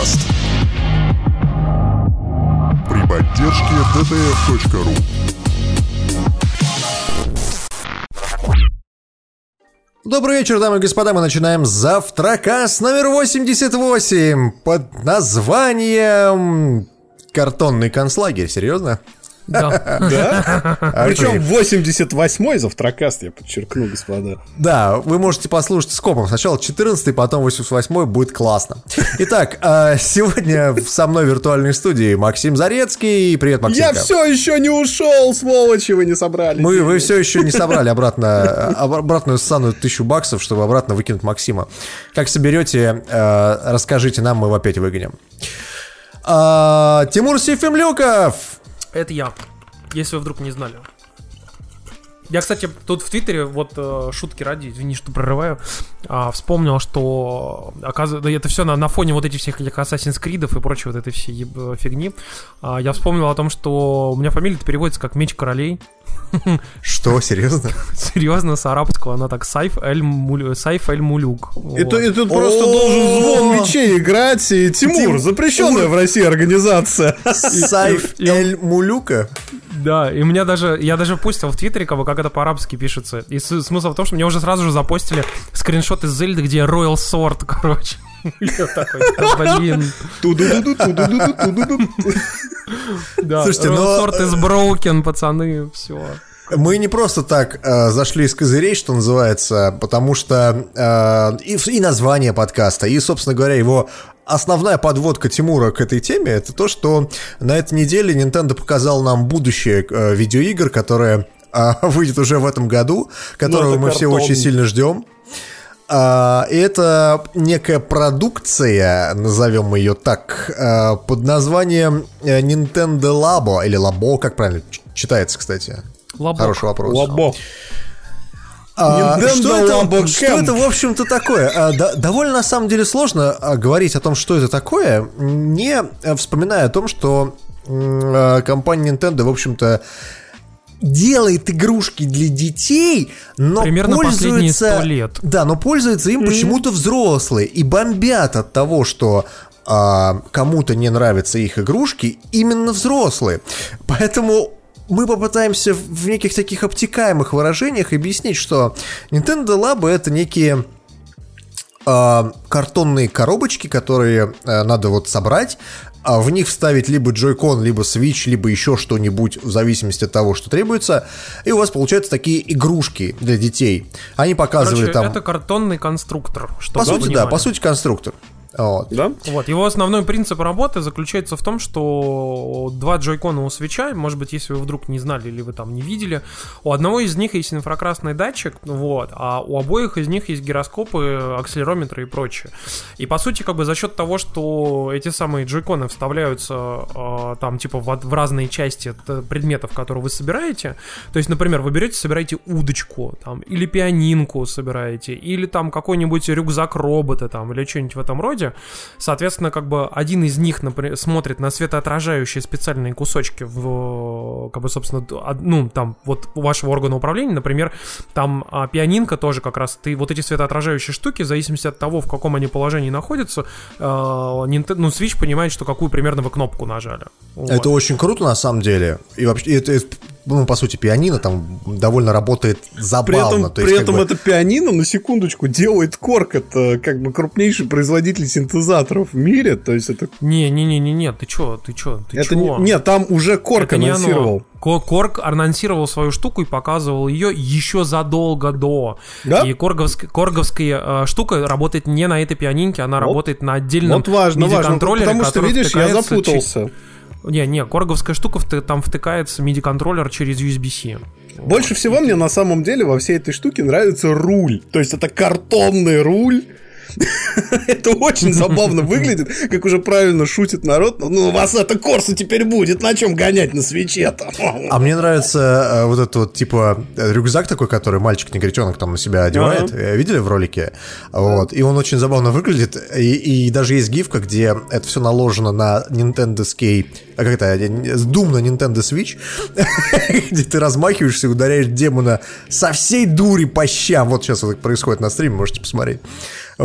подкаст. При поддержке dtf.ru Добрый вечер, дамы и господа. Мы начинаем завтракас номер 88 под названием «Картонный концлагерь». Серьезно? Да. Причем 88-й завтракаст, я подчеркну, господа. Да, вы можете послушать скопом. Сначала 14 потом 88 будет классно. Итак, а, сегодня со мной в виртуальной студии Максим Зарецкий. Привет, Максим. Я все еще не ушел, сволочи, вы не собрали. Мы, вы все еще не собрали обратно, об- обратную ссаную тысячу баксов, чтобы обратно выкинуть Максима. Как соберете, э, расскажите нам, мы его опять выгоним. А, Тимур Сефимлюков! Это я, если вы вдруг не знали. Я, кстати, тут в Твиттере, вот э, шутки ради, извини, что прорываю, а, вспомнил, что оказывается, это все на, на фоне вот этих всех Assassin's Creed и прочей вот этой всей еб- фигни. А, я вспомнил о том, что у меня фамилия переводится как Меч Королей. Что, серьезно? Серьезно, с арабского она так Сайф Эль, Мулюк. И, тут- просто должен звон мечей играть, и Тимур, Тим- запрещенная в России организация. Сайф Эль Мулюка? Да, и меня даже, я даже постил в Твиттере, как, бы, как это по-арабски пишется. И смысл в том, что мне уже сразу же запостили скриншот из Зельды, где Royal Sword, короче. Я такой, да, блин. Слушайте, но- Sword is broken, пацаны, все. Мы не просто так э, зашли из козырей, что называется, потому что э, и, и название подкаста, и, собственно говоря, его основная подводка Тимура к этой теме, это то, что на этой неделе Nintendo показал нам будущее э, видеоигр, которое э, выйдет уже в этом году, которого это мы все картон. очень сильно ждем. А, это некая продукция, назовем ее так, э, под назваем э, Nintendo Labo, или Labo, как правильно читается, кстати? Лобок. Хороший вопрос. Лабо. А, Nintendo что, это, Labo что это, в общем-то, такое? А, да- довольно, на самом деле, сложно а, говорить о том, что это такое, не а, вспоминая о том, что а, компания Nintendo, в общем-то, делает игрушки для детей, но Примерно последние пользуется... 100 лет. Да, но пользуются им почему-то взрослые и бомбят от того, что а, кому-то не нравятся их игрушки, именно взрослые. Поэтому мы попытаемся в неких таких обтекаемых выражениях объяснить, что Nintendo Labo это некие а, картонные коробочки, которые а, надо вот собрать, а в них вставить либо Joy-Con, либо Switch, либо еще что-нибудь в зависимости от того, что требуется, и у вас получаются такие игрушки для детей. Они показывают Короче, там... это картонный конструктор. По сути, да, понимали. по сути конструктор. Вот. Да? Вот, его основной принцип работы заключается в том, что два джойкона у свеча, может быть, если вы вдруг не знали или вы там не видели, у одного из них есть инфракрасный датчик, вот, а у обоих из них есть гироскопы, акселерометры и прочее. И по сути, как бы за счет того, что эти самые джойконы вставляются э, там типа в, в разные части предметов, которые вы собираете, то есть, например, вы берете, собираете удочку, там, или пианинку собираете, или там какой-нибудь рюкзак робота, там, или что-нибудь в этом роде, Соответственно, как бы один из них, например, смотрит на светоотражающие специальные кусочки в, как бы, собственно, ну, там, вот у вашего органа управления, например, там а, пианинка тоже как раз, ты вот эти светоотражающие штуки, в зависимости от того, в каком они положении находятся, э, Nintendo- ну, Switch понимает, что какую примерно вы кнопку нажали. Вот. Это очень круто на самом деле. И вообще, это, это, ну, по сути, пианино там довольно работает При забавно. этом, То при есть, как этом бы- это пианино, на секундочку, делает Корк. Это как бы крупнейший производитель синтезаторов в мире. То есть это... Не-не-не-не-не, ты чё, ты чё, ты это чё? не, нет, там уже Корк Это не анонсировал. оно. Ко- Корг анонсировал свою штуку и показывал ее еще задолго до. Да? И корговск- корговская э, штука работает не на этой пианинке, она работает на отдельном Вот важно, важно. Потому что, видишь, я запутался. через- Не, не, корговская штука, там втыкается MIDI-контроллер через USB-C. Больше всего мне на самом деле во всей этой штуке нравится руль. То есть это картонный руль. Это очень забавно выглядит, как уже правильно шутит народ. Ну, у вас это Корса теперь будет, на чем гонять на свече-то? А мне нравится э, вот этот вот, типа, э, рюкзак такой, который мальчик-негритенок там на себя одевает. Э, Видели в ролике? Вот. И он очень забавно выглядит. И, и даже есть гифка, где это все наложено на Nintendo Skate, а как это, Doom на Nintendo Switch, где ты размахиваешься и ударяешь демона со всей дури по щам. Вот сейчас это происходит на стриме, можете посмотреть.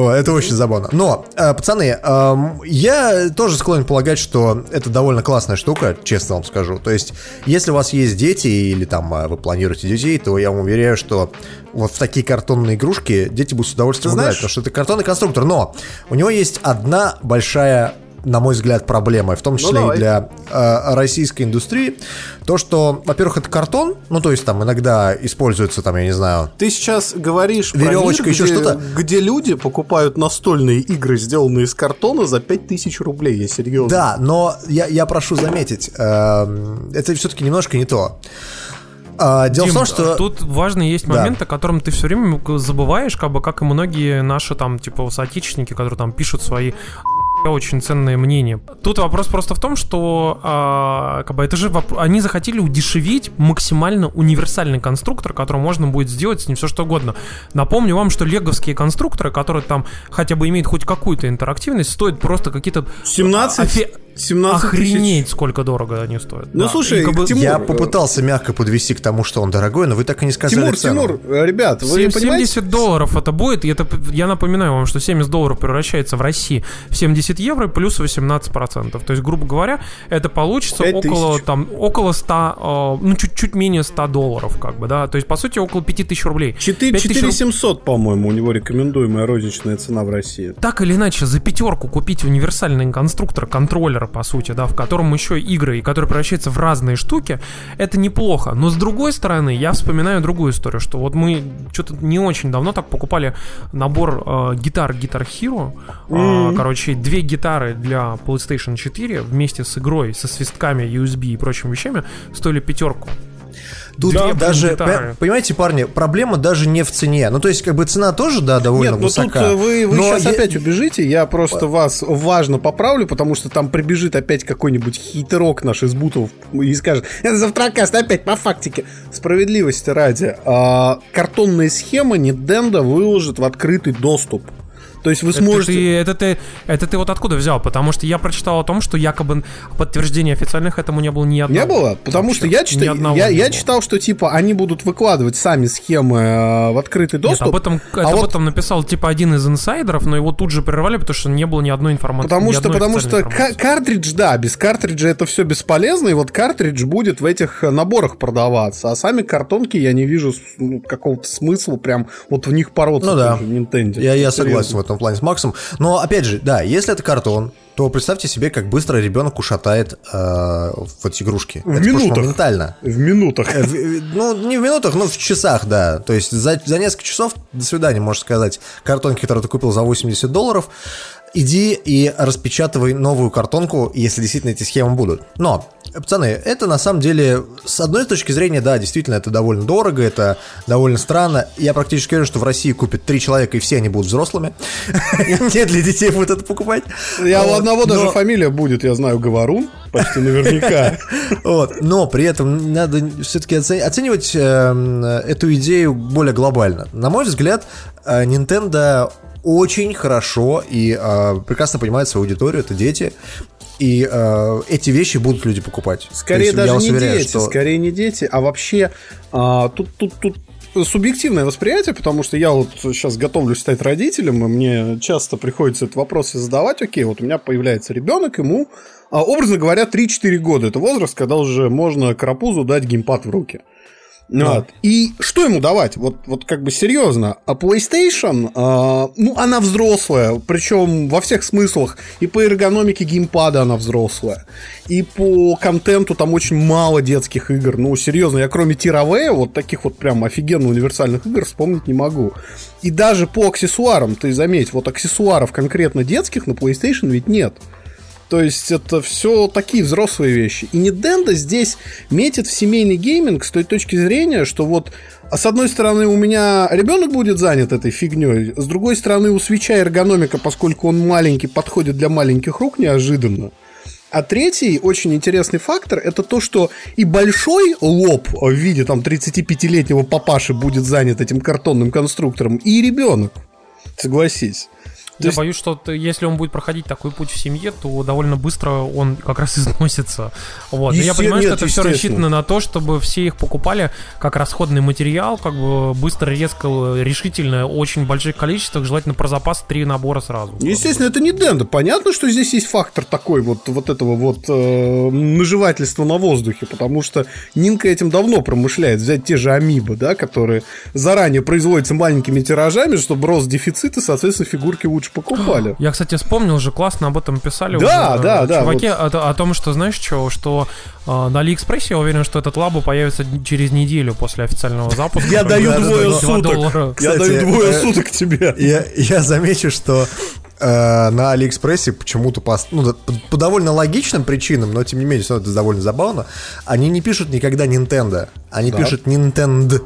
Это очень забавно. Но, э, пацаны, эм, я тоже склонен полагать, что это довольно классная штука, честно вам скажу. То есть, если у вас есть дети или там э, вы планируете детей, то я вам уверяю, что вот в такие картонные игрушки дети будут с удовольствием играть, потому что это картонный конструктор. Но у него есть одна большая на мой взгляд, проблема, в том числе давай. и для э, российской индустрии, то, что, во-первых, это картон, ну, то есть там иногда используется, там, я не знаю, Ты сейчас говоришь про Веревочка, мир, еще где, что-то? где люди покупают настольные игры, сделанные из картона, за 5000 рублей, я серьезно. Да, но я, я прошу заметить, эм, это все-таки немножко не то. А, дело Дим, в том, что... тут важный есть Да. момент, о котором ты все время забываешь, как бы, как и многие наши там, типа, соотечественники, которые там пишут свои очень ценные мнения. Тут вопрос просто в том, что а, как бы это же воп- они захотели удешевить максимально универсальный конструктор, который можно будет сделать с ним все что угодно. Напомню вам, что леговские конструкторы, которые там хотя бы имеют хоть какую-то интерактивность, стоят просто какие-то 17, офи- 17 тысяч. Охренеть, сколько дорого они стоят. Ну, Да. слушай, И как бы- Тимур, Я э, попытался мягко подвести к тому, что он дорогой, но вы так и не сказали Тимур, цену. Тимур, э, ребят, вы Семь- понимаете? 70 долларов это будет, и это, я напоминаю вам, что 70 долларов превращается в России в 70 евро плюс 18%. То есть, грубо говоря, это получится около, тысяч. там, около 100, э, ну, чуть-чуть менее 100 долларов, как бы, да. То есть, по сути, около 5000 рублей. 4 5 тысяч руб- 4700, по-моему, у него рекомендуемая розничная цена в России. Так или иначе, за пятерку купить универсальный конструктор контроллера, по сути, да, в котором еще игры, и который превращается в разные штуки, это неплохо. Но с другой стороны, я вспоминаю другую историю, что вот мы что-то не очень давно так покупали набор э, гитар Guitar Hero. Э, короче, две гитары для PlayStation 4 вместе с игрой, со свистками, USB и прочими вещами стоили пятерку. Тут блин, даже, гитары. понимаете, парни, проблема даже не в цене. Ну, то есть, как бы цена тоже, да, довольно Нет, ну тут высока. э, вы, вы но сейчас я- опять убежите, я просто вас важно поправлю, потому что там прибежит опять какой-нибудь хитерок наш из бутов и скажет, это завтракаст опять по фактике. Справедливости ради, а, картонные схемы Nintendo выложит в открытый доступ. То есть вы Это сможете... ты, это, ты, это ты вот откуда взял? Потому что я прочитал о том, что якобы подтверждения официальных этому не было ни одного. Не было, потому Вообще, что я, читал, я, я было. читал, что типа они будут выкладывать сами схемы э, в открытый Нет, доступ. об этом, а это вот- об этом написал типа один из инсайдеров, но его тут же прервали, потому что не было ни одной информации. Потому что, потому что информации. картридж, да, без картриджа это все бесполезно, и вот картридж будет в этих э, наборах продаваться, а сами картонки я не вижу ну, какого-то смысла прям вот в них бороться Ну да. в Nintendo. Я, я согласен в этом плане с Максом. Но опять же, да, если это картон, то представьте себе, как быстро ребенок ушатает э, в эти игрушки. В это минутах. моментально. В минутах. Э, в- Ну, не в минутах, но в часах, да. То есть за, за несколько часов, до свидания, можно сказать, картонки, которые ты купил за 80 долларов, иди и распечатывай новую картонку, если действительно эти схемы будут. Но, пацаны, это на самом деле, с одной точки зрения, да, действительно, это довольно дорого, это довольно странно. Я практически уверен, что в России купят три человека, и все они будут взрослыми. Нет, для детей будут это покупать. Я у одного даже фамилия будет, я знаю, Говорун, почти наверняка. Вот. Но при этом надо все-таки оценивать эм, эту идею более глобально. На мой взгляд, э, Nintendo очень хорошо и э, прекрасно понимает свою аудиторию, это дети. И э, эти вещи будут люди покупать. Скорее есть даже не уверяю, дети, что- скорее не дети, а вообще а, тут, тут, тут субъективное восприятие, потому что я вот сейчас готовлюсь стать родителем, и мне часто приходится этот вопрос задавать. Окей, вот у меня появляется ребенок, ему, образно говоря, 3-4 года. Это возраст, когда уже можно карапузу дать геймпад в руки. Вот. И что ему давать? Вот, вот как бы серьезно. А PlayStation, а, ну, она взрослая, причем во всех смыслах. И по эргономике геймпада она взрослая. И по контенту там очень мало детских игр. Ну, серьезно, я кроме Тировея, вот таких вот прям офигенно универсальных игр вспомнить не могу. И даже по аксессуарам, ты заметь, вот аксессуаров конкретно детских на PlayStation ведь нет. То есть это все такие взрослые вещи. И Nintendo здесь метит в семейный гейминг с той точки зрения, что вот а с одной стороны у меня ребенок будет занят этой фигней, с другой стороны у свеча эргономика, поскольку он маленький, подходит для маленьких рук неожиданно. А третий очень интересный фактор это то, что и большой лоб в виде там 35-летнего папаши будет занят этим картонным конструктором, и ребенок. Согласись. Я есть- боюсь, что если он будет проходить такой путь в семье, то довольно быстро он как раз износится. Вот. Но я понимаю, нет, что это все рассчитано на то, чтобы все их покупали как расходный материал, как бы быстро, резко, решительно, очень больших количествах, желательно про запас три набора сразу. Естественно, это не Денда. Понятно, что здесь есть фактор такой вот, вот этого вот э, наживательства на воздухе, потому что Нинка этим давно промышляет. Взять те же Amiibo, да, которые заранее производятся маленькими тиражами, чтобы рос дефицит, и, соответственно, фигурки лучше покупали. Я, кстати, вспомнил уже, классно об этом писали Да, уже, да, э, да, чуваки, о, о том, что, знаешь, что, что э, на Алиэкспрессе я уверен, что этот Labo появится через неделю после официального запуска. Я даю да, да, двое да, суток. Я даю двое суток тебе. Я, замечу, что э, на Алиэкспрессе почему-то по, ну, да, по, по довольно логичным причинам, но тем не менее, равно это довольно забавно, они не пишут никогда Nintendo, они Да. пишут Nintendo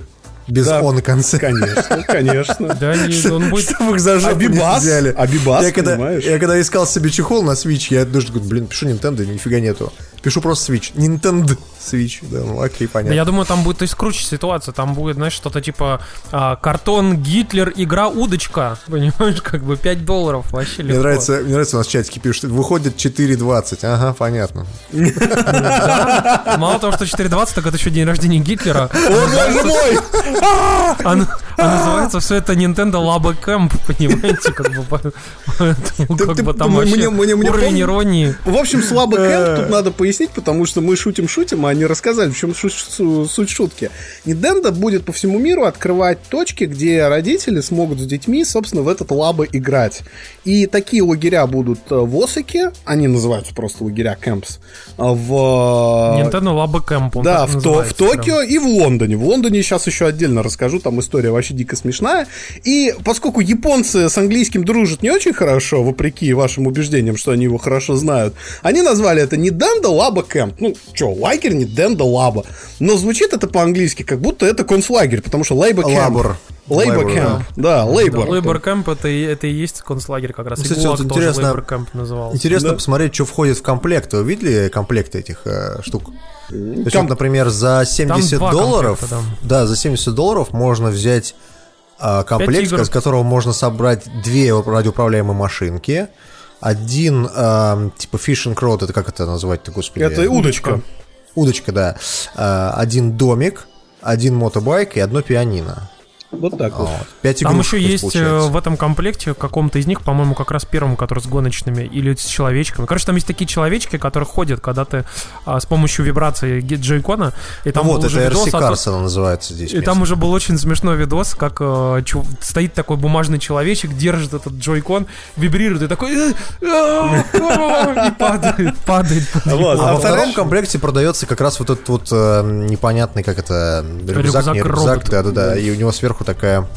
без Да. «о» на конце. Конечно, конечно. Да, не- он будет... Чтобы их за Абибас, взяли. Абибас, я когда, понимаешь? я когда искал себе чехол на Switch, я даже говорю, блин, пишу Nintendo, нифига нету. Пишу просто Switch. Nintendo Switch. Да, ну окей, понятно. я думаю, там будет то есть, круче ситуация. Там будет, знаешь, что-то типа а, картон, Гитлер, игра удочка. Понимаешь, как бы 5 долларов вообще Мне легко. нравится, мне нравится, у нас в чатике пишут, выходит 4.20. Ага, понятно. Да. Мало того, что 4.20, так это еще день рождения Гитлера. О, боже мой! А, н- а называется все это Nintendo Labo Camp, понимаете, как бы, как бы там вообще уровень иронии. В общем, слабо кэмп тут надо пояснить, потому что мы шутим-шутим, а они рассказали, в чем суть шутки. Nintendo будет по всему миру открывать точки, где родители смогут с детьми, собственно, в этот лабо играть. И такие лагеря будут э, в Осаке, они называются просто лагеря camps, а в... Nintendo Labo Camp. Да, в, То- в называется прям. Токио и в Лондоне. В Лондоне сейчас еще отдельно расскажу, там история вообще дико смешная. И поскольку японцы с английским дружат не очень хорошо, вопреки вашим убеждениям, что они его хорошо знают, они назвали это Nintendo Labo Camp. Ну, что, лагерь Nintendo Labo. Но звучит это по-английски, как будто это концлагерь, потому что Labor Camp. Labor. Лейбор, Кэмп. Да, Лейбор. Да, Labor Camp это, и- это и есть концлагерь как раз. Ну, кстати, вот тоже интересно- Labor Camp назывался. Интересно Да. посмотреть, что входит в комплект. Вы видели комплекты этих э, штук? То есть, Ком- вот, например, за 70 два долларов, да. за 70 долларов можно взять а, комплект, из которого можно собрать две радиоуправляемые машинки, один а, типа fishing rod, это как это назвать-то, господи? Это удочка. Удочка, да. А, один домик, один мотобайк и одно пианино. Вот так вот. Вот. Пять Там еще есть э, получается. в этом комплекте каком-то из них, по-моему, как раз первым, который с гоночными или с человечками. Короче, там есть такие человечки, которые ходят, когда ты а, с помощью вибрации джойкона. И там Ну вот, это видос RC о том- Cars она называется здесь. И там уже был очень смешной видос, как э, чу- стоит такой бумажный человечек, держит этот джойкон, вибрирует и такой... «Э, а, а», И падает, падает. А А во втором комплекте продается как раз вот этот вот непонятный, как это, рюкзак, рюкзак, да-да-да, и у него сверху такая,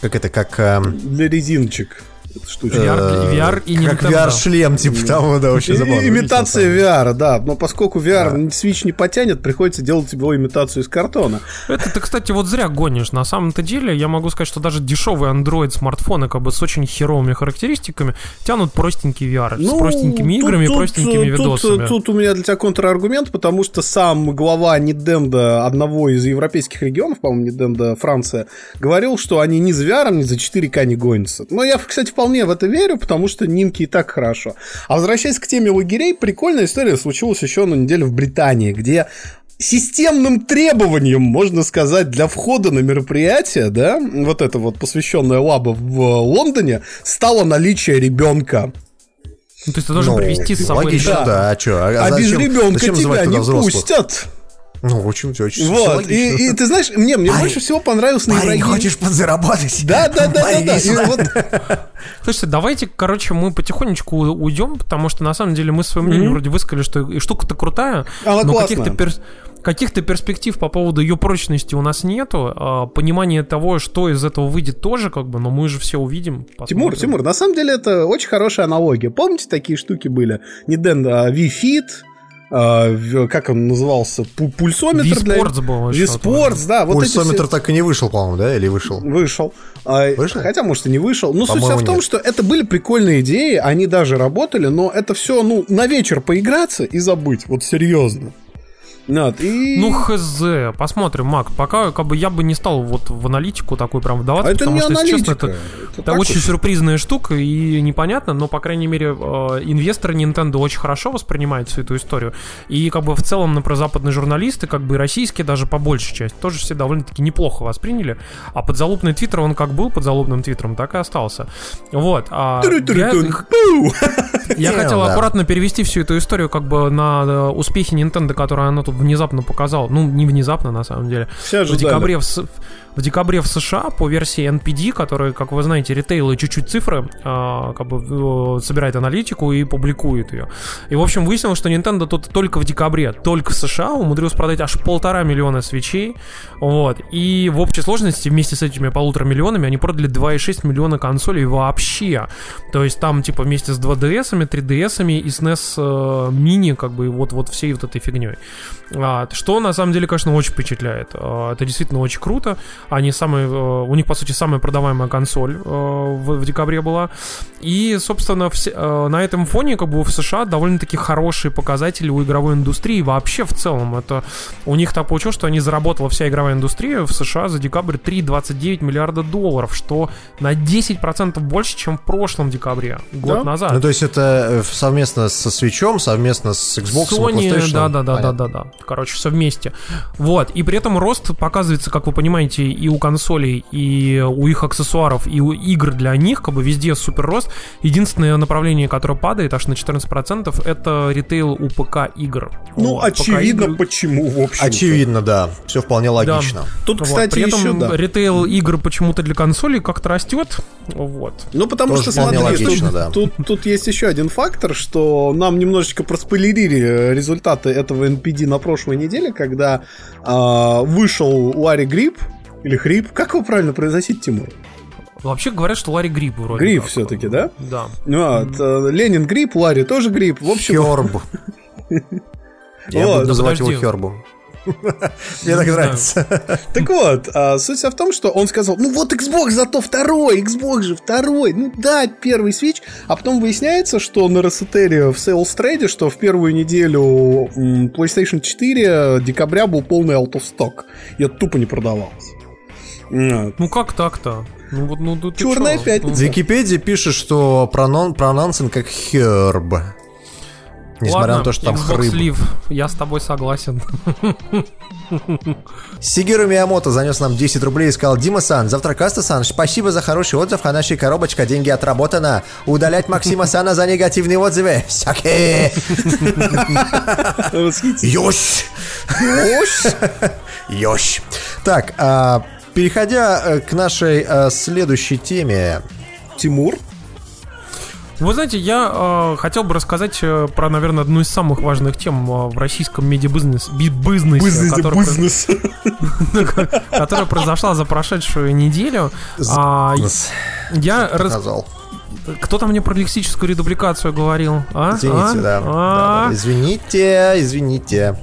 как это, как... э, Для резиночек. Штучка. VR, VR и как Nintendo. VR-шлем, типа того, да, очень забавно. Имитация VR, да. Но поскольку VR Switch не потянет, приходится делать его имитацию из картона. Это ты, кстати, вот зря гонишь. На самом-то деле, я могу сказать, что даже дешевые Android смартфоны, как бы с очень херовыми характеристиками, тянут простенький VR. с простенькими Ну, играми и тут- простенькими тут- видосами. Тут, у меня для тебя контраргумент, потому что сам глава Nintendo одного из европейских регионов, по-моему, Nintendo Франция, говорил, что они ни за VR, ни за 4К не гонятся. Но я, кстати, вполне в это верю, потому что Нинки и так хорошо. А возвращаясь к теме лагерей, прикольная история случилась еще на неделе в Британии, где системным требованием, можно сказать, для входа на мероприятие, да, вот это вот посвященное лаба в Лондоне, стало наличие ребенка. Ну, то есть ты должен Ну, привести с собой логично, ребенка. да, а что? А, А, зачем- без ребенка зачем тебя не взрослых? пустят. Ну, очень, очень Вот. И, и ты знаешь, мне, мне больше всего понравилось на Парень, Еврогейме- хочешь подзаработать? Да, да, да, да, да. Повесело. вот Слушайте, давайте, короче, мы потихонечку уйдем, потому что на самом деле мы свое мнение вроде высказали, что и штука-то крутая, Она но классная. каких-то перс- каких-то перспектив по поводу ее прочности у нас нету. А, понимание того, что из этого выйдет, тоже как бы, но мы же все увидим. Тимур, посмотрим. Тимур, на самом деле это очень хорошая аналогия. Помните, такие штуки были? Не Дэн, а V-Fit, а, как он назывался, Пу- пульсометр для... V-Sports был еще V-Sports, да. Вот эти все- Пульсометр так и не вышел, по-моему, да? Или вышел? Вышел. А, Вышел? Хотя, может, и не вышел. Но суть По-моему, вся в том, нет. что это были прикольные идеи, они даже работали, но это все, ну, на вечер поиграться и забыть. Вот серьезно. Вот, и... Ну, хз, посмотрим, Мак. Пока как бы я бы не стал вот в аналитику такой прям а вдаваться, это потому не что, если честно, это, это это очень вот. сюрпризная штука и непонятно, но, по крайней мере, э, инвесторы Nintendo очень хорошо воспринимают всю эту историю. И как бы в целом, например, западные журналисты, как бы и российские даже по большей части, тоже все довольно-таки неплохо восприняли. А подзалупный твиттер, он как был подзалупным твиттером, так и остался. Вот. А я- я Не, хотел аккуратно перевести всю эту историю как бы на э, успехи Nintendo, которые она тут внезапно показала. Ну, не внезапно, на самом деле. Все В декабре в, в декабре в США по версии NPD, который, как вы знаете, ритейл и чуть-чуть цифры, а, как бы э, собирает аналитику и публикует ее. И, в общем, выяснилось, что Nintendo тут только в декабре, только в США умудрилась продать аж полтора миллиона свечей. Вот. И в общей сложности вместе с этими полутора миллионами они продали 2,6 миллиона консолей вообще. То есть там, типа, вместе с 2DS, 3DS и SNES э, мини, как бы, вот, вот всей вот этой фигней. А, что на самом деле, конечно, очень впечатляет. А, Это действительно очень круто. Они самые, э, у них, по сути, самая продаваемая консоль э, в, в декабре была. И, собственно, все- э, на этом фоне, как бы, в США довольно-таки хорошие показатели у игровой индустрии вообще в целом. Это у них так получилось, что они заработала вся игровая индустрия в США за декабрь 3,29 миллиарда долларов, что на 10% больше, чем в прошлом декабре, год Да. назад. Ну, то есть это совместно со свечом, совместно с Xbox, Sony, PlayStation. да, да, да, да, Понятно. да, да. Короче, все вместе. Вот. И при этом рост показывается, как вы понимаете, и у консолей, и у их аксессуаров, и у игр для них, как бы везде супер рост. Единственное направление, которое падает аж на 14%, это ритейл у ПК игр. Ну, Вот, очевидно, ПК-игры- почему, в общем Очевидно, да. Все вполне логично. Тут, Вот, кстати, при этом еще, да. ритейл игр почему-то для консолей как-то растет. Вот. Ну, потому Тоже что, смотри, логично, тут, да. тут, тут есть еще один фактор, что нам немножечко проспойлерили результаты этого NPD на прошлой неделе, когда а, вышел Ларри Гриб, или Хрип, как его правильно произносить, Тимур? Вообще говорят, что Ларри Гриб вроде Гриб как. все-таки, да? Да. Вот, э, Ленин Гриб, Ларри тоже Гриб. В общем, Херб. Я буду называть его. Хербом. Мне так нравится. Так вот, а, суть вся в том, что он сказал, ну вот Xbox зато второй, Xbox же второй, ну да, первый Switch, а потом выясняется, что на Росетере в Sales Trade, что в первую неделю PlayStation 4 декабря был полный out of stock, это тупо не продавалось. Вот. Ну как так-то? Ну вот, ну, ты Чёрная чё? пятница. Википедия пишет, что пронон, прононсен как Херб. Несмотря Ладно, на то, что там хрыб. Live, я с тобой согласен. Сигеру Миямото занес нам 10 рублей и сказал, Дима Сан, завтра Каста Сан, спасибо за хороший отзыв, а нашей коробочка, деньги отработано. Удалять Максима Сана за негативные отзывы. Сяке! Восхитительно. Ёщ! Ёщ! Так, а, переходя э, к нашей э, следующей теме. Тимур, Вы знаете, я э, хотел бы рассказать э, про, наверное, одну из самых важных тем э, в российском медиабизнесе, би- бизнесе, которая, бизнес. которая произошла за прошедшую неделю. А, я рас- Сказал. Кто-то мне про лексическую редубликацию говорил? А? Извините, А? да. А? Да, да. Извините, извините.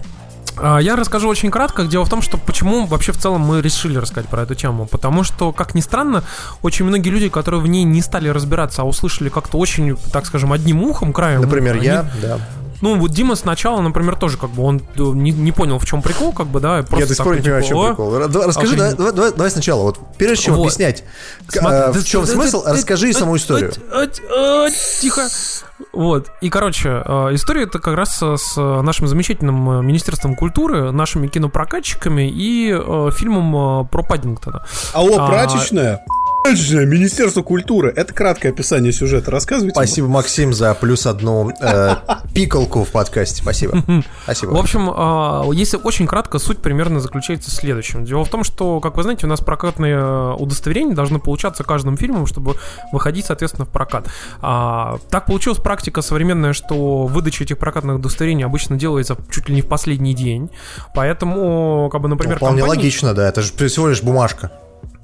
А, Я расскажу очень кратко. Дело в том, что почему вообще в целом мы решили рассказать про эту тему. Потому что, как ни странно, очень многие люди, которые в ней не стали разбираться, а услышали как-то очень, так скажем, одним ухом, краем. Например, они- я, да. Ну, вот Дима сначала, например, тоже как бы он э, не, не понял, в чем прикол, как бы, да, просто Я до сих пор не понимаю, в чем типа, «О, прикол. Расскажи, давай, давай- давай- сначала, вот прежде чем Вот. объяснять, Смотри, э, в чем смысл, расскажи да- саму историю. Тихо. Вот. И, короче, э, история это как раз э, с нашим замечательным Министерством культуры, нашими кинопрокатчиками и фильмом про Паддингтона. Алло, А, прачечная. Же, Министерство культуры. Это краткое описание сюжета. Рассказывайте. Спасибо, Максим, за плюс одну э, пикалку в подкасте. Спасибо. Спасибо. В общем, а, если очень кратко, суть примерно заключается в следующем. Дело в том, что, как вы знаете, у нас прокатные э, удостоверения должны получаться каждым фильмом, чтобы выходить, соответственно, в прокат. А, так получилась практика современная, что выдача этих прокатных удостоверений обычно делается чуть ли не в последний день. Поэтому, как бы, например, Вполне компании- логично, да. Это же всего лишь бумажка.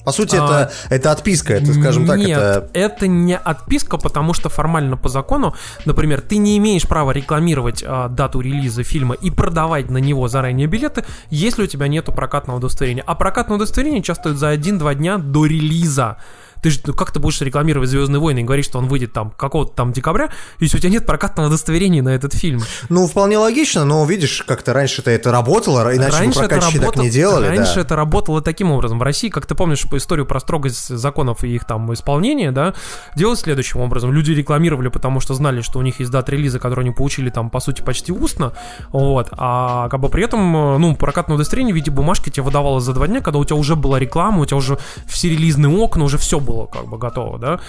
По сути, А, это, это отписка, это, скажем так, Нет, это... не отписка, потому что формально по закону, например, ты не имеешь права рекламировать а, дату релиза фильма и продавать на него заранее билеты, если у тебя нету прокатного удостоверения. А прокатное удостоверение часто за 1-2 дня до релиза. Ты же, ну, как ты будешь рекламировать Звездные войны и говорить, что он выйдет там какого-то там декабря, если у тебя нет прокатного удостоверения на этот фильм? Ну, вполне логично, но видишь, как-то раньше-то это работало, иначе раньше бы прокатчики так не делали. Раньше да. это работало таким образом. В России, как ты помнишь по историю про строгость законов и их там исполнения, да, делалось следующим образом. Люди рекламировали, потому что знали, что у них есть дата релиза, которую они получили там, по сути, почти устно, вот, а как бы при этом, ну, прокатное удостоверение в виде бумажки тебе выдавалось за два дня, когда у тебя уже была реклама, у тебя уже все релизные окна, уже все было как бы готово, да.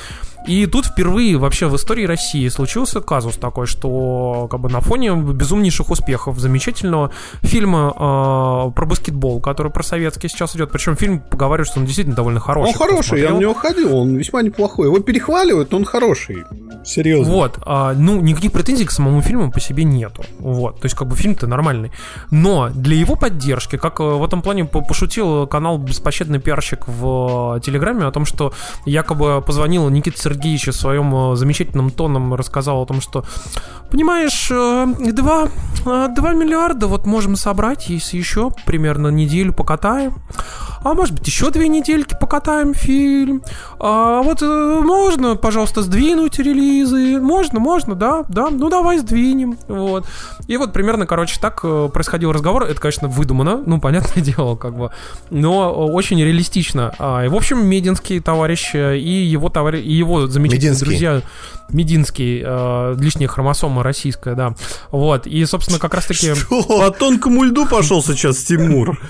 И тут впервые вообще в истории России случился казус такой, что как бы на фоне безумнейших успехов замечательного фильма э, про баскетбол, который про советский сейчас идет, причем фильм поговаривают, что он действительно довольно хороший. Он хороший, я на него ходил, он весьма неплохой. Его перехваливают, он хороший. Серьезно. Вот, а, ну, никаких претензий к самому фильму по себе нету. Вот, то есть, как бы фильм-то нормальный. Но для его поддержки, как э, в этом плане по- пошутил канал «Беспощадный пиарщик» в э, Телеграме о том, что якобы позвонил Никита Сергеевич в своем э, замечательном тоном рассказал о том, что, понимаешь, э, два, э, два миллиарда вот можем собрать, если еще примерно неделю покатаем. А может быть, еще две недельки покатаем фильм. А вот можно, пожалуйста, сдвинуть релизы. Можно, можно, да, да. Ну давай сдвинем. Вот. И вот примерно, короче, так происходил разговор. Это, конечно, выдумано, ну, понятное дело, как бы. Но очень реалистично. А, и, в общем, Мединский товарищ э, и его товарищ, и его замечательные Мединский. друзья. Мединский, э, лишняя хромосома российская, да. Вот. И, собственно, как раз-таки... По тонкому льду пошел сейчас Тимур.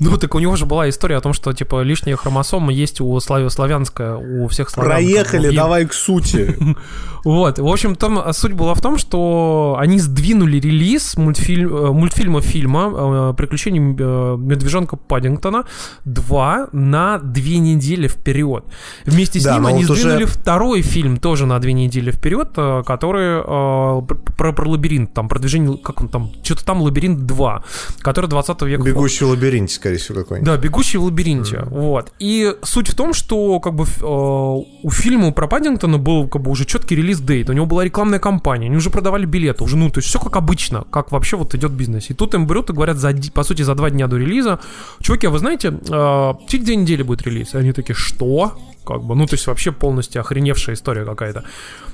Ну, так у него же была история о том, что, типа, лишняя хромосома есть у славя- славянская, у всех славян. Проехали, давай к сути. Вот, в общем, там суть была в том, что они сдвинули релиз мультфильм, э, мультфильма фильма э, «Приключения медвежонка Паддингтона» 2 на две недели вперед. Вместе с Да, ним они вот уже- сдвинули второй фильм тоже на две недели вперед, э, который э, про, про лабиринт, там, продвижение, как он там, что-то там лабиринт 2, который 20 века. Бегущий в лабиринте, скорее всего, какой-нибудь. Да, бегущий в лабиринте. Вот. И суть в том, что как бы э, у фильма про Паддингтона был как бы уже четкий релиз дейт. У него была рекламная кампания, они уже продавали билеты, уже, ну, то есть все как обычно, как вообще вот идет бизнес. И тут им берут и говорят, за, по сути, за два дня до релиза, чуваки, а вы знаете, э, через две недели будет релиз. И они такие, что? Как бы, ну, то есть вообще полностью охреневшая история какая-то.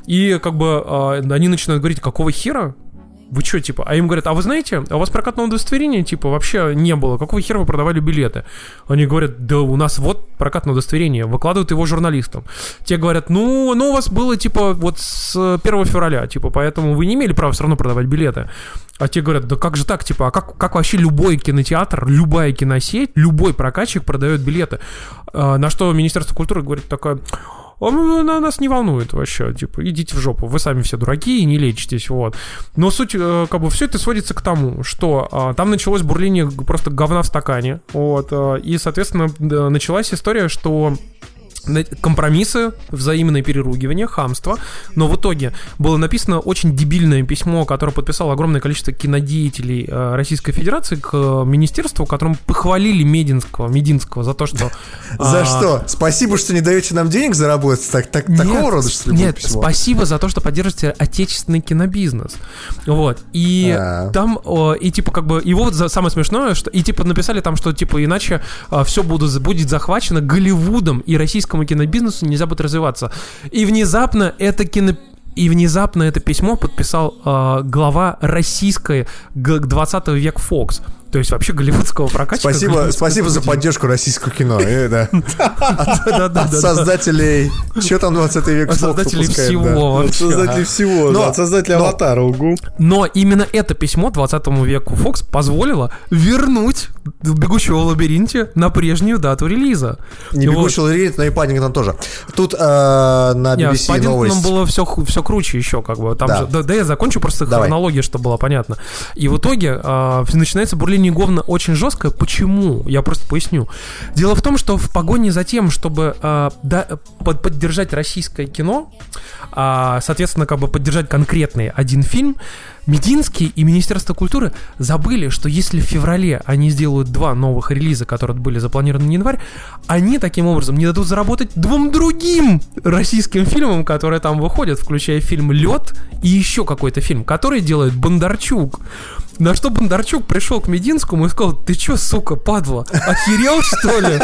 И как бы э, они начинают говорить, какого хера? Вы что, типа? А им говорят, а вы знаете, а у вас прокатного удостоверения, типа, вообще не было. Какого хера вы продавали билеты? Они говорят, да у нас вот прокатное удостоверение. Выкладывают его журналистам. Те говорят, ну, оно у вас было, типа, вот с 1 февраля, типа, поэтому вы не имели права все равно продавать билеты. А те говорят, да как же так, типа, а как, как вообще любой кинотеатр, любая киносеть, любой прокатчик продает билеты? А, на что Министерство культуры говорит такое, «А мы- на нас не волнует вообще, типа, идите в жопу, вы сами все дураки и не лечитесь, вот. Но суть, э, как бы, все это сводится к тому, что а, там началось бурление просто говна в стакане, вот, а, и, соответственно, началась история, что компромиссы, взаимное переругивание, хамство. Но в итоге было написано очень дебильное письмо, которое подписало огромное количество кинодеятелей э, Российской Федерации к э, министерству, в котором похвалили Мединского, Мединского за то, что... За а, что? Спасибо, что не даете нам денег заработать. Так, так, такого рода, что ли, Нет, спасибо за то, что поддерживаете отечественный кинобизнес. Вот. И А. там, и типа, как бы, его вот самое смешное, что, и типа написали там, что типа иначе все буду, будет захвачено Голливудом, и российскому кинобизнесу нельзя будет развиваться. И внезапно это кино и внезапно это письмо подписал э, глава российской г- 20 век Fox. То есть вообще голливудского прокатчика. Спасибо, спасибо за поддержку российского кино. э. От создателей... Что там 20 век От Фокс создателей всего. От создателей всего, от создателя но- аватара, угу. Но именно это письмо 20 веку Fox позволило вернуть «Бегущего в лабиринте» на прежнюю дату релиза. Не Вот. бегущий лабиринт, но и Паддингтон тоже. Тут э, на BBC Паддингтоном новость. было все, все круче еще, как бы. Там Да. же, да, да я закончу просто Давай. хронологию, чтобы было понятно. И в итоге а, начинается бурление говна очень жесткое. Почему? Я просто поясню. Дело в том, что в погоне за тем, чтобы а, да, под- поддержать российское кино, а, соответственно, как бы поддержать конкретный один фильм, Мединский и Министерство культуры забыли, что если в феврале они сделают два новых релиза, которые были запланированы на январь, они таким образом не дадут заработать двум другим российским фильмам, которые там выходят, включая фильм «Лед» и еще какой-то фильм, который делает Бондарчук. На что Бондарчук пришел к Мединскому и сказал, ты чё, сука, падла, охерел, что ли?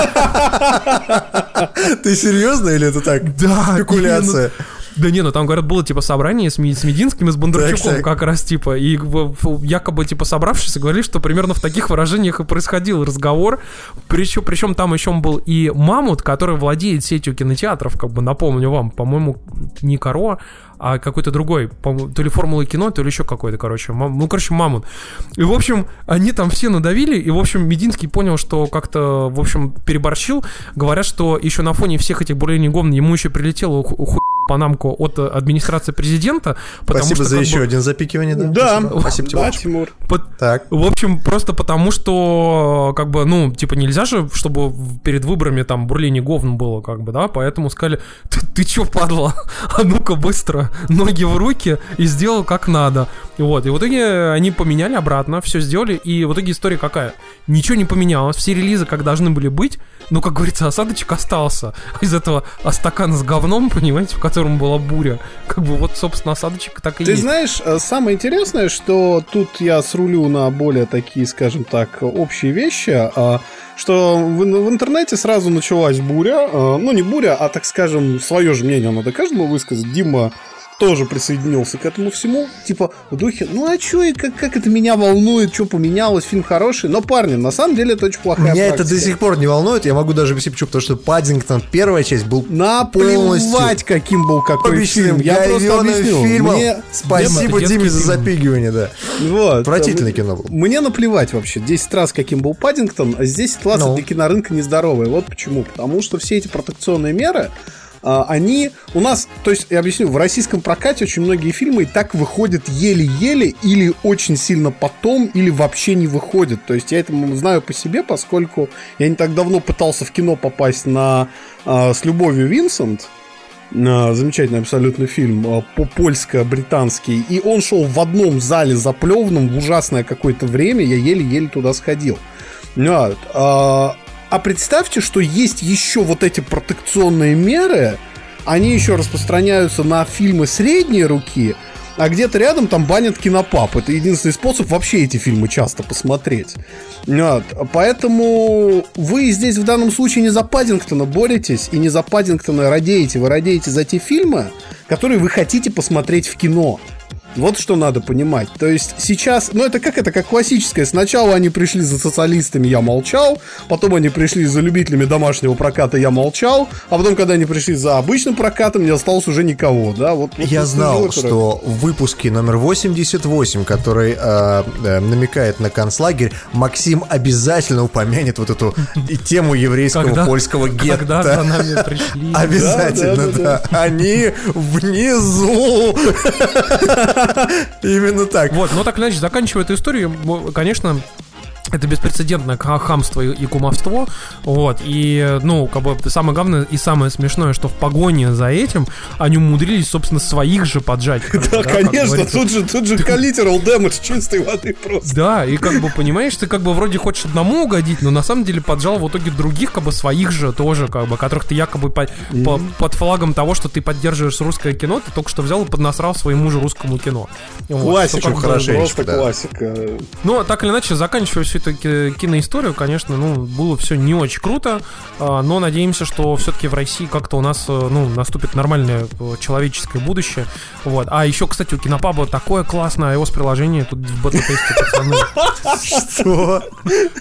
Ты серьезно или это так? Да, Спекуляция. Да не, ну там, говорят, было типа собрание с, с Мединским и с Бондарчуком как раз типа, и якобы типа собравшись говорили, что примерно в таких выражениях и происходил разговор, причем, причем там еще был и Мамут, который владеет сетью кинотеатров, как бы напомню вам, по-моему, не Коро, а какой-то другой, то ли Формула кино, то ли еще какой-то, короче, мам- ну, короче, Мамут. И, в общем, они там все надавили, и, в общем, Мединский понял, что как-то, в общем, переборщил. Говорят, что еще на фоне всех этих бурлений говн ему еще прилетело ху- ху- панамку от э, администрации президента. потому Спасибо что, за еще бы, один запикивание, да? Да, Спасибо, Спасибо, да, Тимур. Тимур. под- Так. в общем, просто потому, что, как бы, ну, типа, нельзя же, чтобы перед выборами там бурление говн было, как бы, да, поэтому сказали, ты, ты чё, падла, а ну-ка быстро, ноги в руки и сделал как надо. Вот, и в итоге они поменяли обратно, все сделали, и в итоге история какая? Ничего не поменялось, все релизы как должны были быть, но, как говорится, осадочек остался из этого а стакана с говном, понимаете, в котором была буря. Как бы вот, собственно, осадочек так и Ты есть. знаешь, э, самое интересное, что тут я срулю на более такие, скажем так, общие вещи, а, что в, в интернете сразу началась буря, а, ну не буря, а так скажем, свое же мнение надо каждому высказать. Дима тоже присоединился к этому всему, типа в духе, ну а чё, и как, как это меня волнует, что поменялось, фильм хороший, но, парни, на самом деле это очень плохая Меня это до практика. сих пор не волнует, я могу даже объяснить почему, потому что Паддингтон, первая часть, был полностью Наплевать, каким был какой фильм. Я просто объясню. фильмом. Мне- Спасибо Диме за запигивание, да. Вот. Отвратительное кино было. Мне наплевать вообще. 10 раз, каким был Паддингтон, а здесь ситуация Ну. для кинорынка нездоровая. Вот почему. Потому что все эти протекционные меры, они у нас, то есть, я объясню, в российском прокате очень многие фильмы и так выходят еле-еле или очень сильно потом, или вообще не выходят. То есть я это знаю по себе, поскольку я не так давно пытался в кино попасть на а, «С любовью, Винсент», а, замечательный абсолютно фильм, а, по польско-британский, и он шел в одном зале заплеванном в ужасное какое-то время, я еле-еле туда сходил. Вот, а, представьте, что есть еще вот эти протекционные меры, они еще распространяются на фильмы средней руки, а где-то рядом там банят кинопап. Это единственный способ вообще эти фильмы часто посмотреть. Вот. Поэтому вы здесь в данном случае не за Паддингтона боретесь и не за Паддингтона радеете. Вы радеете за те фильмы, которые вы хотите посмотреть в кино. Вот что надо понимать. То есть сейчас, ну это как это, как классическое. Сначала они пришли за социалистами, я молчал. Потом они пришли за любителями домашнего проката, я молчал. А потом, когда они пришли за обычным прокатом, не осталось уже никого, да? Вот, вот Я знал, что в выпуске номер 88, который э, э, намекает на концлагерь, Максим обязательно упомянет вот эту тему еврейского Когда- польского гетто. Когда за нами пришли. Обязательно, да. Они внизу. Именно так. Вот, но так иначе, заканчивая эту историю, конечно, это беспрецедентное ха- хамство и, кумовство, вот, и, ну, как бы, самое главное и самое смешное, что в погоне за этим они умудрились, собственно, своих же поджать. Да, конечно, тут же, тут же collateral damage чистой воды просто. Да, и как бы, понимаешь, ты как бы вроде хочешь одному угодить, но на самом деле поджал в итоге других, как бы, своих же тоже, как бы, которых ты якобы по- по- под флагом того, что ты поддерживаешь русское кино, ты только что взял и поднасрал своему же русскому кино. Вот, Классика, бы- хорошенечко, просто да. классика. Ну, так или иначе, заканчивая всю эту ки- киноисторию, конечно, ну, было все не очень круто, а, но надеемся, что все-таки в России как-то у нас, э, ну, наступит нормальное э, человеческое будущее. Вот. А еще, кстати, у Кинопаба такое классное iOS приложение тут в бета-тесте, пацаны. Что?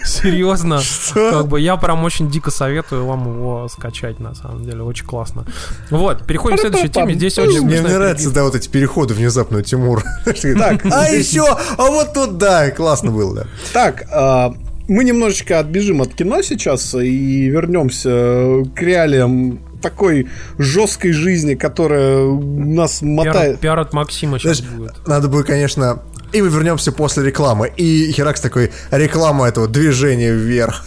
Серьезно. Как бы я прям очень дико советую вам его скачать, на самом деле. Очень классно. Вот, переходим к следующей теме. Здесь очень Мне, нравятся, да, вот эти переходы внезапно, Тимур. Так, а еще, а вот тут, да, классно было, да. Так, а, мы немножечко отбежим от кино сейчас и вернемся к реалиям такой жесткой жизни, которая нас Пиар, мотает. пиар от Максима сейчас Знаешь, будет. надо бы, конечно... И мы вернемся после рекламы. И Херакс такой, реклама этого движения вверх.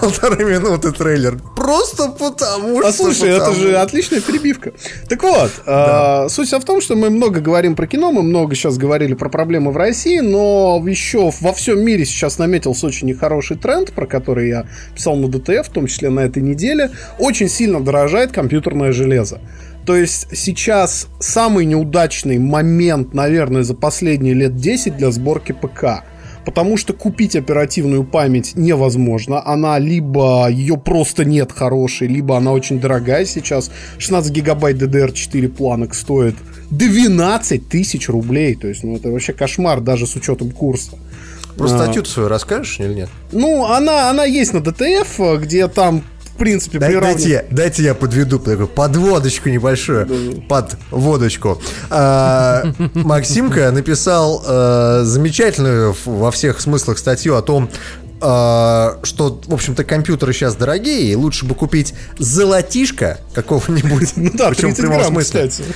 Полторы минуты трейлер. Просто потому что... А слушай, это же отличная перебивка. Так вот, а, суть в том, что мы много говорим про кино, мы много сейчас говорили про проблемы в России, но еще во всем мире сейчас наметился очень нехороший тренд, про который я писал на ДТФ, в том числе на этой неделе. Очень сильно дорожает компьютерное железо. То есть сейчас самый неудачный момент, наверное, за последние лет 10 для сборки ПК. Потому что купить оперативную память невозможно. Она либо ее просто нет хорошей, либо она очень дорогая сейчас. 16 гигабайт DDR4 планок стоит 12 тысяч рублей. То есть, ну, это вообще кошмар, даже с учетом курса. Про статью свою расскажешь или нет? Ну, она, она есть на DTF, где там в принципе, Дай- дайте, я, дайте я подведу такую подводочку небольшую. Под водочку. А, Максимка написал э, замечательную во всех смыслах статью о том, а, что, в общем-то, компьютеры сейчас дорогие, и лучше бы купить золотишко какого-нибудь. Ну да, причем в 30 прямом смысле. кстати.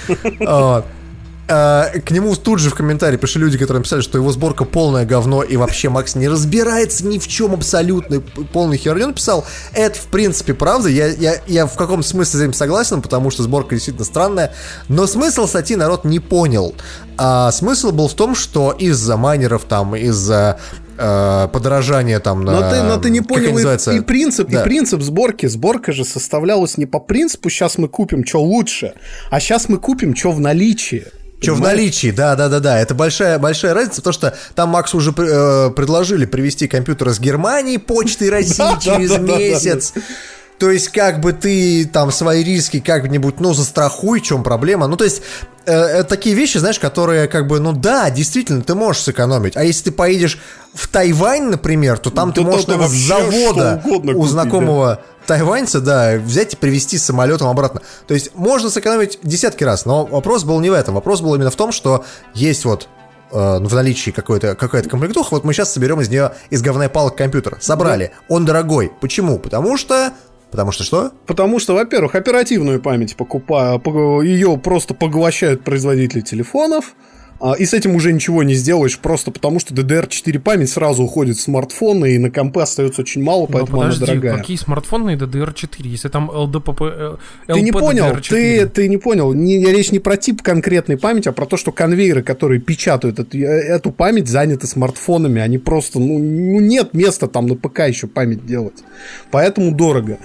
А, К нему тут же в комментарии пришли люди, которые написали, что его сборка полное говно, и вообще Макс не разбирается ни в чем абсолютно, полный херню написал. Это, в принципе, правда. Я, я, я в каком смысле с этим согласен, потому что сборка действительно странная. Но смысл статьи народ не понял. А смысл был в том, что из-за майнеров, там, из-за э, подорожания там на... Но ты, но ты не понял и- и, принцип, Да. и принцип сборки. Сборка же составлялась не по принципу «сейчас мы купим, что лучше», а «сейчас мы купим, что в наличии». Что в наличии, да, да, да, да. Это большая, большая разница, потому что там Максу уже э, предложили привезти компьютер из Германии почтой России Да, да, через да, да, да. месяц. То есть, как бы ты там свои риски как-нибудь, ну, застрахуй, в чем проблема. Ну, то есть, э, такие вещи, знаешь, которые, как бы, ну да, действительно, ты можешь сэкономить. А если ты поедешь в Тайвань, например, то там Да ты можешь, с завода у знакомого тайваньца, да, взять и привезти самолетом обратно. То есть можно сэкономить десятки раз, но вопрос был не в этом. Вопрос был именно в том, что есть вот э, в наличии какой-то, какая-то комплектуха, вот мы сейчас соберем из нее из говна палок компьютер. Собрали. Он дорогой. Почему? Потому что... Потому что что? Потому что, во-первых, оперативную память покупая, ее просто поглощают производители телефонов, и с этим уже ничего не сделаешь, просто потому что DDR4 память сразу уходит в смартфоны, и на компы остается очень мало, Но поэтому она Ну, подожди, дорогая. какие смартфоны DDR4, если там LDPP... э, Ты не LP понял, DDR4? ты, ты не понял. Не, речь не про тип конкретной памяти, а про то, что конвейеры, которые печатают эту, эту память, заняты смартфонами. Они просто, ну, ну, нет места там на ПК еще память делать. Поэтому дорого.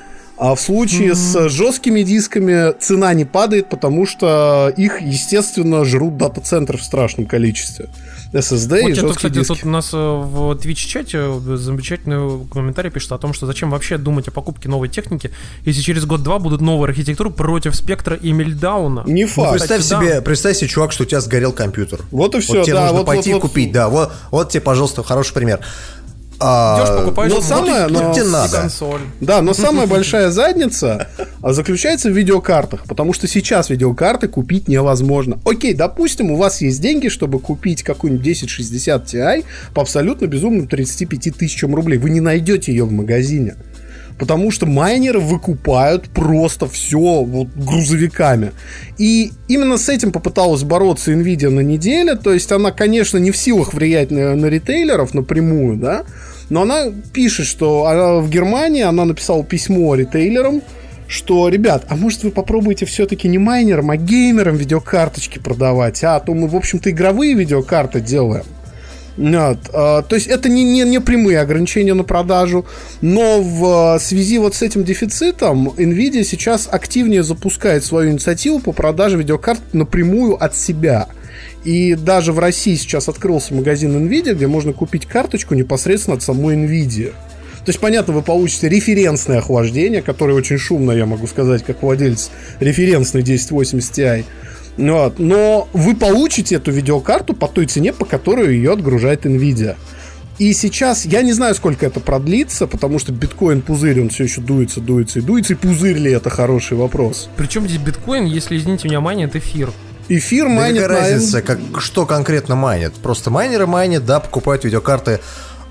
А в случае с жесткими дисками цена не падает, потому что их, естественно, жрут дата-центры в страшном количестве. SSD Вот и жесткие кстати, диски. тут у нас э, в Twitch-чате замечательный комментарий пишет о том, что зачем вообще думать о покупке новой техники, если через год-два будут новые архитектуры против спектра и мельдауна. Не Ну, факт. представь кстати, себе, представь себе, чувак, что у тебя сгорел компьютер. Вот и всё, Вот тебе да, нужно вот- пойти вот- и вот- купить, да. Вот, вот тебе, пожалуйста, хороший пример. А, Идешь, покупаешь но самое- но- вот тебе надо. консоль. Да, но самая большая задница а, заключается в видеокартах, потому что сейчас видеокарты купить невозможно. Окей, допустим, у вас есть деньги, чтобы купить какую-нибудь 1060 Ti по абсолютно безумным 35 тысячам рублей. Вы не найдете ее в магазине. Потому что майнеры выкупают просто все вот грузовиками. И именно с этим попыталась бороться Nvidia на неделе. То есть она, конечно, не в силах влиять на, на ритейлеров напрямую, да. Но она пишет, что она в Германии, она написала письмо ритейлерам, что, ребят, а может вы попробуете все-таки не майнерам, а геймерам видеокарточки продавать, а, а то мы, в общем-то, игровые видеокарты делаем. Вот, а, то есть это не, не, не прямые ограничения на продажу, но в а, связи вот с этим дефицитом Nvidia сейчас активнее запускает свою инициативу по продаже видеокарт напрямую от себя. И даже в России сейчас открылся магазин Nvidia, где можно купить карточку непосредственно от самой Nvidia. То есть, понятно, вы получите референсное охлаждение, которое очень шумно, я могу сказать, как владелец референсной 1080 Ti. Вот. Но вы получите эту видеокарту по той цене, по которой ее отгружает Nvidia. И сейчас, я не знаю, сколько это продлится, потому что биткоин пузырь, он все еще дуется, дуется и дуется. И пузырь ли это хороший вопрос? Причем здесь биткоин, если, извините меня, майнит эфир. Эфир Да майнит какая на разница, как, что конкретно майнят? Просто майнеры майнят, да, покупают видеокарты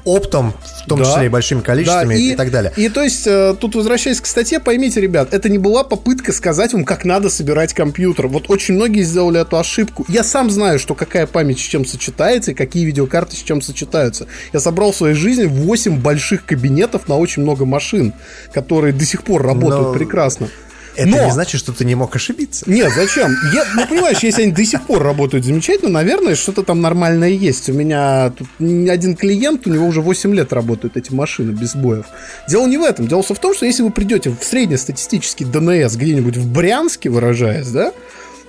оптом, в том Да. числе и большими количествами Да, и, так далее. И то есть, э, тут возвращаясь к статье, поймите, ребят, это не была попытка сказать вам, как надо собирать компьютер. Вот очень многие сделали эту ошибку. Я сам знаю, что какая память с чем сочетается и какие видеокарты с чем сочетаются. Я собрал в своей жизни 8 больших кабинетов на очень много машин, которые до сих пор работают Но- прекрасно. Это Но- не значит, что ты не мог ошибиться. Нет, зачем? Я, ну, понимаешь, если они до сих пор работают замечательно, наверное, что-то там нормальное есть. У меня тут один клиент, у него уже 8 лет работают эти машины без сбоев. Дело не в этом. Дело в том, что если вы придете в среднестатистический ДНС где-нибудь в Брянске, выражаясь, да,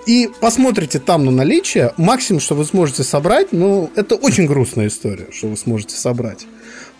и посмотрите там на наличие, максимум, что вы сможете собрать, ну, это очень грустная история, что вы сможете собрать.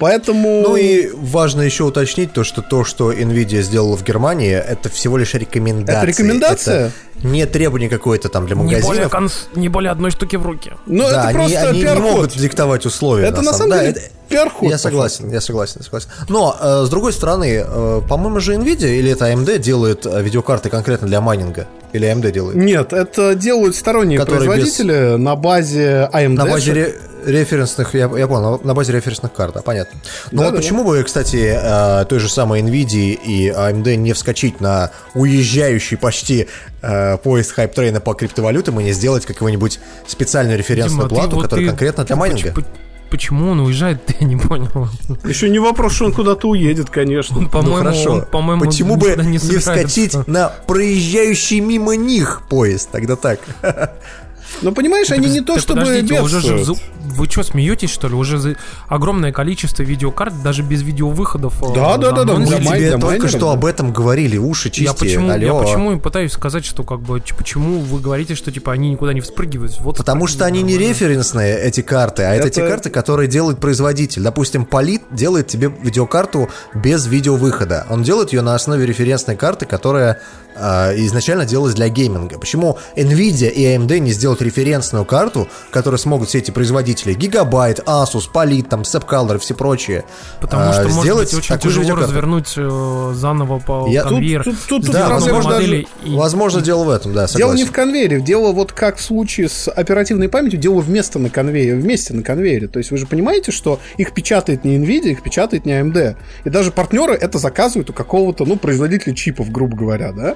Поэтому... Ну и важно еще уточнить то, что то, что Nvidia сделала в Германии, это всего лишь рекомендация. Это рекомендация? Это не требование какое-то там для Не более, магазинов. конс- не более одной штуки в руки. Ну, да, это они, просто они не пиар-ход. могут диктовать условия. Это на самом Да, деле это- пиар-ход, Я согласен, я согласен, я согласен. Но, э, с другой стороны, э, по-моему, же Nvidia или это AMD делает э, видеокарты конкретно для майнинга? Или AMD делает? Нет, это делают сторонние Которые производители на базе AMD. На базе ре- референсных, я, я понял, на базе референсных карт, да, понятно. Но Да, вот да, почему бы, кстати, э, той же самой NVIDIA и AMD не вскочить на уезжающий почти э, поезд hype train а по криптовалютам и не сделать какую-нибудь специальную референсную Дима, плату, вот которая ты- конкретно для майнинга? поч- Почему он уезжает, я не понял. Еще не вопрос, что он куда-то уедет, конечно. Он, по-моему, ну хорошо. он, по-моему, Почему бы не, собирается. вскочить на проезжающий мимо них поезд? Тогда так. Но понимаешь, они не то чтобы подождите, уже же Вы что, смеетесь, что ли? Уже за- огромное количество видеокарт, даже без видеовыходов. э, Да, да, да, да, Мы тебе только что об этом говорили, уши чистые. Я почему, я алло. почему и пытаюсь сказать, что как бы почему вы говорите, что типа они никуда не вспрыгивают? Вот Потому что они не референсные, эти карты, а это, Это- те карты, которые делает производитель. Допустим, Полит делает тебе видеокарту без видеовыхода. Он делает ее на основе референсной карты, которая а, изначально делалась для гейминга. Почему Nvidia и AMD не сделают референсную карту, которую смогут все эти производители? Гигабайт, Asus, Polit, там, Sepcolor и все прочие. Потому а, что, может сделать быть, очень тяжело видеокарту. развернуть э, заново по Я- конвейер. тут- тут- тут Да, проблема даже- и- Возможно, дело в этом, да, Дело согласен. не в конвейере, дело вот как в случае с оперативной памятью, дело вместо на конвейере, вместе на конвейере. То есть вы же понимаете, что их печатает не Nvidia, их печатает не AMD. И даже партнеры это заказывают у какого-то, ну, производителя чипов, грубо говоря, да?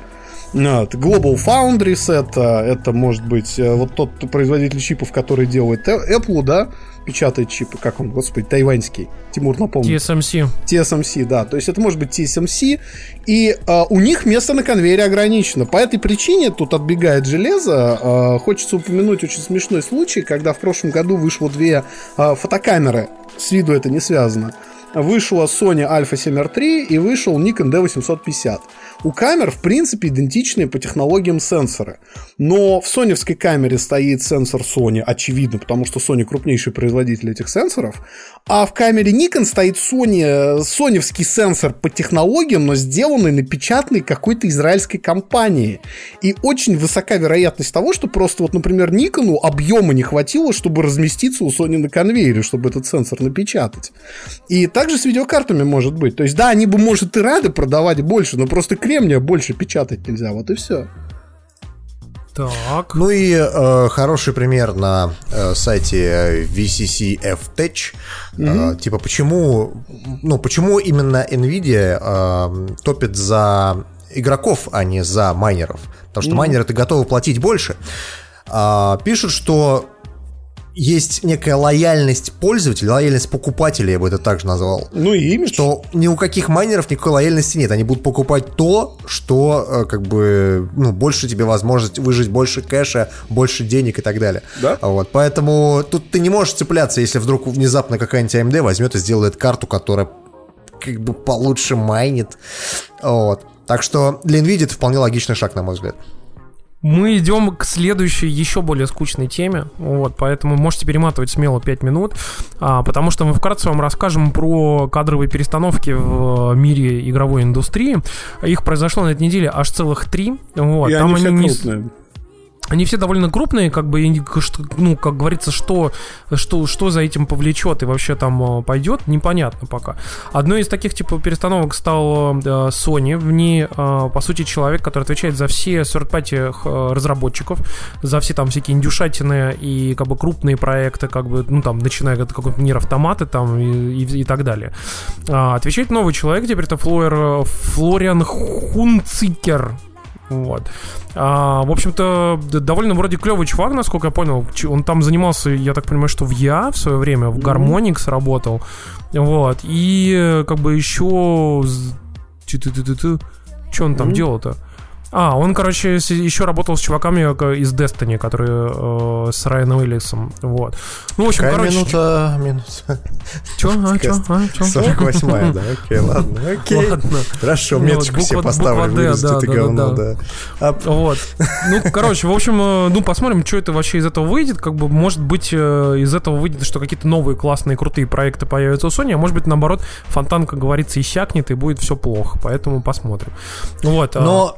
Вот. Global Foundries это, это может быть э, вот тот производитель чипов, который делает э, Apple, да, печатает чипы, как он, господи, тайваньский. Тимур, напомни. TSMC. TSMC, да. То есть это может быть TSMC, и э, у них место на конвейере ограничено. По этой причине тут отбегает железо. Э, хочется упомянуть очень смешной случай, когда в прошлом году вышло две э, фотокамеры. С виду это не связано. Вышла Sony Alpha 7R3 и вышел Nikon D850. У камер, в принципе, идентичные по технологиям сенсоры. Но в соневской камере стоит сенсор Sony, очевидно, потому что Sony крупнейший производитель этих сенсоров. А в камере Nikon стоит Sony, э, соневский сенсор по технологиям, но сделанный, напечатанный какой-то израильской компанией. И очень высока вероятность того, что просто вот, например, Никону объема не хватило, чтобы разместиться у Sony на конвейере, чтобы этот сенсор напечатать. И также с видеокартами может быть. То есть, да, они бы, может, и рады продавать больше, но просто кремния больше печатать нельзя. Вот и все. Так. Ну и э, хороший пример на э, сайте э, VCC F-Tech. Э, типа, почему, ну, почему именно Nvidia э, топит за игроков, а не за майнеров? Потому что майнеры-то готовы платить больше. А, пишут, что есть некая лояльность пользователя, лояльность покупателя, я бы это также назвал. Ну и имидж. Что ни у каких майнеров никакой лояльности нет. Они будут покупать то, что э, как бы ну, больше тебе возможность выжить больше кэша, больше денег и так далее. Да. Вот. Поэтому тут ты не можешь цепляться, если вдруг внезапно какая-нибудь AMD возьмет и сделает карту, которая как бы получше майнит. Вот. Так что для NVIDIA это вполне логичный шаг, на мой взгляд. Мы идем к следующей, еще более скучной теме, вот, поэтому можете перематывать смело 5 минут, а, потому что мы вкратце вам расскажем про кадровые перестановки в мире игровой индустрии. Их произошло на этой неделе аж целых три. Вот, И там они все не, крупные. Они все довольно крупные, как бы, ну, как говорится, что, что, что за этим повлечет и вообще там э, пойдет, непонятно пока. Одной из таких, типа, перестановок стал э, Sony. В ней, э, по сути, человек, который отвечает за все э, разработчиков, за все там всякие индюшатины и, как бы, крупные проекты, как бы, ну, там, начиная от какой-то мир автоматы там и, и- и так далее. А, отвечает новый человек, теперь это Флориан Хунцикер. Вот. А, в общем-то, довольно вроде клевый чувак, насколько я понял. Он там занимался, я так понимаю, что в Я в свое время, в Гармоникс работал. Вот. И как бы еще... Что он там Мгм. делал-то? А, он, короче, еще работал с чуваками э, из Destiny, которые э, с Райаном Эллисом. Вот. Ну, в общем, Какая короче... минута? Минута. Чё? А, чё? А, чё? 48 да, окей, ладно, окей. Ладно. Хорошо, Ну, меточку себе поставлю, да, это говно, да. А Вот. Ну, короче, в общем, э, ну, посмотрим, что это вообще из этого выйдет. Как бы, может быть, э, из этого выйдет, что какие-то новые классные, крутые проекты появятся у Sony, а может быть, наоборот, фонтан, как говорится, иссякнет и будет все плохо. Поэтому посмотрим. Вот. а- Но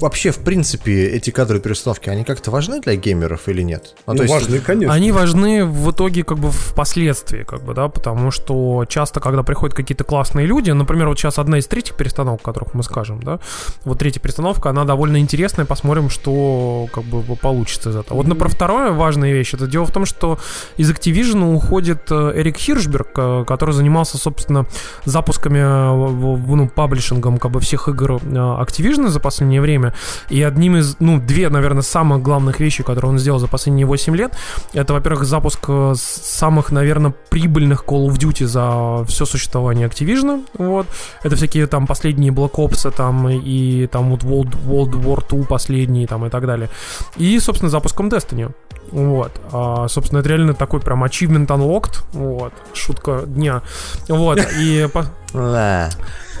вообще, в принципе, эти кадровые перестановки, они как-то важны для геймеров или нет? Ну, Ну, то есть- важны, конечно. Они важны в итоге как бы впоследствии, как бы, да, потому что часто, когда приходят какие-то классные люди, например, вот сейчас одна из третьих перестановок, о которых мы скажем, да, вот третья перестановка, она довольно интересная, посмотрим, что как бы получится из этого. Вот, например, вторая важная вещь, это дело в том, что из Activision уходит э, Эрик Хиршберг, э, который занимался, собственно, запусками, э, ну, паблишингом как бы всех игр Activision за последнее время, и одним из, ну, две, наверное, самых главных вещей, которые он сделал за последние 8 лет, это, во-первых, запуск э, самых, наверное, прибыльных Call of Duty за все существование Activision. Вот. Это всякие там последние Black Ops, там и там вот World, World War 2 последние там и так далее. И, собственно, запуском Destiny. Вот. А, собственно, это реально такой прям achievement unlocked. Вот. Шутка дня. Вот. И Да.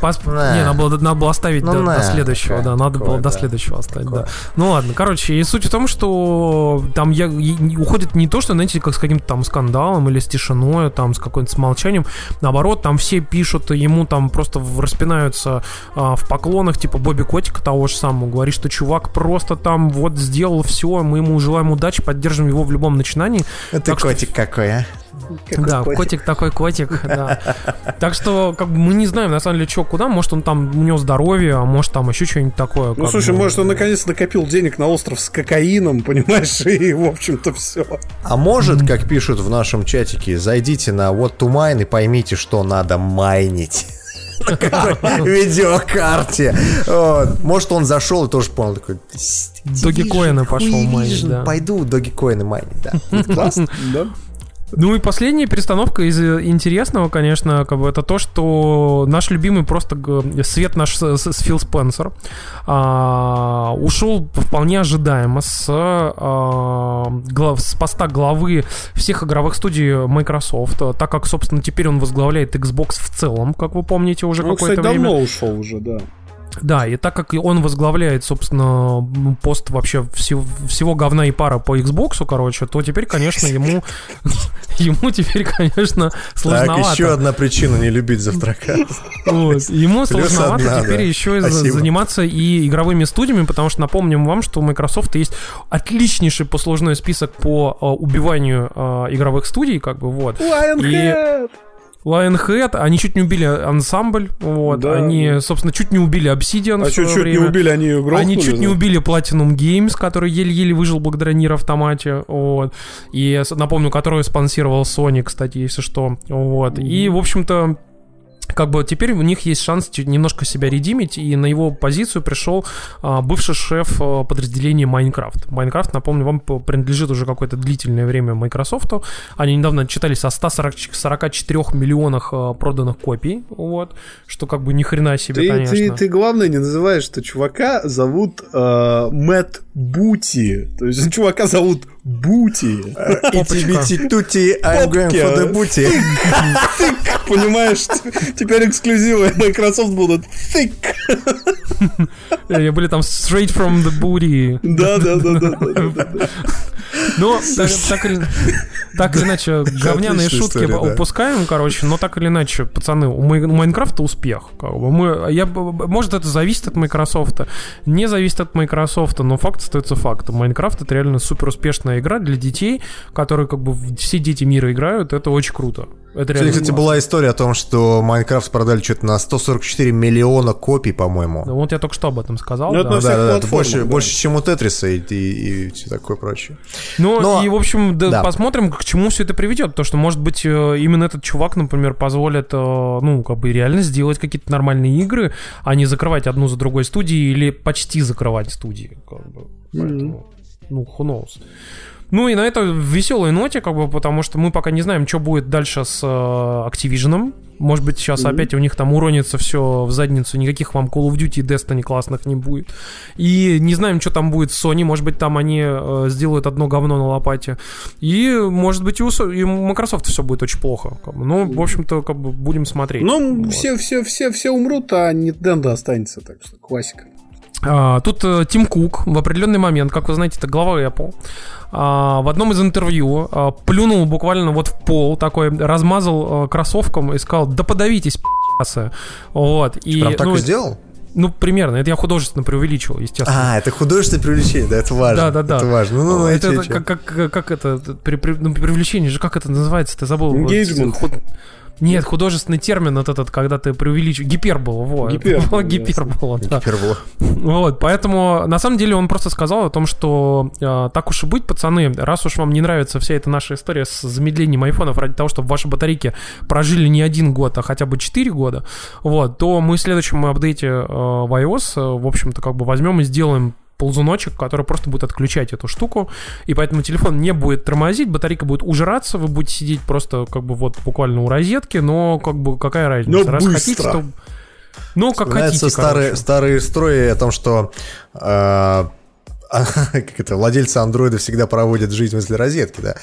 Пас- На. Не, надо было, надо было оставить Ну, до, на. до следующего, Какое- да, надо какое, было до да. следующего оставить, Какое. да. Ну ладно, короче, и суть в том, что там я, и- уходит не то, что, знаете, как с каким-то там скандалом или с тишиной, там, с каким-то с молчанием, наоборот, там все пишут, ему там просто распинаются а, в поклонах, типа Бобби Котика того же самого, говорит, что чувак просто там вот сделал все, мы ему желаем удачи, поддержим его в любом начинании. Это Так что- котик какой, а? Да, котик. такой котик, да. Так что, как бы, мы не знаем, на самом деле, что, куда. Может, он там, у него здоровье, а может, там еще что-нибудь такое. Ну, слушай, бы. может, он наконец накопил денег на остров с кокаином, понимаешь, и, в общем-то, все. А может, как пишут в нашем чатике, зайдите на What to Mine и поймите, что надо майнить. На какой видеокарте. Вот. Может, он зашел и тоже понял такой... Dogecoin пошел Activision, майнить, да. Пойду Dogecoin майнить, да. Классно, да? Ну и последняя перестановка из э, интересного, конечно, как бы это то, что наш любимый просто свет наш с, Фил Спенсер а, ушел вполне ожидаемо с, а, глав- с поста главы всех игровых студий Microsoft, так как, собственно, теперь он возглавляет Xbox в целом, как вы помните, уже Ну, какое-то кстати, время. давно ушел уже, да. Да, и так как он возглавляет, собственно, пост вообще всего, всего говна и пара по Xbox, короче, то теперь, конечно, ему, ему теперь, конечно, Так, сложновато. еще одна причина не любить завтрака. Вот. Ему Плюс одна, одна, теперь да. еще и Спасибо. заниматься и игровыми студиями, потому что напомним вам, что у Microsoft есть отличнейший послужной список по э, убиванию э, игровых студий, как бы вот. Lionhead! Lionhead, они чуть не убили ансамбль, вот, Да. они, собственно, чуть не убили Obsidian А что, чуть не убили, они ее грохнули? Они чуть не убили Platinum Games, который еле-еле выжил благодаря Нир Автомате, вот. И напомню, который спонсировал Sony, кстати, если что, вот. И, в общем-то, как бы теперь у них есть шанс немножко себя редимить, и на его позицию пришел а, бывший шеф а, подразделения Minecraft. Minecraft, напомню, вам принадлежит уже какое-то длительное время Microsoft. Они недавно читались о 144 миллионах а, проданных копий, вот, что как бы ни хрена себе, Ты, конечно. ты, ты, главное, не называешь, что чувака зовут э, Мэтт Бути. То есть чувака зовут Бути. Ити тути, I'm going for the booty. Понимаешь, теперь эксклюзивы Microsoft будут thick. Э, Были там straight from the booty. Да, да, да, да, да, да. Но так, так или, так или иначе, говняные шутки история, да. упускаем, короче, но так или иначе, пацаны, у Май- у Майнкрафта успех. Как бы. Мы, я, может, это зависит от Microsoft, не зависит от Microsoft, но факт остается фактом. Майнкрафт это реально супер успешная игра для детей, которые как бы все дети мира играют, это очень круто. Это Сегодня, кстати, классно. была история о том, что Майнкрафт продали что-то на 144 миллиона копий, по-моему. Ну, Вот я только что об этом сказал. Ну, да. Да, да, да, больше, да. больше, чем у Тетриса и, и, и все такое прочее. Ну, Но- и, в общем, да, да. посмотрим, к чему все это приведет. То, что, может быть, э, именно этот чувак, например, позволит, э, ну, как бы реально сделать какие-то нормальные игры, а не закрывать одну за другой студией или почти закрывать студии. Как бы. Поэтому, ну, who knows. Ну и на этой веселой ноте, как бы, потому что мы пока не знаем, что будет дальше с э, Activision. Может быть, сейчас mm-hmm. опять у них там уронится все в задницу, никаких вам Call of Duty и Destiny классных не будет. И не знаем, что там будет с Sony, может быть, там они э, сделают одно говно на лопате. И, может быть, и у, и Microsoft все будет очень плохо. Как бы. Ну, в общем-то, как бы будем смотреть. Ну, вот. все, все, все, все умрут, а Nintendo останется, так что классика. А, тут э, Тим Кук в определенный момент, как вы знаете, это глава Apple, а, в одном из интервью а, плюнул буквально вот в пол, такой размазал а, кроссовком и сказал, да подавитесь, пи***сы. Вот. И, Прям так ну, и сделал? Ну, примерно. Это я художественно преувеличивал, естественно. А, это художественное привлечение, да, это важно. Да, да, да. Это важно. Ну, ну, это, это как, как, как это, при, при, ну, привлечение же, как это называется, ты забыл? Engagement. Вот, нет, художественный термин вот этот, когда ты преувеличиваешь. Гипербола, вот. Гипербола. Гипербола, да. Гипербола. Вот, поэтому, на самом деле, он просто сказал о том, что э, так уж и быть, пацаны, раз уж вам не нравится вся эта наша история с замедлением айфонов ради того, чтобы ваши батарейки прожили не один год, а хотя бы 4 года, вот, то мы в следующем апдейте э, в iOS, э, в общем-то, как бы возьмем и сделаем ползуночек, который просто будет отключать эту штуку, и поэтому телефон не будет тормозить, батарейка будет ужираться, вы будете сидеть просто как бы вот буквально у розетки, но как бы какая разница? Но Раз быстро. хотите, то... Ну, как хотите, старые, старые строи о том, что э, как это, владельцы андроида всегда проводят жизнь возле розетки, да.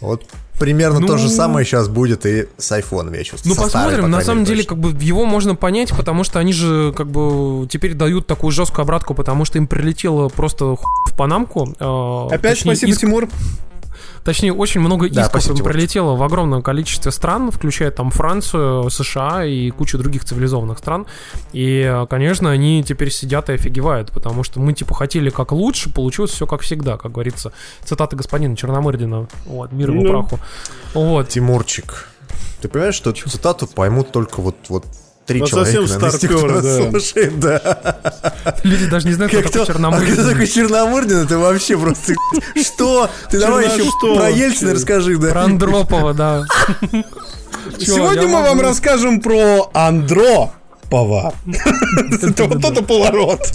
Вот примерно ну, то же ну. самое сейчас будет и с айфоном, я чувствую. Ну, посмотрим. Старой, на самом деле, как бы его можно понять, потому что они же как бы теперь дают такую жесткую обратку, потому что им прилетело просто в панамку. Э, Опять точнее, спасибо, иск... Тимур. Точнее, очень много исков да, прилетело в огромном количестве стран, включая там Францию, США и кучу других цивилизованных стран. И, конечно, они теперь сидят и офигевают, потому что мы, типа, хотели как лучше, получилось все как всегда, как говорится. Цитата господина Черномырдина. Вот, мир его ну, праху. Вот. Тимурчик, ты понимаешь, что эту цитату поймут только вот, вот три ну, человека. Совсем старпер, да. Слушает, да. Люди даже не знают, как кто такой Черномырдин. А кто такой Черномырдин? Это вообще просто... Что? Ты давай еще про Ельцина расскажи, да. Про Андропова, да. Сегодня мы вам расскажем про Андро. Пова. Это вот это поворот.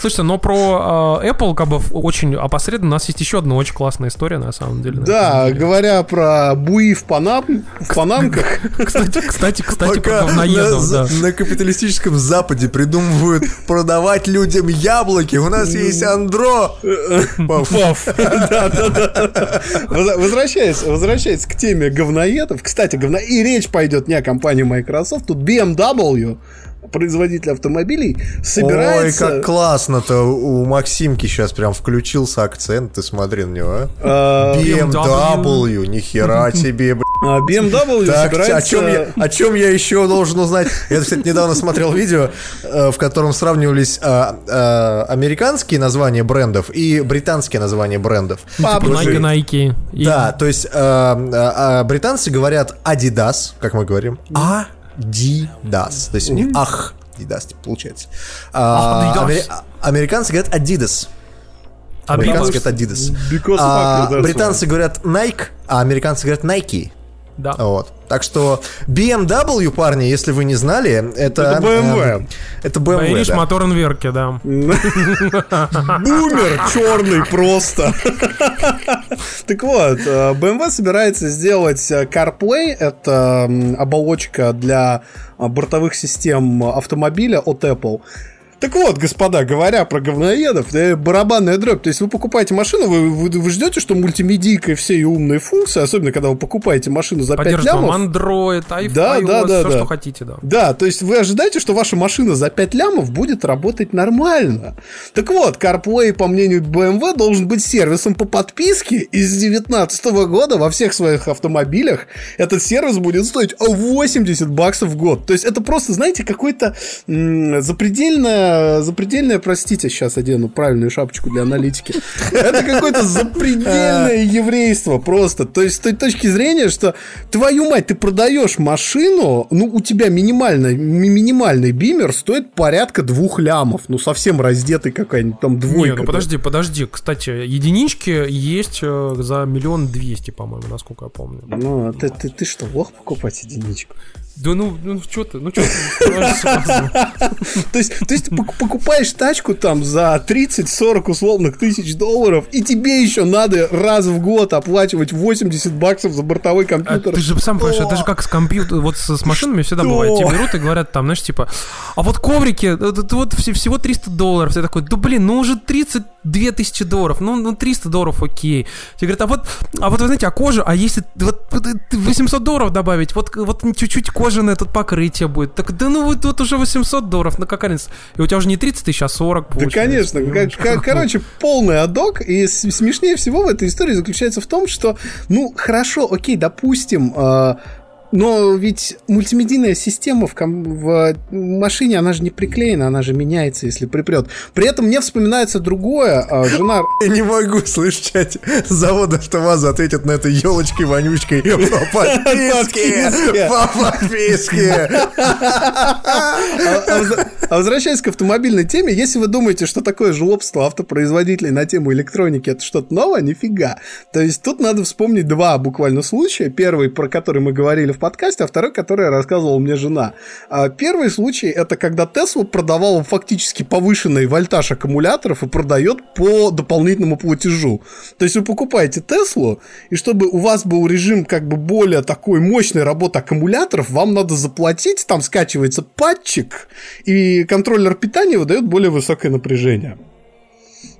Слушайте, но про э, Apple как бы очень опосредованно у нас есть еще одна очень классная история, на самом деле. Да, деле. говоря про буи в, панам, в панамках. Кстати, кстати, кстати, Пока про говноедов, на, да. на капиталистическом Западе придумывают продавать людям яблоки, у нас есть Андро. Паф. Да, да, да. Возвращаясь, возвращаясь к теме говноедов. Кстати, говно... и речь пойдет не о компании Microsoft, тут BMW производитель автомобилей собирается... Ой, как классно-то у Максимки сейчас прям включился акцент, ты смотри на него, а? BMW, нихера тебе, блядь. А, BMW так, собирается... о, чем я, о чем я еще должен узнать? Я, кстати, недавно смотрел видео, э, в котором сравнивались а, а, американские названия брендов и британские названия брендов. Типа Nike, Nike. Да, то есть а, а, британцы говорят Adidas, как мы говорим, а Adidas. То есть у них ах, Adidas, получается. А, амери... Американцы говорят Adidas. Американцы говорят Adidas. А, британцы говорят Nike, а американцы говорят Nike. Да. Вот. Так что BMW, парни, если вы не знали, это... Это BMW. Э, это BMW, Боишь да. мотор инверки, да. Бумер черный просто. Так вот, э, BMW собирается сделать э, CarPlay. Это оболочка для бортовых систем автомобиля от Apple. Так вот, господа, говоря про говноедов, э, барабанная дробь. То есть вы покупаете машину, вы, вы, вы ждете, что мультимедийка и все ее умные функции, особенно когда вы покупаете машину за 5 лямов. Android, iPhone, да, iOS, да, да, все, да. что хотите, да. Да, то есть вы ожидаете, что ваша машина за 5 лямов будет работать нормально. Так вот, CarPlay, по мнению BMW, должен быть сервисом по подписке. И с 2019 года во всех своих автомобилях этот сервис будет стоить 80 баксов в год. То есть это просто, знаете, какой-то м- запредельное запредельное, простите, сейчас одену правильную шапочку для аналитики. Это какое-то запредельное еврейство просто. То есть с той точки зрения, что твою мать, ты продаешь машину, ну, у тебя минимальный, минимальный бимер стоит порядка двух лямов. Ну, совсем раздетый какая-нибудь там двойка. Не, ну подожди, подожди. Кстати, единички есть э, за миллион двести, по-моему, насколько я помню. Ну, а ты, ты, ты что, лох покупать единичку? Да ну, ну что ты, ну что ты? То есть, то есть ты пок- покупаешь тачку там за 30-40 условных тысяч долларов, и тебе еще надо раз в год оплачивать 80 баксов за бортовой А компьютер. ты же сам понимаешь, это же как с компьютером, вот с, машинами всегда бывает. Тебе берут и говорят там, знаешь, типа, а вот коврики, это вот все- всего 300 долларов. Ты такой, да блин, ну уже 32 тысячи долларов, ну, ну 300 долларов окей. Тебе говорят, а вот, а вот вы знаете, а кожа, а если вот, вот, э, 800 долларов добавить, вот, вот чуть-чуть кожаное тут покрытие будет. Так, да ну вот, вот уже 800 долларов, ну какая разница? И у тебя уже не 30 тысяч, а 40 Да, получается, конечно. понимаешь? Ко- ко- Короче, полный адок. И смешнее всего в этой истории заключается в том, что, ну, хорошо, окей, допустим, э, но ведь мультимедийная система в, ком- в машине, она же не приклеена, она же меняется, если припрет. При этом мне вспоминается другое. э, Жена Я не могу слышать, чате. завод АвтоВАЗа ответит на это елочкой вонючкой по подписке. По подписке. А, а а возвращаясь к автомобильной теме, если вы думаете, что такое жлобство автопроизводителей на тему электроники это что-то новое, нифига. То есть тут надо вспомнить два буквально случая. Первый, про который мы говорили в подкасте, а второй, который рассказывала мне жена. А Первый случай это когда Tesla продавала фактически повышенный вольтаж аккумуляторов и продает по дополнительному платежу. То есть вы покупаете Теслу, и чтобы у вас был режим как бы более такой мощной работы аккумуляторов, вам надо заплатить, там скачивается патчик, и контроллер питания выдает более высокое напряжение.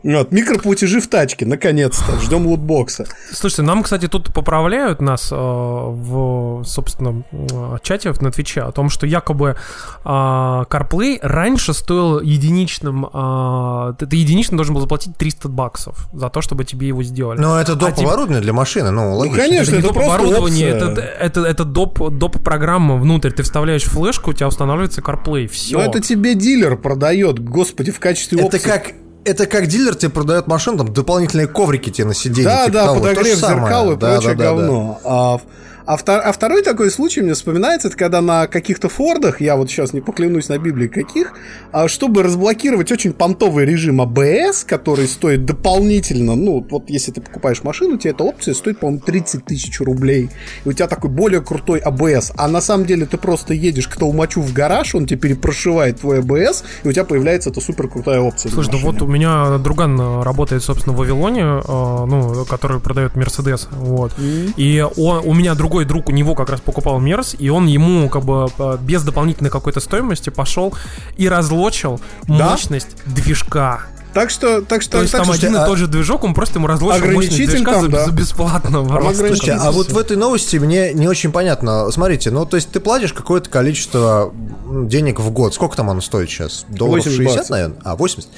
Вот, микроплатежи в тачке, наконец-то. Ждем лутбокса. Слушайте, нам, кстати, тут поправляют нас э, в, собственно, э, чате на Твиче о том, что якобы э, CarPlay раньше стоил единичным... э, ты, ты единично должен был заплатить 300 баксов за то, чтобы тебе его сделали. Но это доп. А тебе- оборудование для машины, ну, логично. конечно. это это доп. просто оборудование, это, это, это доп, доп. программа внутрь. Ты вставляешь флешку, у тебя устанавливается CarPlay. Все. Но это тебе дилер продает, господи, в качестве Это опции. как... Это как дилер тебе продает машину, там дополнительные коврики тебе на сиденье. Да, типа да, того. То подогрев зеркал и Да, прочее да, да, да. говно. А, в- а втор- а второй такой случай мне вспоминается, это когда на каких-то фордах, я вот сейчас не поклянусь на Библии каких, а, чтобы разблокировать очень понтовый режим АБС, который стоит дополнительно, ну, вот если ты покупаешь машину, тебе эта опция стоит, по-моему, 30 тысяч рублей. И у тебя такой более крутой АБС. А на самом деле ты просто едешь к толмачу в гараж, он тебе перепрошивает твой АБС, и у тебя появляется эта супер крутая опция. Слушай, да вот у меня друган э, работает, собственно, в Вавилоне, э, ну, который продает Мерседес, вот. И он- у меня другой друг, у него как раз покупал Мерс, и он ему как бы э, без дополнительной какой-то стоимости пошел и разлочил Да? мощность движка. Так что, так что, То есть так там один а- и тот же движок, он просто ему разлочил мощность движка там, за, да. за бесплатно. Слушайте, а вот в этой новости мне не очень понятно. Смотрите, ну то есть ты платишь какое-то количество денег в год. Сколько там оно стоит сейчас? Долларов 80 60, баксов. наверное? А, 80.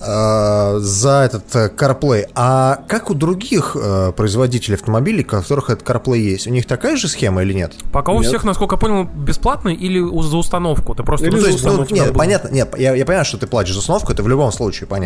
А, за этот э, CarPlay. А как у других э, производителей автомобилей, у которых этот CarPlay есть? У них такая же схема или нет? Пока у Нет. всех, насколько я понял, бесплатно или у- за установку? Ты просто Или Ну, то есть, ну, нет, понятно, нет, я, я понимаю, что ты платишь за установку, это в любом случае понятно.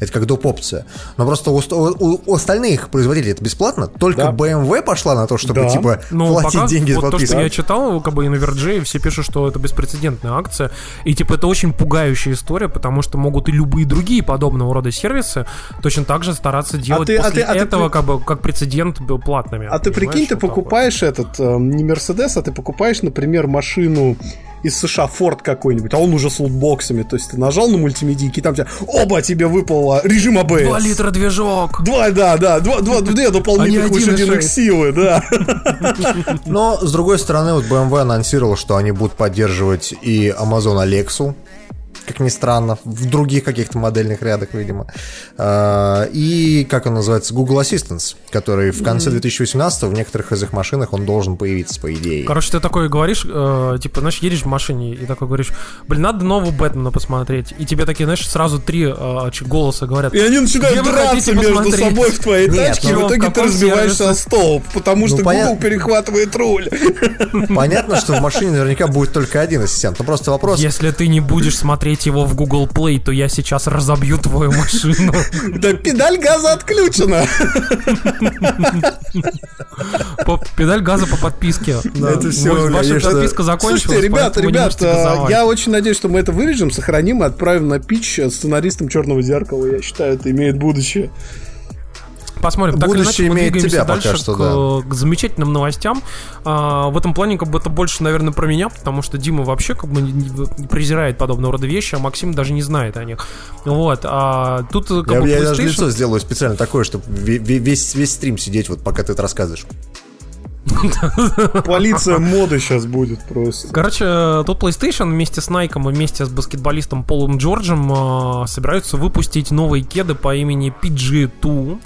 Это как доп. опция. Но просто у, у- у остальных производителей это бесплатно, только Да. BMW пошла на то, чтобы, Да. типа, Ну, платить пока деньги за вот то, что подписку. я читал, как бы и на Верджи, все пишут, что это беспрецедентная акция. И типа это очень пугающая история, потому что могут и любые другие подобного рода сервисы точно так же стараться делать ты- а после ты- а ты этого при- как бы как прецедент был платными. А ты прикинь, ты вот вот. покупаешь этот, э, не Мерседес, а ты покупаешь, например, машину из США, Форд какой-нибудь, а он уже с лутбоксами. То есть ты нажал на мультимедийки, и там тебе, оба, тебе выпало режим АБС. Два литра движок. Два, да, да, два, два, две дополнительных Они лошадиных 1,6. силы, да. Но, с другой стороны, вот BMW анонсировал, что они будут поддерживать и Amazon Alexa, как ни странно, в других каких-то модельных рядах, видимо. А, И, как он называется, Google Assistant, который в конце 2018 в некоторых из их машинах он должен появиться, по идее. Короче, ты такой говоришь, э, типа, знаешь, едешь в машине и такой говоришь, блин, надо нового Бэтмена посмотреть. И тебе такие, знаешь, сразу три э, голоса говорят. И они начинают драться между посмотреть? собой в твоей Нет, тачке, ну, в в итоге ты разбиваешься о столб, потому что понятно. Google перехватывает руль. Понятно, что в машине наверняка будет только один ассистент. Но просто вопрос... Если ты не будешь смотреть его в Google Play, то я сейчас разобью твою машину. Да педаль газа отключена. Педаль газа по подписке. Это Вы- Ваша подписка закончилась, Слушайте, ребята, ребята, я очень надеюсь, что мы это вырежем, сохраним и отправим на пич сценаристам Черного зеркала. Я считаю, это имеет будущее. Посмотрим. Так или иначе, Будущее мы имеет двигаемся тебя дальше пока что, к, да. к замечательным новостям. А, в этом плане как бы это больше, наверное, про меня, потому что Дима вообще как бы презирает подобного рода вещи, а Максим даже не знает о них. Вот. А тут как Я, бы я даже PlayStation- лицо сделаю специально такое, чтобы весь, весь стрим сидеть, вот пока ты это рассказываешь. Полиция моды сейчас будет просто. Короче, тут PlayStation вместе с Nike и вместе с баскетболистом Полом Джорджем э, собираются выпустить новые кеды по имени PG2.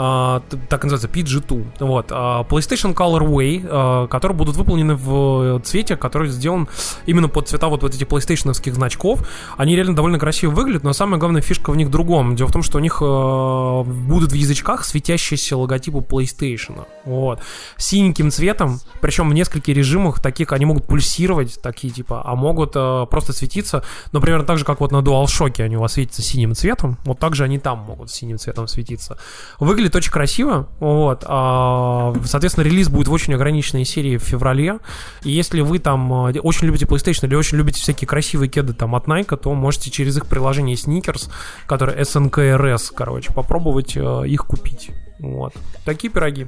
А, так называется, PG2. Вот. а, PlayStation Colorway, а, которые будут выполнены в цвете, который сделан именно под цвета вот, вот этих PlayStation значков. Они реально довольно красиво выглядят, но самая главная фишка в них другом. Дело в том, что у них будут в язычках светящиеся логотипы PlayStation. Вот. Синеньким цветом, причем в нескольких режимах таких они могут пульсировать, такие типа, а могут просто светиться, но примерно так же, как вот на DualShock они у вас светятся синим цветом, вот так же они там могут синим цветом светиться. Выглядит очень красиво, вот. а, соответственно, релиз будет в очень ограниченной серии в феврале. И если вы там э, очень любите PlayStation или очень любите всякие красивые кеды там от Nike, то можете через их приложение Sneakers, которое SNKRS, короче, попробовать э, их купить. Вот. Такие пироги.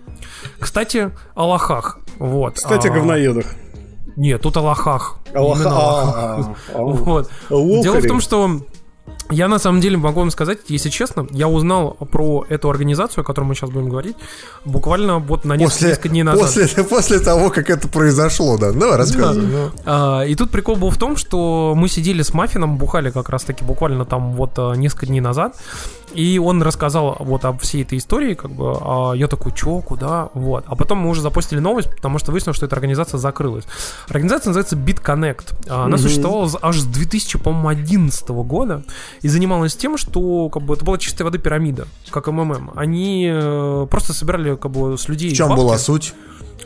Кстати, о лохах. Вот. Кстати, о А, говноедах. Нет, тут о лохах. О лохах. а, а, а. Вот. Дело в том, что я на самом деле могу вам сказать, если честно, я узнал про эту организацию, о которой мы сейчас будем говорить, буквально вот на несколько, После, несколько дней назад. после, после того, как это произошло, да. Давай, рассказывай. ну. А, и тут прикол был в том, что мы сидели с Маффином, бухали как раз таки буквально там вот а, несколько дней назад, и он рассказал вот об всей этой истории, как бы, а я такой, чё, куда, вот. А потом мы уже запостили новость, потому что выяснилось, что эта организация закрылась. Организация называется BitConnect. А, Она существовала з- аж с 2011 года и занималась тем, что как бы это была чистой воды пирамида, как МММ. Они э, просто собирали как бы с людей В чем бабки. была суть?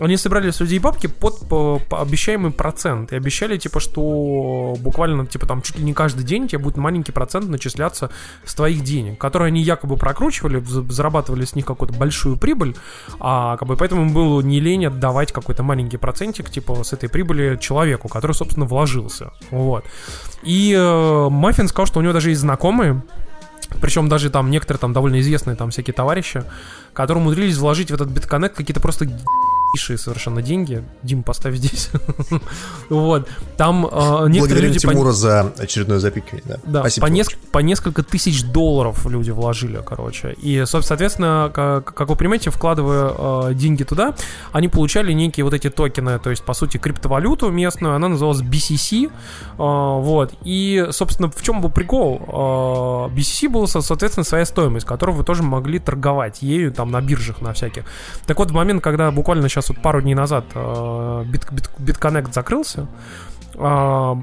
Они собирали с людей бабки под по- по обещаемый процент. И обещали, типа, что буквально, типа, там, чуть ли не каждый день тебе будет маленький процент начисляться с твоих денег, которые они якобы прокручивали, за- зарабатывали с них какую-то большую прибыль, а как бы поэтому им было не лень отдавать какой-то маленький процентик, типа, с этой прибыли человеку, который, собственно, вложился. Вот. И э, Маффин сказал, что у него даже есть знакомые, причем даже там некоторые там довольно известные там всякие товарищи, которые умудрились вложить в этот битконнект какие-то просто иши совершенно деньги. Дим, поставь здесь. Вот. Там э, некоторые люди... Тимура за очередное запикивание. Да, Да, Спасибо. по, неск- по несколько тысяч долларов люди вложили, короче. И, со- соответственно, как, как вы понимаете, вкладывая э, деньги туда, они получали некие вот эти токены, то есть, по сути, криптовалюту местную, она называлась BCC, э, вот. И, собственно, в чем был прикол? Э, BCC была, со- соответственно, своя стоимость, которую вы тоже могли торговать ею там на биржах, на всяких. Так вот, в момент, когда буквально сейчас вот пару дней назад э, Бит- Бит- BitConnect закрылся, э,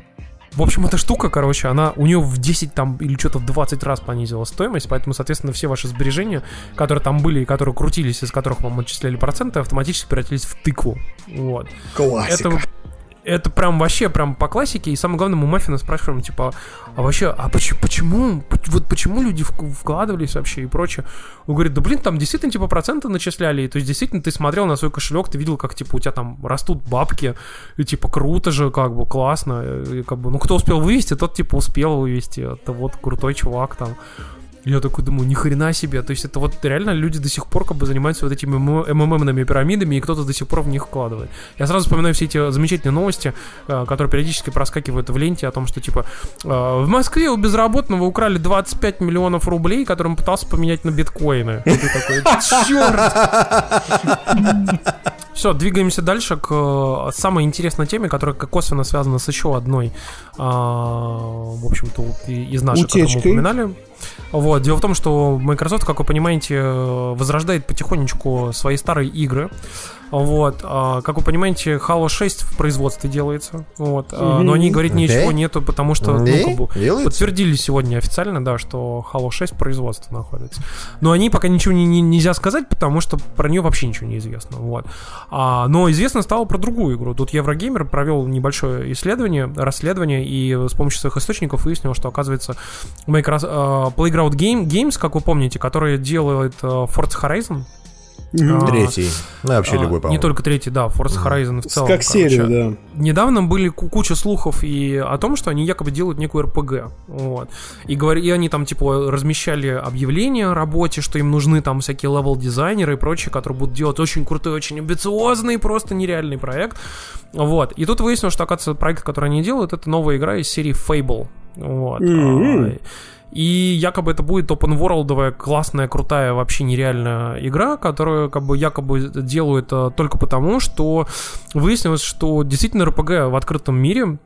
в общем, эта штука, короче, она у нее в 10 там или что-то в 20 раз понизила стоимость, поэтому, соответственно, все ваши сбережения, которые там были и которые крутились, из которых вам отчисляли проценты, автоматически превратились в тыкву. Вот. Классика. Это, это прям вообще прям по классике. И самое главное, мы Маффина спрашиваем, типа, а вообще, а почему, почему, поч- вот почему люди вк- вкладывались вообще и прочее? Он говорит, да блин, там действительно типа проценты начисляли. То есть действительно ты смотрел на свой кошелек, ты видел, как типа у тебя там растут бабки, и типа круто же, как бы классно. И, как бы, ну кто успел вывести, тот типа успел вывести. Это вот крутой чувак там. Я такой думаю, ни хрена себе. То есть это вот реально люди до сих пор как бы занимаются вот этими МММными пирамидами, и кто-то до сих пор в них вкладывает. Я сразу вспоминаю все эти замечательные новости, э, которые периодически проскакивают в ленте о том, что типа э, в Москве у безработного украли 25 миллионов рублей, которые он пытался поменять на биткоины. И Ты такой, черт! Все, двигаемся дальше к э, самой интересной теме, которая косвенно связана с еще одной, в общем-то, из наших, которые мы Утечкой. упоминали. Вот, дело в том, что Microsoft, как вы понимаете, э, возрождает потихонечку свои старые игры. Вот, а, как вы понимаете, Halo 6 в производстве делается. Вот, а, но они говорить ничего нету, потому что ну, подтвердили сегодня официально, да, что Halo 6 в производстве находится. Но они пока ничего не, не- нельзя сказать, потому что про нее вообще ничего не известно. Вот. А, но известно стало про другую игру. Тут Еврогеймер провел небольшое исследование, расследование, и с помощью своих источников выяснил, что, оказывается, Microsoft, э, Playground Game, Games, как вы помните, которые делают Forza Horizon, А, Третий. Ну, вообще а, любой, Не по-моему. только третий, да, Forza Horizon в целом. Как короче. серия, да. Недавно были ку- куча слухов и о том, что они якобы делают некую РПГ. Вот. И, говори, и они там, типа, размещали объявления о работе, что им нужны там всякие левел-дизайнеры и прочие, которые будут делать очень крутой, очень амбициозный, просто нереальный проект. Вот. И тут выяснилось, что, оказывается, проект, который они делают, это новая игра из серии Fable. Вот. Мгм. И якобы это будет open worldовая классная, крутая, вообще нереальная игра, которую как бы якобы делают э, только потому, что выяснилось, что действительно РПГ в открытом мире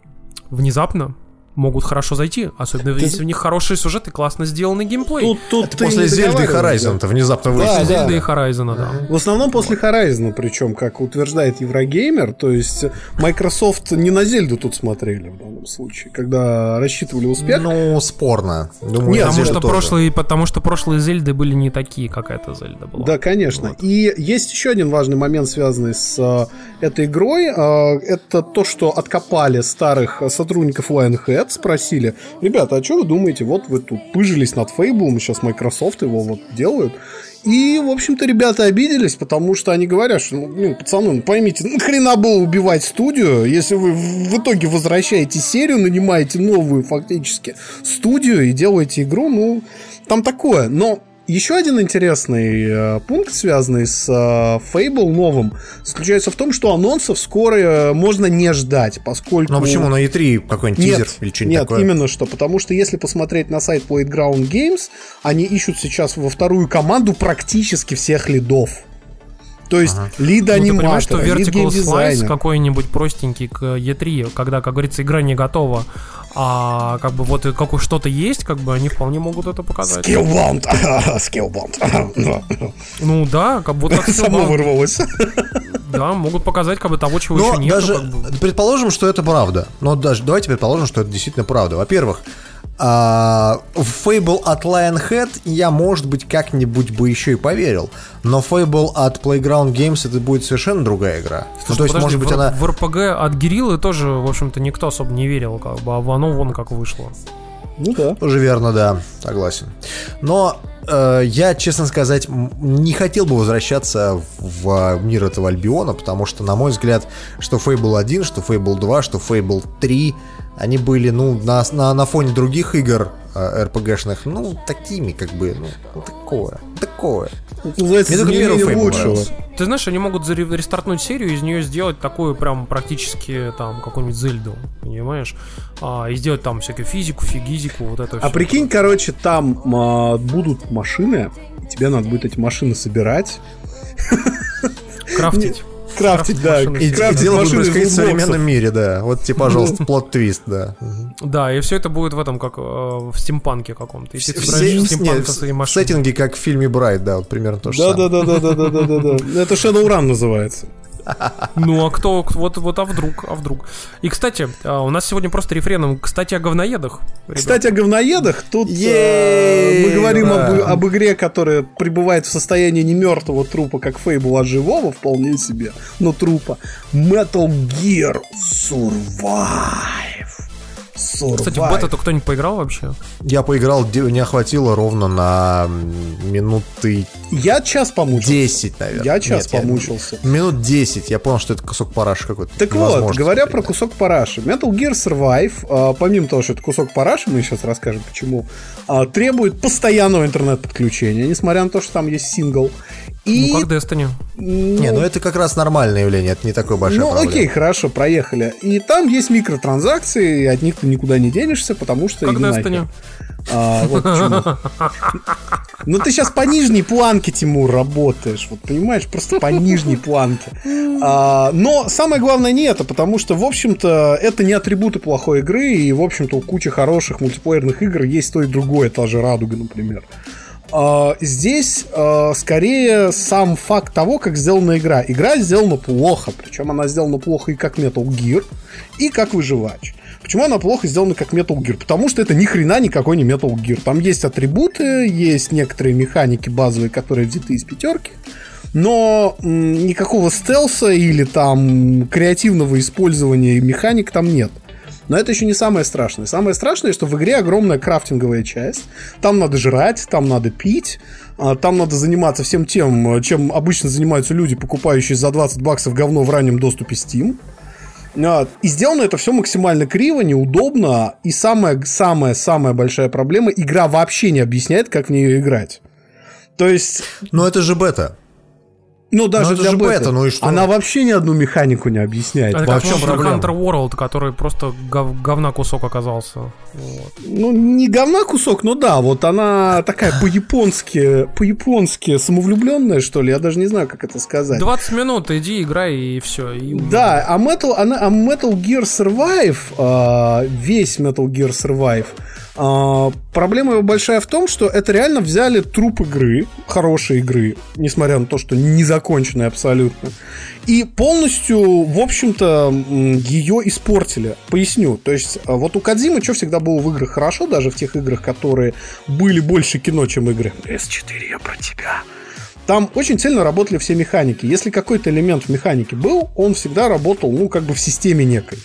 внезапно могут хорошо зайти, особенно если у них хороший сюжет и классно сделанный геймплей. Тут, тут Это ты после Зельды и Horizon-то внезапно Да, выяснилось. да. И Horizon, да. В основном после Horizon, причем, как утверждает Еврогеймер, то есть Microsoft не на Зельду тут смотрели в данном случае, когда рассчитывали успех. Ну, спорно. Думаю, Нет, Потому что, тоже. прошлые, потому что прошлые Зельды были не такие, как эта Зельда была. Да, конечно. И есть еще один важный момент, связанный с э, этой игрой. Э, это то, что откопали старых сотрудников Lionhead, спросили, ребята, а что вы думаете? Вот вы тут пыжились над Фейблом, сейчас Microsoft его вот делают. И, в общем-то, ребята обиделись, потому что они говорят, что, ну, блин, пацаны, ну, поймите, ну, хрена было убивать студию, если вы в итоге возвращаете серию, нанимаете новую, фактически, студию и делаете игру, ну, там такое. Но еще один интересный э, пункт, связанный с э, Fable новым, заключается в том, что анонсов скоро э, можно не ждать, поскольку... Ну, почему на E3 какой-нибудь тизер Нет, или что-нибудь нет, такое? именно что, потому что если посмотреть на сайт Playground Games, они ищут сейчас во вторую команду практически всех лидов. То есть лида Ну, ты понимаешь, что аниматора, лид Vertical Slice какой-нибудь простенький к E3, когда, как говорится, игра не готова, а как бы вот и какое что-то есть, как бы они вполне могут это показать. Skillbound, Skillbound. Ну да, как будто как Само вырвалось. Да, могут показать как бы того, чего Но еще нет. даже предположим, что это правда. Но даже давайте предположим, что это действительно правда. Во-первых, в Fable от Lionhead я, может быть, как-нибудь бы еще и поверил. Но Fable от Playground Games это будет совершенно другая игра. ну, то есть, может быть, в, она... в РПГ от Гериллы тоже, в общем-то, никто особо не верил, как бы, а оно вон как вышло. Ну да. Тоже верно, да, согласен. Но э, я, честно сказать, не хотел бы возвращаться в э, мир этого Альбиона, потому что, на мой взгляд, что Fable 1, что Fable 2, что Fable 3, они были, ну, на, на, на фоне других игр э, RPG-шных, ну, такими, как бы, ну, ну, такое, такое. Называется Мне только первый лучшего. Ты знаешь, они могут рестартнуть серию, из нее сделать такую прям практически там какую-нибудь Зельду, понимаешь? А, и сделать там всякую физику, фигизику, вот это А всё. прикинь, короче, там а, будут машины, и тебе надо будет эти машины собирать, Крафтить. Крафтить, да. И, и дело будет происходить в современном мире, да. Вот тебе, пожалуйста, плод-твист, да. Да, и все это будет в этом, как э, в стимпанке каком-то. И ты В, собираешь се- стимпанк нет, со своей в машиной. сеттинге, как в фильме Брайт, да, вот примерно то же Да, самое. да, да, да, да, да, да, да, да. Это Shadowrun называется. Ну а кто, вот, вот, а вдруг, а вдруг. И, кстати, а, у нас сегодня просто рефреном, кстати, о говноедах. ребят. Кстати, о говноедах. Тут э, Ей, мы говорим да. об, об игре, которая пребывает в состоянии не мертвого трупа, как Фейбл, а живого вполне себе, но трупа. Metal Gear Survive. Survive. Кстати, в бета-то кто-нибудь поиграл вообще? Я поиграл, не охватило ровно на минуты Я час помучился. 10, наверное. Я час Нет, помучился. Минут 10, я понял, что это кусок параши какой-то. Так вот, говоря про кусок параши, Metal Gear Survive, а, помимо того, что это кусок параши, мы сейчас расскажем почему, а, требует постоянного интернет-подключения, несмотря на то, что там есть сингл. И, Ну как Destiny. Не, ну это как раз нормальное явление, это не такое большое ну окей, хорошо, проехали. И там есть микротранзакции, и от них ты никуда не денешься, потому что... Как. Destiny. А, вот. Ну ты сейчас по нижней планке, Тимур, работаешь. Вот понимаешь, просто по нижней планке. А, но самое главное не это, потому что, в общем-то, это не атрибуты плохой игры, и, в общем-то, у кучи хороших мультиплеерных игр есть то и другое, та же Радуга, например. А, здесь а, скорее сам факт того, как сделана игра. Игра сделана плохо, причем она сделана плохо и как Metal Gear, и как выживач. Почему она плохо сделана как Metal Gear? Потому что это ни хрена никакой не Metal Gear. Там есть атрибуты, есть некоторые механики базовые, которые взяты из пятерки. Но никакого стелса или там креативного использования механик там нет. Но это еще не самое страшное. Самое страшное, что в игре огромная крафтинговая часть. Там надо жрать, там надо пить, а, там надо заниматься всем тем, чем обычно занимаются люди, покупающие за 20 баксов говно в раннем доступе Steam. А, И сделано это все максимально криво, неудобно. И самая-самая-самая большая проблема, игра вообще не объясняет, как в нее играть. То есть... Но это же бета. Ну, даже это для же бета. бета, ну и что? Она вообще ни одну механику не объясняет. Это Во как проблема? Hunter World, который просто гов- говна кусок оказался. Вот. Ну, не говна кусок, но да, вот она такая по-японски, по-японски самовлюбленная, что ли, я даже не знаю, как это сказать. 20 минут, иди, играй, и все. Да, а Metal, она, а Metal Gear Survive, а, весь Metal Gear Survive, а, проблема его большая в том, что это реально взяли труп игры, хорошей игры, несмотря на то, что незаконченной абсолютно, и полностью, в общем-то, ее испортили. Поясню. То есть, а, вот у Кадзимы что всегда было в играх хорошо, даже в тех играх, которые были больше кино, чем игры. S4, я про тебя. Там очень сильно работали все механики. Если какой-то элемент в механике был, он всегда работал, ну, как бы в системе некой.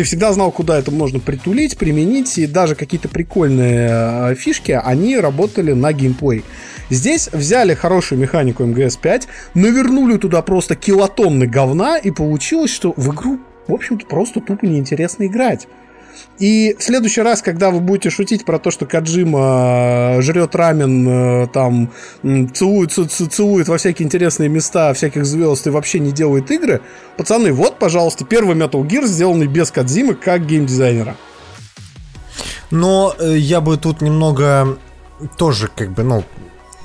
Ты всегда знал, куда это можно притулить, применить, и даже какие-то прикольные э, фишки, они работали на геймплей. Здесь взяли хорошую механику МГС-5, навернули туда просто килотонны говна, и получилось, что в игру, в общем-то, просто тупо неинтересно играть. И в следующий раз, когда вы будете шутить про то, что Каджима э, жрет рамен, э, там, целует, целует во всякие интересные места всяких звезд и вообще не делает игры, пацаны, вот, пожалуйста, первый Metal Gear, сделанный без Кадзимы, как геймдизайнера. Но э, я бы тут немного тоже как бы, ну,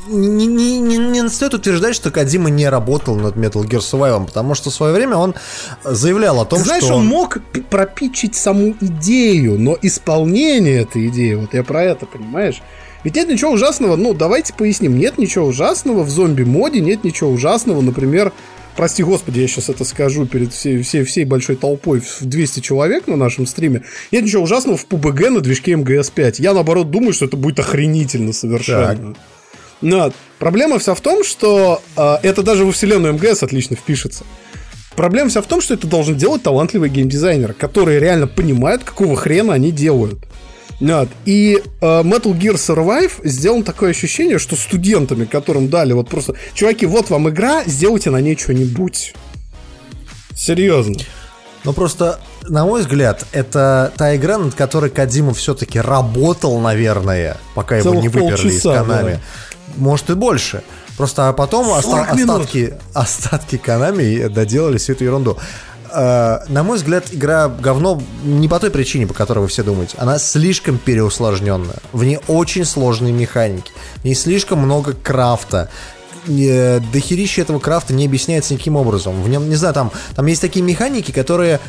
не, не, не, не стоит утверждать, что Кадима не работал над Metal Gear Survive, потому что в свое время он заявлял о том, Ты знаешь, что... он мог пропичить саму идею, но исполнение этой идеи, вот я про это, понимаешь? Ведь нет ничего ужасного, ну, давайте поясним, нет ничего ужасного в зомби-моде, нет ничего ужасного, например, прости господи, я сейчас это скажу перед всей, всей, всей большой толпой в 200 человек на нашем стриме, нет ничего ужасного в PUBG на движке МГС-5. Я, наоборот, думаю, что это будет охренительно совершенно. Но проблема вся в том, что э, это даже во вселенную МГС отлично впишется. Проблема вся в том, что это должен делать талантливый геймдизайнер, которые реально понимают, какого хрена они делают. Вот. И э, Metal Gear Survive сделан такое ощущение, что студентами, которым дали вот просто, чуваки, вот вам игра, сделайте на ней что-нибудь. Серьезно. Ну просто, на мой взгляд, это та игра, над которой Кадима все-таки работал, наверное, пока его Целых не выперли из Канами. Может и больше. Просто а потом оста- 40 минут. остатки, остатки Канами доделали всю эту ерунду. Э, на мой взгляд, игра говно не по той причине, по которой вы все думаете. Она слишком переусложненная. В ней очень сложные механики. В ней слишком много крафта. Э, Дохерища этого крафта не объясняется никаким образом. В нем, не знаю, там, там есть такие механики, которые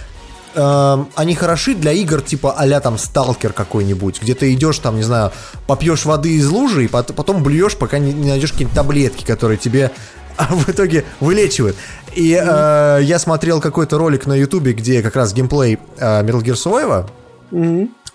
эм, они хороши для игр типа а там Сталкер какой-нибудь, где ты идешь там, не знаю, попьешь воды из лужи и пот- потом блюешь, пока не, не найдешь какие-нибудь таблетки, которые тебе в итоге вылечивают. И э, я смотрел какой-то ролик на Ютубе, где как раз геймплей э, Metal Gear Survive.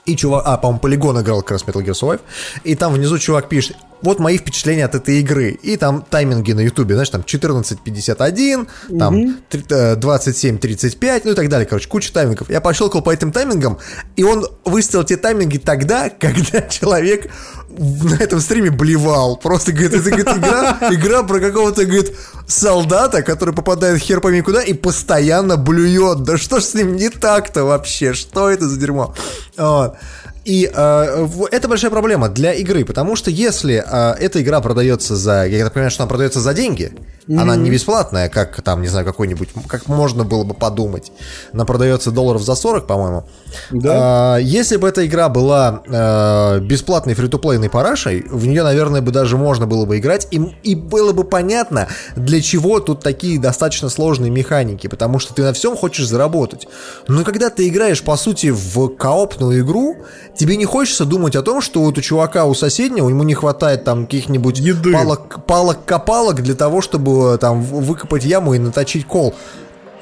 И чувак, а, по-моему, Полигон играл как раз Metal Gear Survive. И там внизу чувак пишет, вот мои впечатления от этой игры. И там тайминги на Ютубе, знаешь, там 14.51, там три- э, 27.35, ну и так далее. Короче, куча таймингов. Я пощелкал по этим таймингам, и он выставил те тайминги тогда, когда человек на этом стриме блевал. Просто, говорит, это говорит, игра, игра про какого-то, говорит, солдата, который попадает хер пойми куда и постоянно блюет. Да что ж с ним не так-то вообще? Что это за дерьмо? Вот. И э, это большая проблема для игры, потому что если э, эта игра продается за, я так понимаю, что она продается за деньги, она не бесплатная, как там, не знаю, какой-нибудь, как можно было бы подумать, она продается долларов за 40, по-моему. Да. А, если бы эта игра была э, бесплатной фри-то-плейной парашей, в нее, наверное, бы даже можно было бы играть, и, и было бы понятно, для чего тут такие достаточно сложные механики, потому что ты на всем хочешь заработать. Но когда ты играешь, по сути, в коопную игру, тебе не хочется думать о том, что вот у чувака у соседнего, ему не хватает там каких-нибудь Еды. палок, палок-копалок для того, чтобы там в- выкопать яму и наточить кол.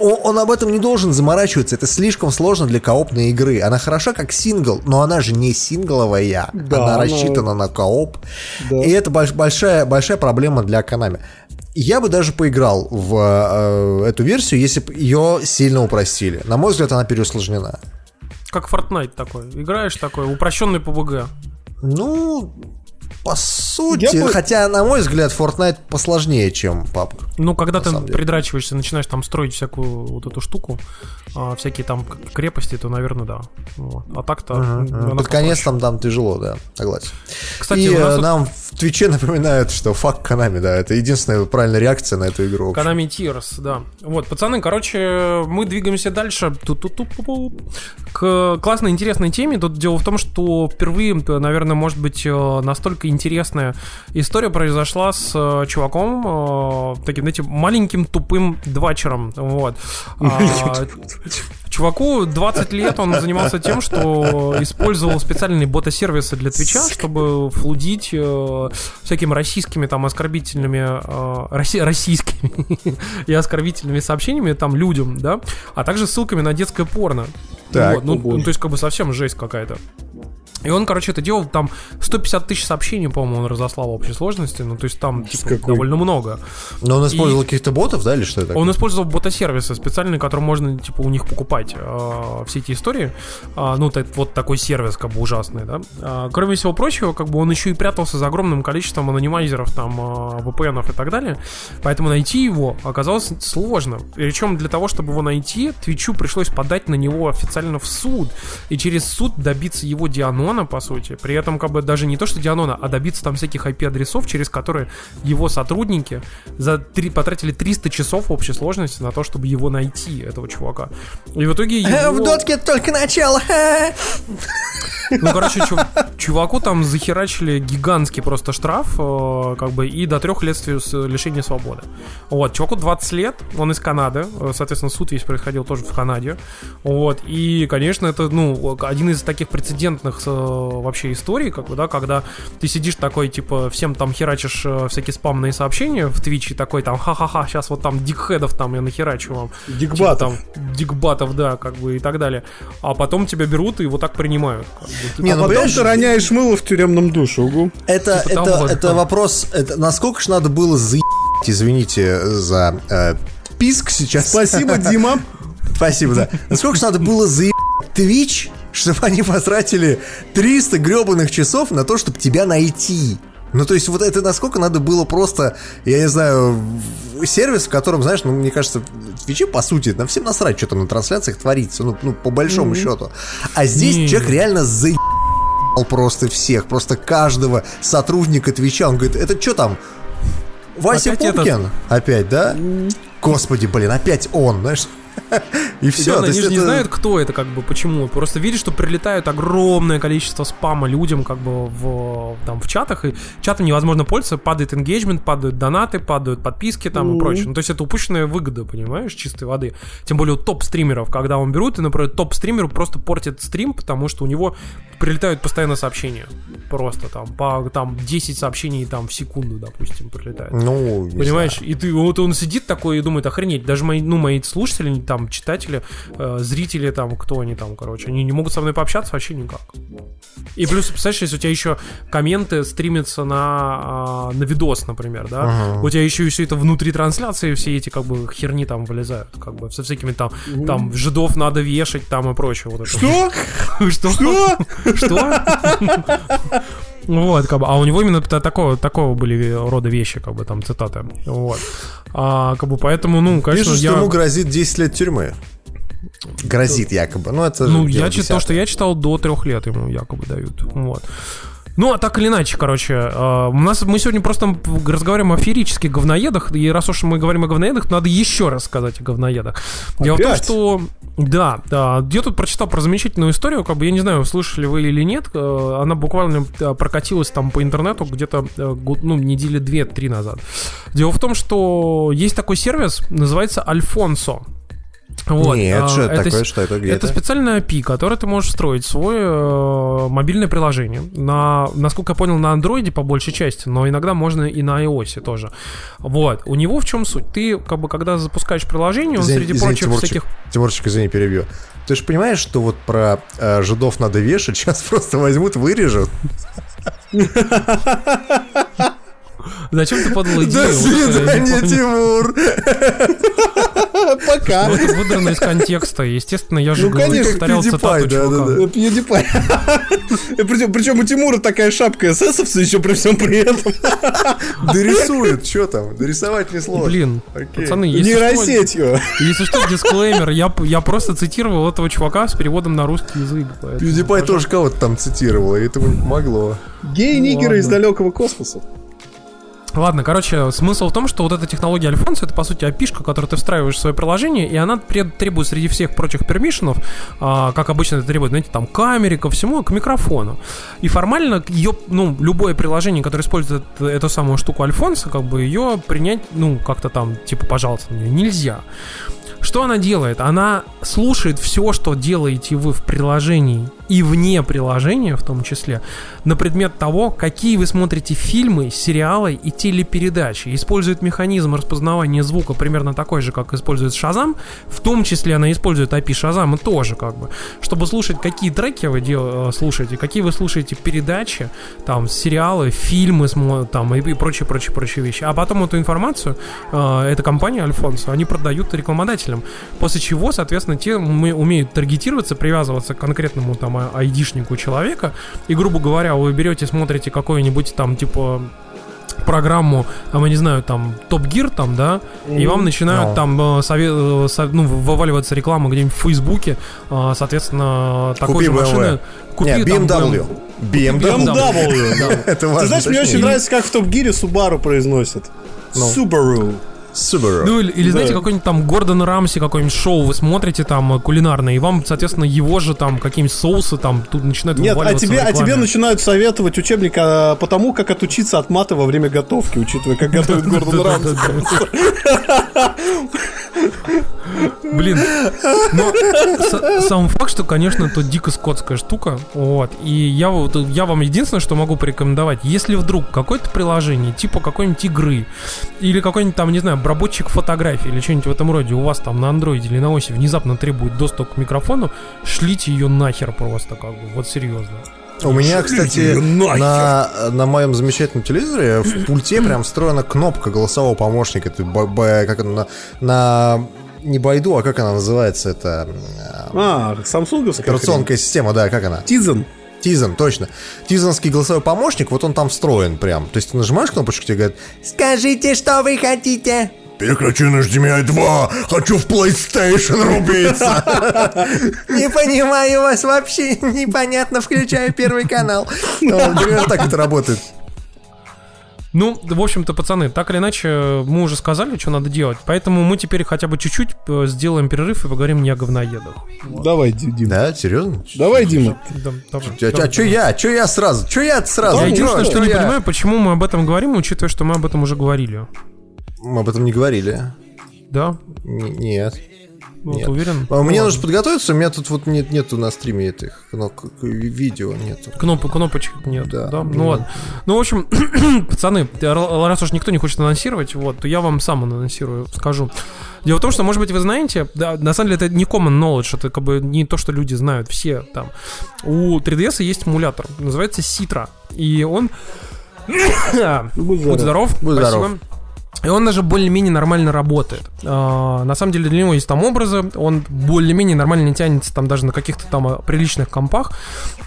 Он об этом не должен заморачиваться, это слишком сложно для коопной игры. Она хороша как сингл, но она же не сингловая, Да, она она- рассчитана на кооп. Да. И это больш- большая, большая проблема для Konami. Я бы даже поиграл в э, эту версию, если бы ее сильно упростили. На мой взгляд, она переусложнена. Как Fortnite такой. Играешь такой, упрощенный PUBG. Ну, по сути, Я хотя, на мой взгляд, Fortnite посложнее, чем PUBG. Ну, когда ты придрачиваешься, начинаешь там строить всякую вот эту штуку, а, всякие там крепости, то, наверное, да. Вот. А так-то... она Под конец там, там тяжело, да, согласен. Кстати, И нас э, тут нам в Твиче напоминают, что фак Канами, да, это единственная правильная реакция на эту игру. Konami Tears, да. Вот, пацаны, короче, мы двигаемся дальше Ту-ту-ту-пу-пу. к классной, интересной теме. Тут дело в том, что впервые, наверное, может быть, э, настолько интересная история произошла с э, чуваком, э, таким, знаете, маленьким тупым двачером. Вот. Чуваку 20 лет, он занимался тем, что использовал специальные бота-сервисы для Твича, чтобы флудить э, всякими российскими там оскорбительными, э, росси- российскими и оскорбительными сообщениями там людям, да, а также ссылками на детское порно. Так, Вот, ну, боже. ну, то есть как бы совсем жесть какая-то. И он, короче, это делал, там 150 тысяч сообщений, по-моему, он разослал в общей сложности, ну, то есть там, типа, какой? довольно много. Но он использовал И- каких-то ботов, да, или что это? Он использовал бота-сервисы специальные, которые можно, типа, у них покупать э, все эти истории. А, ну, так- вот такой сервис, как бы, ужасный, да. А, кроме всего прочего, как бы, он еще и прятался за огромным количеством анонимайзеров, там, э, VPN и так далее. Поэтому найти его оказалось сложно. Причем для того, чтобы его найти, Твичу пришлось подать на него официально в суд. И через суд добиться его дианона, по сути. При этом, как бы, даже не то, что дианона, а добиться там всяких IP-адресов, через которые его сотрудники за три, потратили 300 часов общей сложности на то, чтобы его найти, этого чувака. И в итоге Э, его... В дотке только начало. Ну, короче, чу- чуваку там захерачили гигантский просто штраф, э, как бы, и до трех лет с- лишения свободы. Вот, чуваку 20 лет, он из Канады, э, соответственно, суд весь происходил тоже в Канаде. Вот, и, конечно, это, ну, один из таких прецедентных э, вообще историй, как бы, да, когда ты сидишь такой, типа, всем там херачишь э, всякие спамные сообщения в Твиче, такой там, ха-ха-ха, сейчас вот там дикхедов там я нахерачу вам. Типа Дикбатов. там, дикбатов, да, как бы и так далее. А потом тебя берут и вот так принимают. как бы. Ты Не, ну, потом понимаешь, ты роняешь мыло в тюремном душе, угу. Это, Типа это, того, это да. вопрос, это насколько ж надо было заебать, извините за э, писк сейчас. Спасибо, Дима. Спасибо, да. Насколько ж надо было заебать Twitch, чтобы они потратили 300 гребаных часов на то, чтобы тебя найти. Ну, то есть, вот это насколько надо было просто, я не знаю, сервис, в котором, знаешь, ну, мне кажется, в Твиче, по сути, нам всем насрать, что там на трансляциях творится, ну, ну по большому счету. А здесь Не. человек реально заебал просто всех, просто каждого сотрудника Твича. Он говорит, это что там, Вася Опять Пупкин? Опять, да? Господи, блин, опять он, знаешь? И все. Ребята, они же не знают, кто это, как бы, почему. Просто видишь, что прилетает огромное количество спама людям, как бы, в, там, в чатах, и чатом невозможно пользоваться, падает engagement, падают донаты, падают подписки там и прочее. Ну, то есть это упущенная выгода, понимаешь, чистой воды. Тем более у топ-стримеров, когда он берут, и, например, топ-стримеру просто портит стрим, потому что у него прилетают постоянно сообщения. Просто там, по там 10 сообщений там в секунду, допустим, прилетает. Ну, Понимаешь, и ты вот он сидит такой и думает, охренеть, даже мои, ну, мои слушатели, там, читатели, э, зрители, там, кто они там, короче, они не могут со мной пообщаться вообще никак. И плюс, представляешь, если у тебя еще комменты стримятся на, а, на видос, например, да, у тебя еще и все это внутри трансляции, все эти, как бы, херни там вылезают, как бы, со всякими там, там, жидов надо вешать, там, и прочее. Вот это. Что? Что? Что? Что? Вот, как бы, а у него именно та- такого, такого были рода вещи, как бы там цитаты. Вот. А, как бы поэтому, ну, конечно, Пишут, я. что ему грозит 10 лет тюрьмы. Грозит якобы. Ну, это Ну, я чит- то, что я читал, до трех лет ему якобы дают. Вот. Ну, а так или иначе, короче, э, у нас мы сегодня просто разговариваем о феерических говноедах, и раз уж мы говорим о говноедах, то надо еще раз сказать о говноедах. Дело в том, Опять? что да, да, я тут прочитал про замечательную историю, как бы, я не знаю, слышали вы или нет, э, она буквально прокатилась там по интернету где-то, э, ну, недели две-три назад. Дело в том, что есть такой сервис, называется Альфонсо. Вот, Нет, а, что это это такое, что это, где это специальная API, которое ты можешь встроить в свое э, мобильное приложение. На, насколько я понял, на андроиде по большей части, но иногда можно и на iOS тоже. Вот. У него в чем суть? Ты, как бы, когда запускаешь приложение, он Извини- среди извини, прочих Тимурчик, всяких... Тимурчик, извини, перебью. Ты же понимаешь, что вот про э, жидов надо вешать, сейчас просто возьмут, вырежут. Зачем ты подал идею? До не свидания. Тимур! Пока. Ну, это выдрано из контекста. Естественно, я же Ну, говорю, конечно, повторял PewDiePie, цитату да, чувака. да, да. PewDiePie. Причем, причем у Тимура такая шапка эсэсовца еще при всем при этом. Дорисует, что там? Дорисовать несложно. Блин, Окей. пацаны, если что, Нейросетью. если что, дисклеймер, я, я просто цитировал этого чувака с переводом на русский язык. PewDiePie тоже кого-то там цитировал, и этому не помогло. Гей-нигеры из далекого космоса. Ладно, короче, смысл в том, что вот эта технология Альфонса это по сути API, которую ты встраиваешь в свое приложение, и она требует среди всех прочих пермишенов, а, как обычно это требует, знаете, там камере, ко всему, к микрофону. И формально ее, ну, любое приложение, которое использует эту, самую штуку Альфонса, как бы ее принять, ну, как-то там, типа, пожалуйста, нельзя. Что она делает? Она слушает все, что делаете вы в приложении и вне приложения в том числе, на предмет того, какие вы смотрите фильмы, сериалы и телепередачи. Использует механизм распознавания звука примерно такой же, как использует Шазам. В том числе она использует API Шазама тоже, как бы, чтобы слушать, какие треки вы дел- э, слушаете, какие вы слушаете передачи, там, сериалы, фильмы, там, и, прочие, прочие, прочие вещи. А потом эту информацию, э, эта компания Альфонсо, они продают рекламодателям. После чего, соответственно, те умеют таргетироваться, привязываться к конкретному там а- айдишнику человека. И, грубо говоря, вы берете, смотрите какой-нибудь там, типа, программу, там, я не знаю, там, Топ Гир, там, да, и вам начинают Ну. там э, сове- э, со- ну, вываливаться реклама где-нибудь в Фейсбуке, э, соответственно, такой Купи же BMW. машины. Купи Не, там BMW. BMW. BMW. Это Ты важно. знаешь, мне очень нравится, как в Топ Гире Subaru произносят. Subaru. Subaru. Ну или, или, знаете, Да. какой-нибудь там Гордон Рамси, какое-нибудь шоу вы смотрите там э, кулинарное, и вам, соответственно, его же там какие-нибудь соусы там тут начинают Нет, а тебе, а тебе начинают советовать учебник а, по тому, как отучиться от мата во время готовки, учитывая, как готовит Гордон Рамси. Блин, но сам факт, что, конечно, это дико скотская штука, вот, и я, вот, я вам единственное, что могу порекомендовать, если вдруг какое-то приложение, типа какой-нибудь игры, или какой-нибудь там, не знаю, обработчик фотографий, или что-нибудь в этом роде, у вас там на андроиде или на оси внезапно требует доступ к микрофону, шлите ее нахер просто, как бы, вот серьезно. У меня, кстати, на, на моем замечательном телевизоре в пульте прям встроена кнопка голосового помощника. Это б- б- как она на, на не Байду, а как она называется? Это А, самсунговская операционная система, да, как она? Тизен. Тизен, точно. Тизенский голосовой помощник, вот он там встроен прям. То есть ты нажимаешь кнопочку, тебе говорят, скажите, что вы хотите. Переключи на HDMI 2, хочу в PlayStation рубиться. Не понимаю вас вообще, непонятно, включаю первый канал. Примерно так это работает. Ну, в общем-то, пацаны, так или иначе, мы уже сказали, что надо делать. Поэтому мы теперь хотя бы чуть-чуть э, сделаем перерыв и поговорим не о говноедах. Давай, Ди- Дима. Да, серьезно? Давай, Дима. Да, давай, А, давай. что я? Что я сразу? Что я сразу? Я Да, единственное, ну, что не я? понимаю, почему мы об этом говорим, учитывая, что мы об этом уже говорили. Мы об этом не говорили. Да? Н- Нет. Вот Нет. уверен? А Мне Ну, нужно подготовиться, у меня тут вот нет, нету на стриме этих кнопок, видео нету. Кноп, кнопочек нет, Да. да. Ну ладно. Ну, в общем, пацаны, раз уж никто не хочет анонсировать, вот, то я вам сам анонсирую, скажу. Дело в том, что, может быть, вы знаете, да, на самом деле это не common knowledge, это как бы не то, что люди знают, все там. У 3DS есть эмулятор, называется Citra, и он... Будь Будь здоров. Будь спасибо. здоров. И он даже более-менее нормально работает. А, на самом деле для него есть там образы, он более-менее нормально тянется там даже на каких-то там а, приличных компах.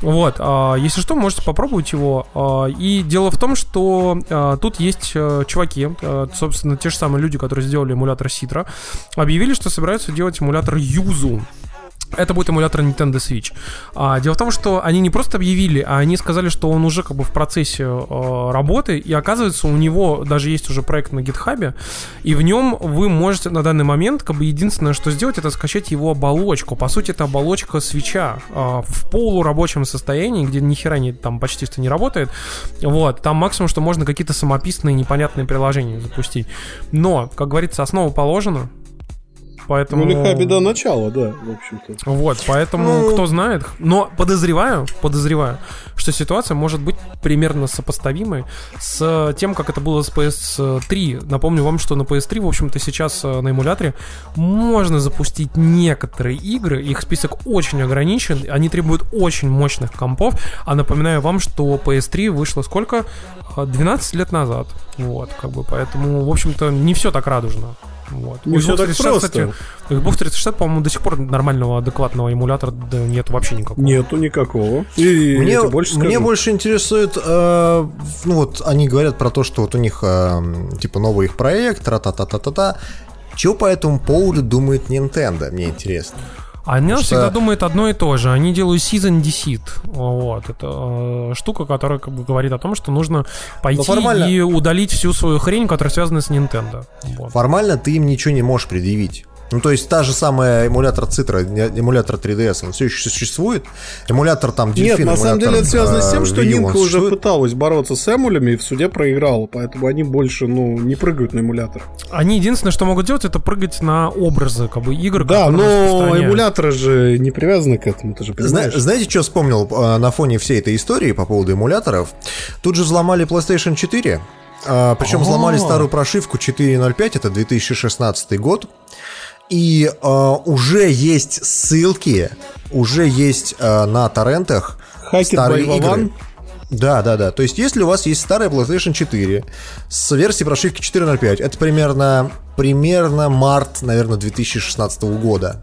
Вот, а, если что, можете попробовать его. А, и дело в том, что а, тут есть а, чуваки, а, собственно, те же самые люди, которые сделали эмулятор Citra, объявили, что собираются делать эмулятор Юзу. Это будет эмулятор Nintendo Switch. А, дело в том, что они не просто объявили, а они сказали, что он уже как бы в процессе э, работы, и оказывается, у него даже есть уже проект на гитхабе, и в нем вы можете на данный момент, как бы единственное, что сделать, это скачать его оболочку. По сути, это оболочка свеча э, в полурабочем состоянии, где ни хера не, там почти что не работает. Вот, там максимум, что можно какие-то самописные непонятные приложения запустить. Но, как говорится, основа положена. Поэтому... Ну, лиха беда начала, да, в общем-то. Вот, поэтому Ну- кто знает. Но подозреваю, подозреваю, что ситуация может быть примерно сопоставимой с тем, как это было с PS3. Напомню вам, что на PS3, в общем-то, сейчас э, на эмуляторе можно запустить некоторые игры. Их список очень ограничен. Они требуют очень мощных компов. А напоминаю вам, что PS3 вышло сколько? Э, 12 лет назад. Вот, как бы, поэтому, в общем-то, не все так радужно. Вот. Не У всё Xbox так 360, просто. кстати, Xbox 360, по-моему, до сих пор нормального, адекватного эмулятора да, нет вообще никакого. Нету никакого. И Мне, больше мне больше интересует, э, ну вот они говорят про то, что вот у них э, типа новый их проект, тра-та-та-та-та-та. Что по этому поводу думает Nintendo, мне интересно. Они Что- всегда думают одно и то же. Они делают season deceit. Вот. Это э, штука, которая как бы говорит о том, что нужно пойти формально- и удалить всю свою хрень, которая связана с Nintendo. Вот. Формально ты им ничего не можешь предъявить. Ну, то есть та же самая эмулятор Citra, не- эмулятор 3DS, он все еще существует. Эмулятор там Нет, Дельфин, на самом деле это связано с тем, э, что U, он Нинка уже существует. пыталась бороться с эмулями и в суде проиграла, поэтому они больше, ну, не прыгают на эмулятор. Они единственное, что могут делать, это прыгать на образы как бы игр, Да, но эмуляторы же не привязаны к этому, ты же Зна- понимаешь. знаете, что вспомнил э, на фоне всей этой истории по поводу эмуляторов? Тут же взломали PlayStation 4. а, причем взломали старую прошивку 4.05, это 2016 год. И э, уже есть ссылки, уже есть э, на торрентах Hacked старые игры. Vavon? Да, да, да. То есть, если у вас есть старая PlayStation 4 с версией прошивки 4.05, это примерно, примерно март, наверное, 2016 года.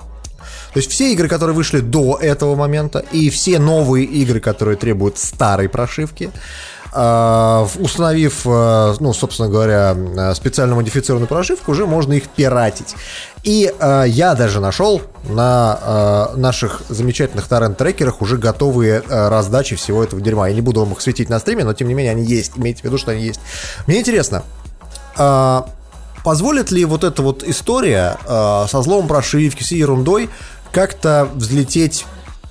То есть все игры, которые вышли до этого момента, и все новые игры, которые требуют старой прошивки, установив, э, ну, собственно говоря, э, специально модифицированную прошивку, уже можно их пиратить. И э, я даже нашел на э, наших замечательных торрент-трекерах уже готовые э, раздачи всего этого дерьма. Я не буду вам их светить на стриме, но тем не менее они есть. Имейте в виду, что они есть. Мне интересно, а, позволит ли вот эта вот история а, со злом прошивки, с ерундой как-то взлететь,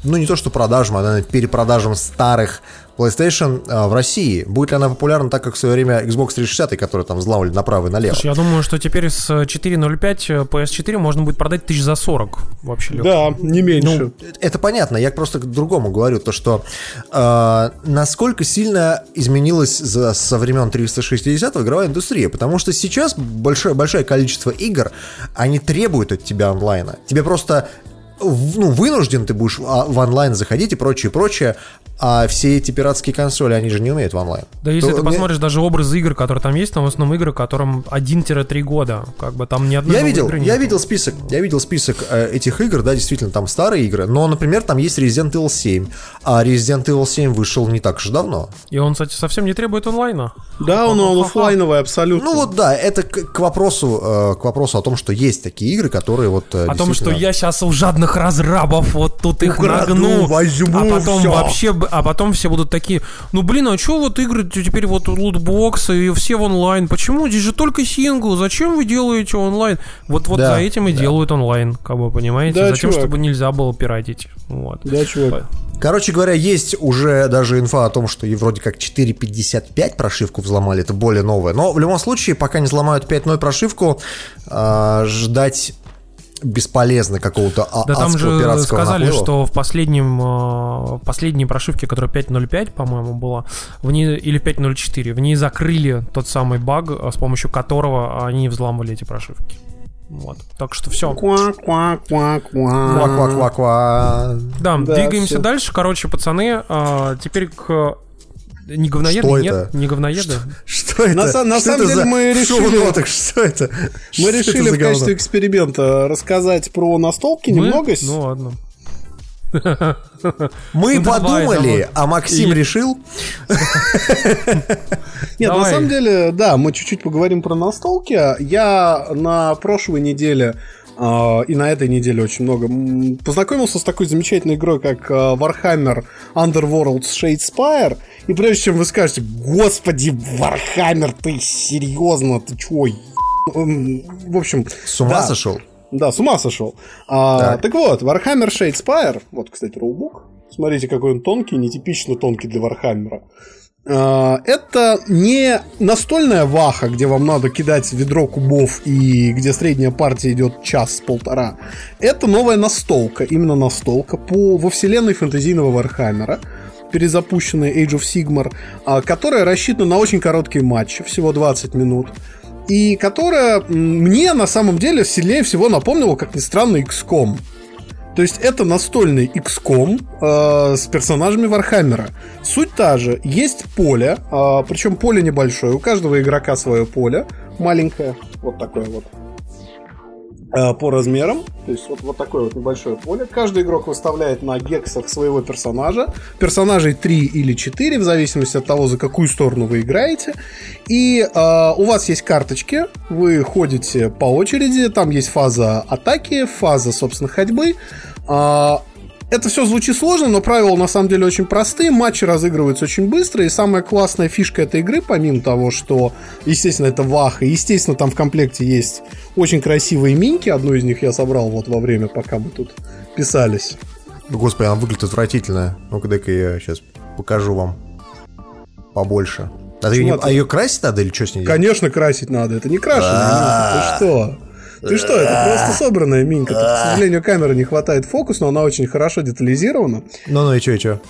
ну не то что продажам, а наверное, перепродажам старых PlayStation а, в России? Будет ли она популярна так, как в свое время Xbox 360, который там взламывали направо и налево? Слушай, я думаю, что теперь с 4.05 PS4 можно будет продать тысяч за 40 вообще легко. Да, не меньше. Ну, это понятно, я просто к другому говорю, то что э, насколько сильно изменилась за, со времен 360 игровая индустрия, потому что сейчас большое, большое количество игр, они требуют от тебя онлайна. Тебе просто ну, вынужден ты будешь а, в онлайн заходить и прочее, прочее, а все эти пиратские консоли, они же не умеют в онлайн. Да если То ты мне- посмотришь даже образы игр, которые там есть, там в основном игры, которым 1-3 года. Как бы там ни одной Я видел, игры я видел список, я видел список э, этих игр, да, действительно, там старые игры, но, например, там есть Resident Evil 7, а Resident Evil 7 вышел не так уж и давно. И он, кстати, совсем не требует онлайна. Да, он, он оффлайновый абсолютно. Ну вот да, это к, к вопросу, э, к вопросу о том, что есть такие игры, которые вот э, О том, что я сейчас у жадных разрабов вот тут их Украду, нагну, возьму а потом всё. вообще, а потом все будут такие, ну блин, а что вот игры теперь вот лутбоксы и все в онлайн? Почему здесь же только сингл? Зачем вы делаете онлайн? Вот вот Да, за этим и да. делают онлайн, как бы понимаете? Да, Зачем, чувак. чтобы нельзя было пиратить? Вот. Да, чувак. Короче говоря, есть уже даже инфа о том, что и вроде как 4.55 прошивку взломали, это более новое. Но в любом случае, пока не взломают 5.0 прошивку, э, ждать бесполезно какого-то а- Да там же пиратского сказали, наплыва. что в последнем, э, последней прошивке, которая 5.05, по-моему, была, в ней, или 5.04, в ней закрыли тот самый баг, э, с помощью которого они взламывали эти прошивки. Вот. Так что все. Ква-ква-ква-ква. Да, Да, двигаемся всё. дальше. Короче, пацаны, а, теперь к... Не говноеды? Что Нет, это? не говноеды. Что это? На на Что самом это деле за мы решили-? Что это? Мы Что это решили за в качестве эксперимента рассказать про настолки Мы? немного. Ну ладно. Мы Ну, подумали, давай. а Максим И- решил. Нет, Давай. на самом деле, да, мы чуть-чуть поговорим про настолки. Я на прошлой неделе и на этой неделе очень много познакомился с такой замечательной игрой, как а, Warhammer Underworld Shadespire. И прежде чем вы скажете, господи, Warhammer, ты серьезно, ты чего? е-?» М, В общем, С ума да. сошел? Да, с ума сошел. А, Так. так. вот, Warhammer Shadespire, вот, кстати, rulebook. Смотрите, какой он тонкий, нетипично тонкий для Warhammer а. А, Это не настольная ваха, где вам надо кидать ведро кубов и где средняя партия идет час-полтора. Это новая настолка, именно настолка по, во вселенной фэнтезийного Warhammer а перезапущенный Age of Sigmar, а, которая рассчитана на очень короткие матчи, всего 20 минут и которая мне на самом деле сильнее всего напомнила, как ни странно, XCOM. То есть это настольный XCOM э, с персонажами Warhammer а. Суть та же. Есть поле, э, причем поле небольшое. У каждого игрока свое поле. Маленькое. Вот такое вот. э, по размерам. То есть вот, вот такое вот небольшое поле. Каждый игрок выставляет на гексах своего персонажа. Персонажей 3 или 4, в зависимости от того, за какую сторону вы играете. И э, у вас есть карточки, вы ходите по очереди, там есть фаза атаки, фаза, собственно, ходьбы. Э, это все звучит сложно, но правила на самом деле очень простые. Матчи разыгрываются очень быстро. И самая классная фишка этой игры, помимо того, что, естественно, это вах, и, естественно, там в комплекте есть очень красивые минки. Одну из них я собрал вот во время, пока мы тут писались. Господи, она выглядит отвратительно. Ну-ка, дай-ка я сейчас покажу вам побольше. А, Смотри. а ее красить надо или что с ней делать? Конечно, красить надо. Это не крашеная минка. Ты что? Ты что, это просто собранная минка. Тут, к сожалению, камеры не хватает фокус, но она очень хорошо детализирована. Ну-ну, и что, и что?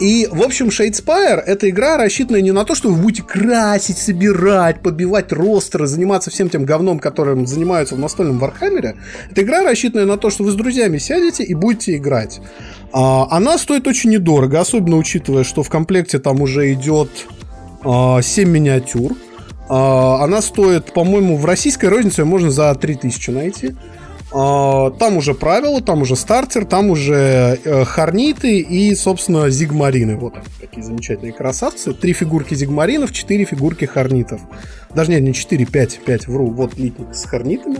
И, в общем, Shadespire — это игра, рассчитанная не на то, что вы будете красить, собирать, подбивать ростеры, заниматься всем тем говном, которым занимаются в настольном Вархаммере. Это игра, рассчитанная на то, что вы с друзьями сядете и будете играть. А, она стоит очень недорого, особенно учитывая, что в комплекте там уже идет а, 7 миниатюр. А, она стоит, по-моему, в российской рознице можно за 3000 найти. А, Там уже правила, там уже стартер, там уже э, хорниты и, собственно, зигмарины. Вот такие замечательные красавцы. Три фигурки зигмаринов, четыре фигурки хорнитов. Даже нет, не четыре, пять, пять, вру. Вот литник с хорнитами.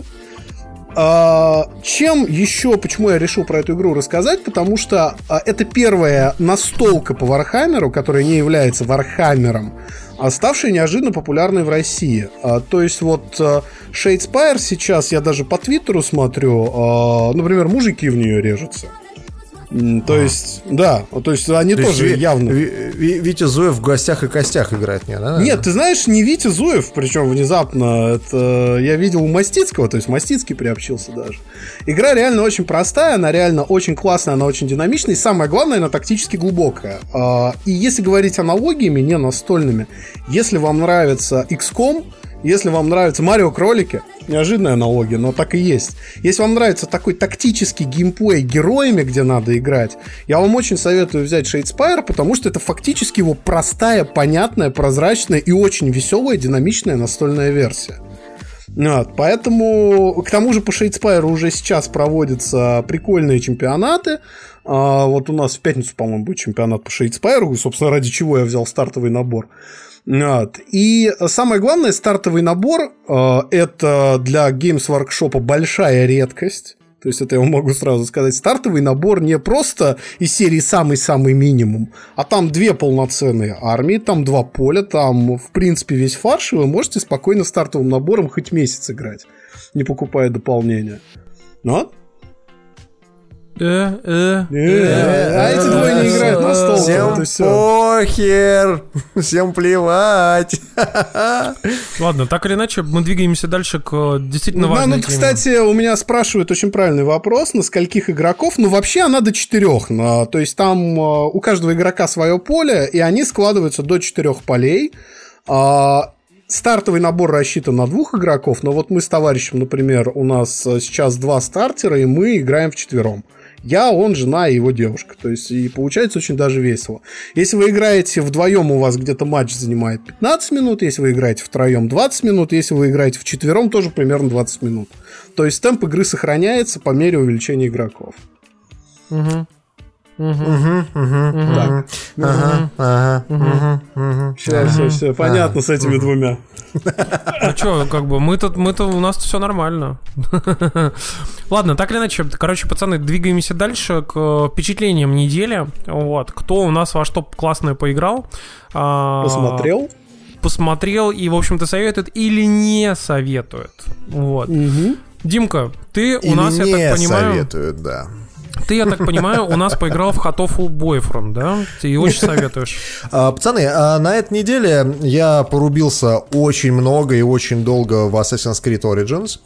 А, чем еще, почему я решил про эту игру рассказать? Потому что это первая настолка по Вархаммеру, которая не является Вархаммером, а ставшая неожиданно популярной в России. А, то есть вот а, Shadespire сейчас, я даже по Твиттеру смотрю, например, мужики в нее режутся. То есть, да, то есть они То есть тоже Ви- явно... Ви- Ви- Витя Зуев в гостях и костях играет, не, да? Нет, ты знаешь, не Витя Зуев, причем внезапно, это я видел у Мастицкого, то есть Мастицкий приобщился даже. Игра реально очень простая, она реально очень классная, она очень динамичная, и самое главное, она тактически глубокая. А, И если говорить аналогиями, не настольными, если вам нравится XCOM, если вам нравятся Марио Кролики, неожиданная аналогия, но так и есть. Если вам нравится такой тактический геймплей героями, где надо играть, я вам очень советую взять Shadespire, потому что это фактически его простая, понятная, прозрачная и очень веселая, динамичная настольная версия. Вот, поэтому, к тому же, по Shadespire уже сейчас проводятся прикольные чемпионаты. А, вот у нас в пятницу, по-моему, будет чемпионат по и, собственно, ради чего я взял стартовый набор. Вот. И самое главное, стартовый набор э, это для Games Workshop большая редкость. То есть это я вам могу сразу сказать. Стартовый набор не просто из серии самый-самый минимум, а там две полноценные армии, там два поля, там в принципе весь фарш, и вы можете спокойно стартовым набором хоть месяц играть, не покупая дополнения. Ну, вот. Э, э, А эти двое не играют на стол. Всем похер, всем плевать. Ладно, так или иначе, мы двигаемся дальше к э, действительно Ну, важной ну, теме. кстати, у меня спрашивают очень правильный вопрос, на скольких игроков. Ну, вообще она до четырех. То есть там э, у каждого игрока свое поле, и они складываются до четырех полей. А, Стартовый набор рассчитан на двух игроков, но вот мы с товарищем, например, у нас э, сейчас два стартера, и мы играем в четвером. Я, он, жена и его девушка. То есть, и получается очень даже весело. Если вы играете вдвоем, у вас где-то матч занимает 15 минут. Если вы играете втроем, 20 минут. Если вы играете в четвером, тоже примерно 20 минут. То есть, темп игры сохраняется по мере увеличения игроков. Мгм. все, все, все. Понятно с этими двумя. Ну что, как бы, мы тут, мы тут, у нас все нормально. Ладно, так или иначе, короче, пацаны, двигаемся дальше к впечатлениям недели. Вот, кто у нас во что классное поиграл. а, Посмотрел? Посмотрел и, в общем-то, советует или не советует. Вот. Димка, ты у Или нас, я так понимаю, советуют, да. Ты, я так понимаю, у нас поиграл в Hatoful Boyfriend, да? Ты очень советуешь. А, Пацаны, а на этой неделе я порубился очень много и очень долго в Assassin's Creed Origins.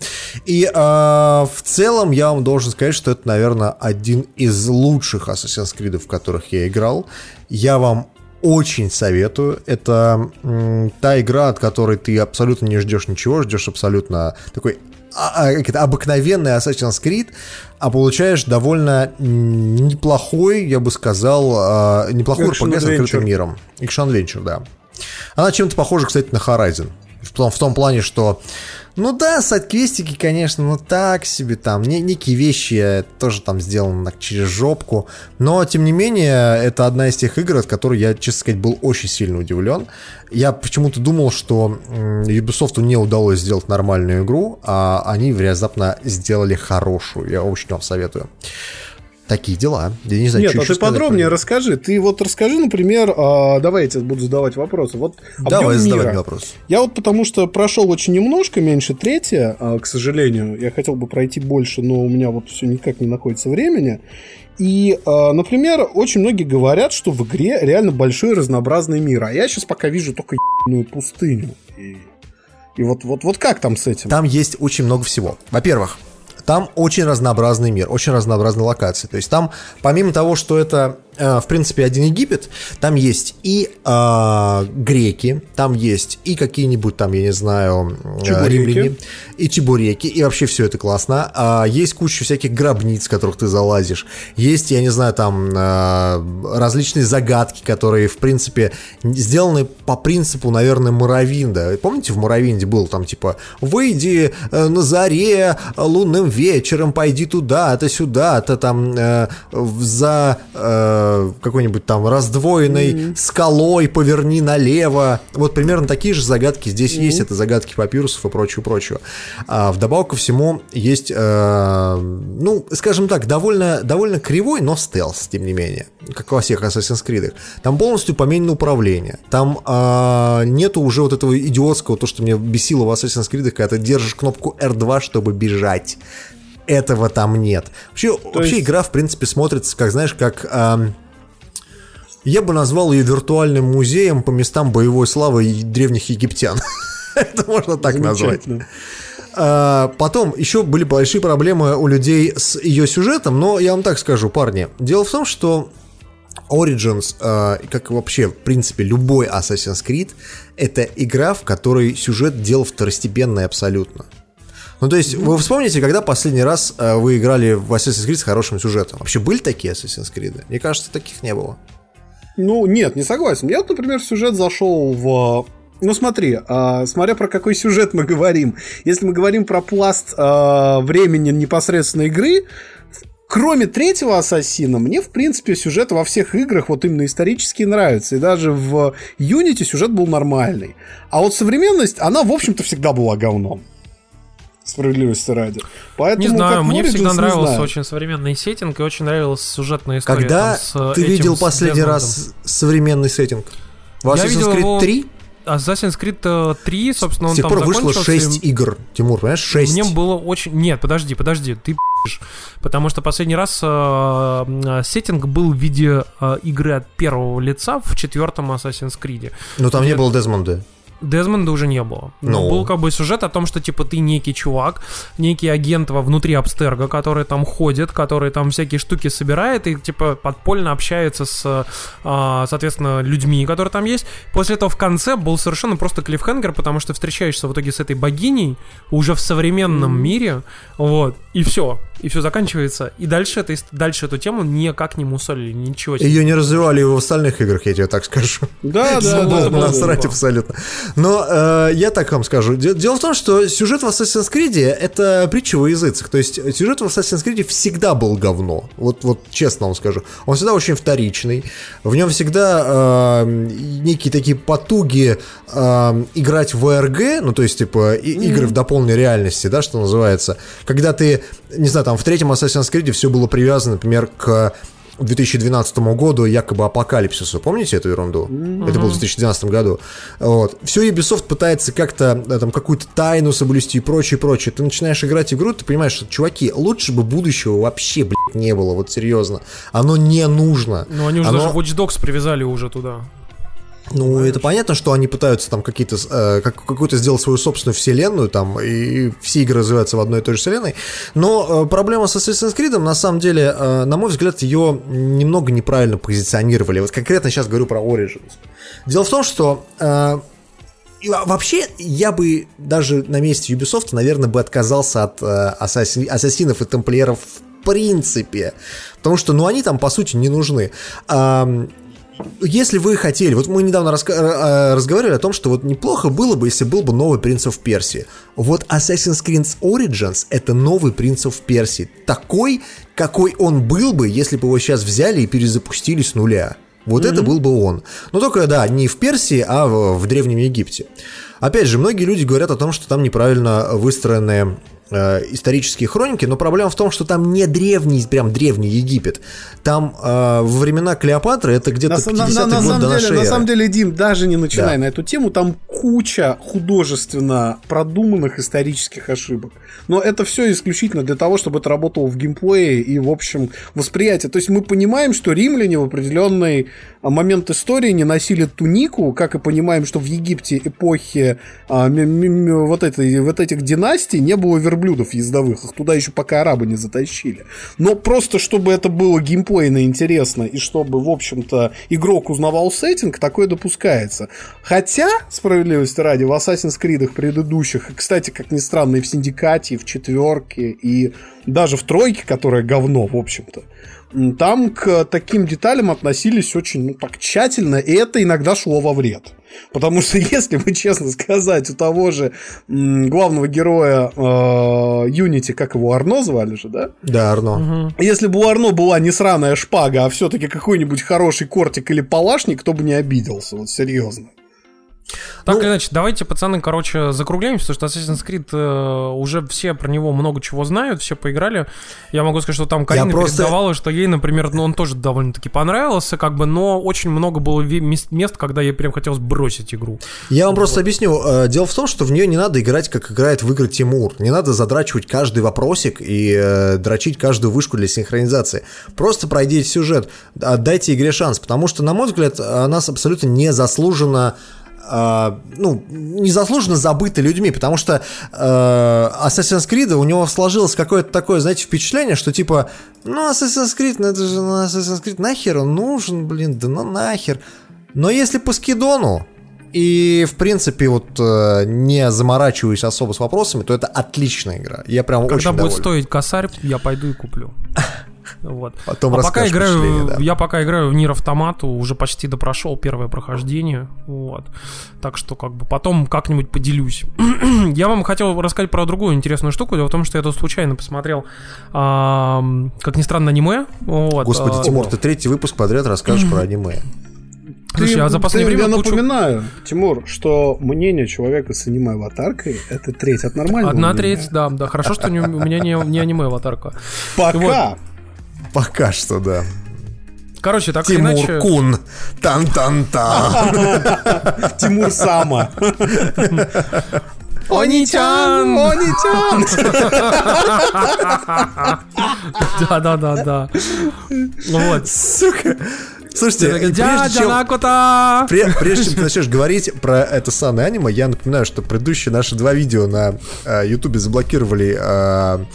И а, в целом я вам должен сказать, что это, наверное, один из лучших Assassin's Creed, в которых я играл. Я вам очень советую. Это м, та игра, от которой ты абсолютно не ждешь ничего, ждешь абсолютно такой а- а, обыкновенный Assassin's Creed, а получаешь довольно неплохой, я бы сказал, а, неплохой RPG с открытым миром. Action Adventure, да. Она чем-то похожа, кстати, на Horizon. В том, в том плане, что Ну да, сайт-квестики, конечно, ну так себе там. Не, некие вещи тоже там сделаны так, через жопку. Но, тем не менее, это одна из тех игр, от которой я, честно сказать, был очень сильно удивлен. Я почему-то думал, что Ubisoft не удалось сделать нормальную игру, а они внезапно сделали хорошую. Я очень вам советую. Такие дела. Я не знаю, Нет, что а ты сказать подробнее расскажи. Ты вот расскажи, например, а, давай я тебе буду задавать вопросы. Вот Давай, задавай мне вопрос. Я вот потому что прошел очень немножко, меньше третье, а, к сожалению. Я хотел бы пройти больше, но у меня вот все никак не находится времени. И, а, например, очень многие говорят, что в игре реально большой разнообразный мир. А я сейчас пока вижу только ебаную пустыню. И, и вот, вот, вот как там с этим? Там есть очень много всего. Во-первых, там очень разнообразный мир, очень разнообразные локации. То есть там, помимо того, что это, в принципе, один Египет, там есть и э, греки, там есть и какие-нибудь там, я не знаю, э, Чебуреки. римляне, и чебуреки, и вообще все это классно. А, есть куча всяких гробниц, в которых ты залазишь. Есть, я не знаю, там э, различные загадки, которые, в принципе, сделаны по принципу, наверное, Муравинда. Помните, в Муравинде был там типа «Выйди э, на заре э, лунным вечером, пойди туда-то, сюда-то, там э, за э, какой-нибудь там раздвоенной скалой поверни налево». Вот примерно такие же загадки здесь есть. Это загадки папирусов и прочего-прочего. А вдобавок ко всему есть, э, ну, скажем так, довольно, довольно кривой, но стелс, тем не менее, как во всех Assassin's Creed. Там полностью поменено управление. Там а, нету уже вот этого идиотского, то, что меня бесило в Assassin's Creed, когда ты держишь кнопку R2, чтобы бежать. Этого там нет. Вообще, вообще есть- игра, в принципе, смотрится, как, знаешь, как... ам, я бы назвал ее виртуальным музеем по местам боевой славы древних египтян. Это можно так назвать. А, Потом еще были большие проблемы у людей с ее сюжетом, но я вам так скажу, парни. Дело в том, что Origins, а, как вообще, в принципе, любой Assassin's Creed, это игра, в которой сюжет дело второстепенный абсолютно. Ну, то есть, вы вспомните, когда последний раз а, вы играли в Assassin's Creed с хорошим сюжетом? Вообще были такие Assassin's Creed? Мне кажется, таких не было. Ну, нет, не согласен. Я, например, сюжет зашел в... Ну, смотри, а, смотря про какой сюжет мы говорим. Если мы говорим про пласт а, времени непосредственно игры, кроме третьего Ассасина, мне, в принципе, сюжет во всех играх вот именно исторически нравится. И даже в Unity сюжет был нормальный. А вот современность, она, в общем-то, всегда была говном. Справедливости ради. Поэтому, Не знаю, мне Origins, всегда не нравился знаю. очень современный сеттинг и очень нравилась сюжетная история. Когда там с, ты этим, видел с последний Дезмондом. раз современный сеттинг? В Я Assassin's видел Creed его- 3? Assassin's Creed э, 3, собственно, он С тех там пор вышло закончился, 6 и игр, Тимур, понимаешь? 6. Мне было очень... Нет, подожди, подожди, ты. Потому что последний раз э, э, сеттинг был в виде э, игры от первого лица в четвертом Assassin's Creed. Но там не Где- было Дезмонда. Дезмонда уже не было. Но Ну. был как бы сюжет о том, что типа ты некий чувак, некий агент во внутри Абстерга, который там ходит, который там всякие штуки собирает и типа подпольно общается с, а, соответственно, людьми, которые там есть. После этого в конце был совершенно просто клиффхенгер, потому что встречаешься в итоге с этой богиней уже в современном мире, вот, и все. И все заканчивается. И дальше, это, дальше эту тему никак не мусолили, ничего себе. Ее не развивали и в остальных играх, я тебе так скажу. Да, да, Было да, да, насрать да. абсолютно. Но э, я так вам скажу. Де- Дело в том, что сюжет в Assassin's Creed это притча во языцах. То есть сюжет в Assassin's Creed всегда был говно. Вот, вот честно вам скажу. Он всегда очень вторичный. В нем всегда э, некие такие потуги э, играть в ВРГ, ну то есть типа и- игры в дополненной реальности, да, что называется. Когда ты, не знаю, там в третьем Assassin's Creed все было привязано, например, к 2012 году якобы апокалипсису. Помните эту ерунду? Это было в 2012 году. Вот. Все Ubisoft пытается как-то э, там какую-то тайну соблюсти и прочее, прочее. Ты начинаешь играть игру, ты понимаешь, что, чуваки, лучше бы будущего вообще, блядь, не было, вот серьезно. Оно не нужно. Ну, они уже Оно- даже Watch Dogs привязали уже туда. Ну, это понятно, что они пытаются там какие-то, э, как, какую-то сделать свою собственную вселенную, там, и все игры развиваются в одной и той же вселенной. Но э, проблема с Assassin's Creed, на самом деле, э, на мой взгляд, ее немного неправильно позиционировали. Вот конкретно сейчас говорю про Origins. Дело в том, что э, и Вообще, я бы даже на месте Ubisoft, наверное, бы отказался от э, ассасин- ассасинов и тамплиеров в принципе. Потому что, ну, они там, по сути, не нужны. Ам, если вы хотели, вот мы недавно раска- э, разговаривали о том, что вот неплохо было бы, если был бы новый Принц of Персии. Вот Assassin's Creed Origins это новый Принц of Персии. Такой, какой он был бы, если бы его сейчас взяли и перезапустили с нуля. Вот это был бы он. Но только, да, не в Персии, а в, в Древнем Египте. Опять же, многие люди говорят о том, что там неправильно выстроены э, исторические хроники, но проблема в том, что там не древний, прям древний Египет. Там э, во времена Клеопатры это где-то На, 50-й на- на- на год самом до деле, нашей на эры. самом деле, Дим, даже не начинай Да. на эту тему, там куча художественно продуманных исторических ошибок. Но это все исключительно для того, чтобы это работало в геймплее и, в общем, восприятии. То есть мы понимаем, что римляне в определенный момент истории не носили тунику, как и понимаем, что в Египте эпохи а, м- м- м- вот, этой, вот этих династий не было верблюдов ездовых. Их туда еще пока арабы не затащили. Но просто, чтобы это было геймплейно интересно и чтобы, в общем-то, игрок узнавал сеттинг, такое допускается. Хотя, справедливости ради, в Assassin's Creed предыдущих, и, кстати, как ни странно, и в Синдикате, и в Четверке, и даже в Тройке, которая говно, в общем-то, там к таким деталям относились очень ну, так тщательно, и это иногда шло во вред. Потому что, если бы честно сказать, у того же главного героя Юнити, как его Арно звали же, да? Да, Арно. Если бы у Арно была не сраная шпага, а все-таки какой-нибудь хороший кортик или палашник, кто бы не обиделся, вот серьезно. Так Ну- или иначе, давайте, пацаны, короче, закругляемся, потому что Assassin's Creed э, уже все про него много чего знают, все поиграли. Я могу сказать, что там Карина просто- передавала, что ей, например, ну, он тоже довольно-таки понравился, как бы, но очень много было мест, когда ей прям хотелось бросить игру. Я вам просто объясню. Э, Дело в том, что в нее не надо играть, как играет в игры Тимур. Не надо задрачивать каждый вопросик и э, дрочить каждую вышку для синхронизации. Просто пройдите сюжет, отдайте игре шанс, потому что, на мой взгляд, она абсолютно незаслуженно а, ну, незаслуженно забыты людьми, потому что э, Assassin's Creed у него сложилось какое-то такое, знаете, впечатление, что типа, ну, Assassin's Creed, ну это же ну, Assassin's Creed, нахер он нужен, блин, да ну нахер. Но если по скидону, и, в принципе, вот э, не заморачиваясь особо с вопросами, то это отличная игра. Я прям Когда очень будет доволен. стоить косарь, я пойду и куплю. Вот. Потом а пока играю, да. я пока играю в Нир Автомату, уже почти допрошел первое прохождение, вот. Так что как бы потом как-нибудь поделюсь. я вам хотел рассказать про другую интересную штуку. Дело в том, что я тут случайно посмотрел, ам, как ни странно, аниме. Вот, Господи, а, Тимур, ты третий выпуск подряд расскажешь про аниме. Слушай, а за последнее ты- время я кучу- напоминаю, Тимур, что мнение человека с аниме-аватаркой это треть от нормального Одна мнения. треть, да, да. Хорошо, что у меня не, не аниме-аватарка. Пока. Пока что, да. Короче, так или Тимур иначе... Кун. Тан-тан-тан. Тимур Сама. Оничан! Оничан! Да, да, да, да. Вот. Сука. Слушайте, прежде чем... Накута! Пре- Прежде чем ты начнешь говорить про это самое аниме, я напоминаю, что предыдущие наши два видео на э, Ютубе заблокировали э,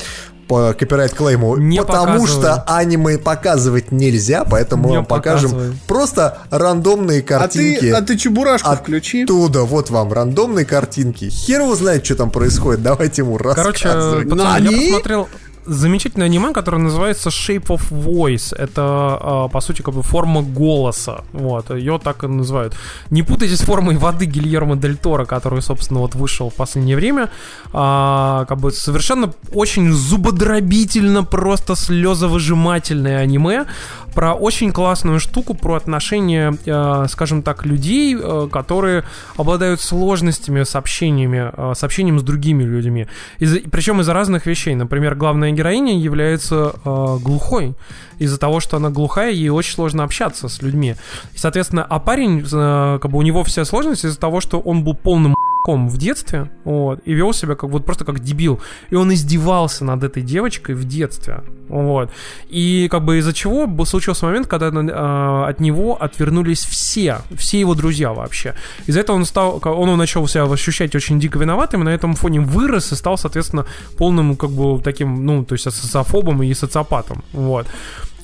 по копирайт-клейму, Не потому что аниме показывать нельзя, поэтому мы Не вам покажем просто рандомные А картинки. ты, а ты чебурашку включи. Оттуда, вот вам рандомные картинки. Хер его знает, что там происходит. Давайте ему Короче, рассказывать. пацаны, я посмотрел замечательное аниме, которое называется Shape of Voice. Это, а, по сути, как бы форма голоса. Вот, ее так и называют. Не путайте с формой воды Гильермо Дель Торо, который, собственно, вот вышел в последнее время. А, как бы совершенно очень зубодробительно, просто слезовыжимательное аниме про очень классную штуку, про отношения, э, скажем так, людей, э, которые обладают сложностями с общениями, с общением с другими людьми. Из- причем из-за разных вещей. Например, главная героиня является э, глухой. Из-за того, что она глухая, ей очень сложно общаться с людьми. И, соответственно, а парень, э, как бы у него вся сложность из-за того, что он был полным в детстве, вот, и вел себя как вот просто как дебил. И он издевался над этой девочкой в детстве, вот. И как бы из-за чего случился момент, когда э, от него отвернулись все, все его друзья вообще. Из-за этого он стал, он начал себя ощущать очень дико виноватым, и на этом фоне вырос и стал, соответственно, полным как бы таким, ну, то есть социофобом и социопатом, вот.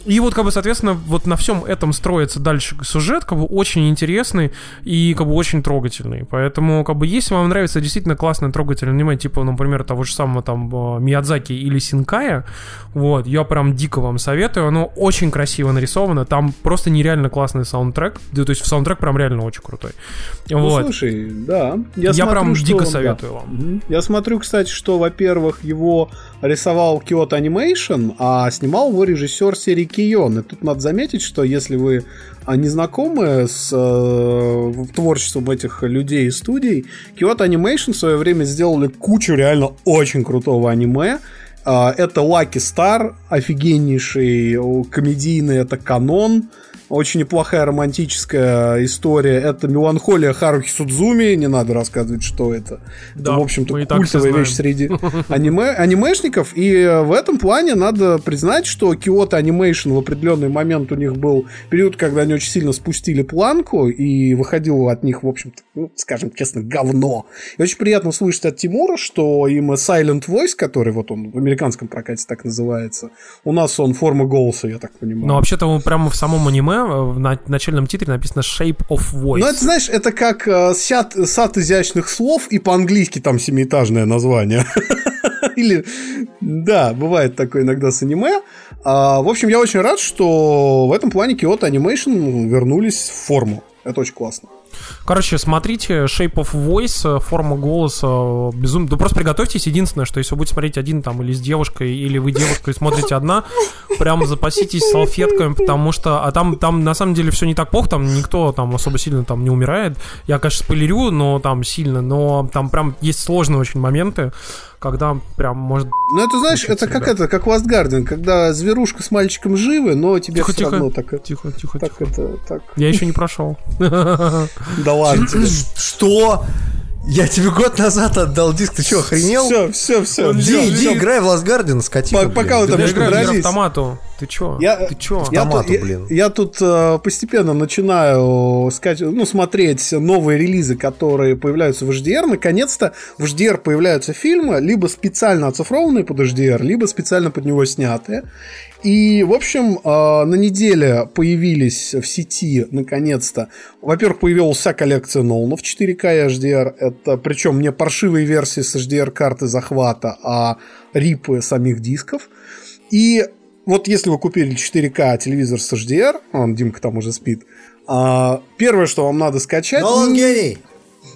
И вот, как бы, соответственно, вот на всем этом строится дальше сюжет, как бы, очень интересный и, как бы, очень трогательный. Поэтому, как бы, если вам нравится действительно классное трогательное аниме, типа, например, того же самого, там, э, Миядзаки или Синкая, вот, я прям дико вам советую. Оно очень красиво нарисовано, там просто нереально классный саундтрек, да, то есть саундтрек прям реально очень крутой. Ну, Вот. слушай, да. Я, Я смотрю, прям дико да. советую вам. Мгм. Я смотрю, кстати, что, во-первых, его рисовал Kyoto Animation, а снимал его режиссер серии Кион. И тут надо заметить, что если вы а, не знакомы с э, творчеством этих людей и студий, Kyoto Animation в свое время сделали кучу реально очень крутого аниме. А, Это Lucky Star, офигеннейший, комедийный, это канон. Очень неплохая романтическая история. Это меланхолия Харухи Судзуми. Не надо рассказывать, что это. Да, это, в общем-то, культовая вещь среди аниме, анимешников. И э, в этом плане надо признать, что Kyoto Animation в определенный момент у них был период, когда они очень сильно спустили планку, и выходило от них, в общем-то, ну, скажем честно, говно. И очень приятно слышать от Тимура, что им Silent Voice, который вот он в американском прокате так называется, у нас он форма голоса, я так понимаю. Но вообще-то он прямо в самом аниме, э, в на- начальном титрре написано Shape of Voice. Ну, это, знаешь, это как э, сад, сад изящных слов, и по-английски там семиэтажное название. Или, да, бывает такое иногда с аниме. А, в общем, я очень рад, что в этом плане Kyoto Animation вернулись в форму. Это очень классно. Короче, смотрите Shape of Voice, э, форма голоса, безумно. Да просто приготовьтесь. Единственное, что если вы будете смотреть один там или с девушкой, или вы девушка и смотрите одна, прям запаситесь салфетками, потому что... А там, там на самом деле все не так плохо, там никто там особо сильно там не умирает. Я, конечно, спойлерю, но там сильно, но там прям есть сложные очень моменты, когда прям может... Ну, это, знаешь, это как это, как Last Guardian, когда зверушка с мальчиком живы, но тебе Тихо, все тихо. равно так... Тихо, тихо, Так тихо. это, так... Я еще не прошел. Да ладно. Что? Я тебе год назад отдал диск, ты что, охренел? Все, все, все. Иди, иди, играй в Last Guardian, скотина, По- пока Да там дрались? Нир автомату. Ты чё? Я- Ты чё? Я Автомату, тут, я- блин. Я, тут э, постепенно начинаю скать- ну, смотреть новые релизы, которые появляются в HDR. Наконец-то в HDR появляются фильмы, либо специально оцифрованные под HDR, либо специально под него снятые. И, в общем, э, на неделе появились в сети, наконец-то, во-первых, появилась вся коллекция Ноланов 4К и HDR. Это, причем не паршивые версии с HDR-карты захвата, а рипы самих дисков. И вот если вы купили 4К телевизор с HDR, он, Димка там уже спит, а, первое, что вам надо скачать... Нолан гений!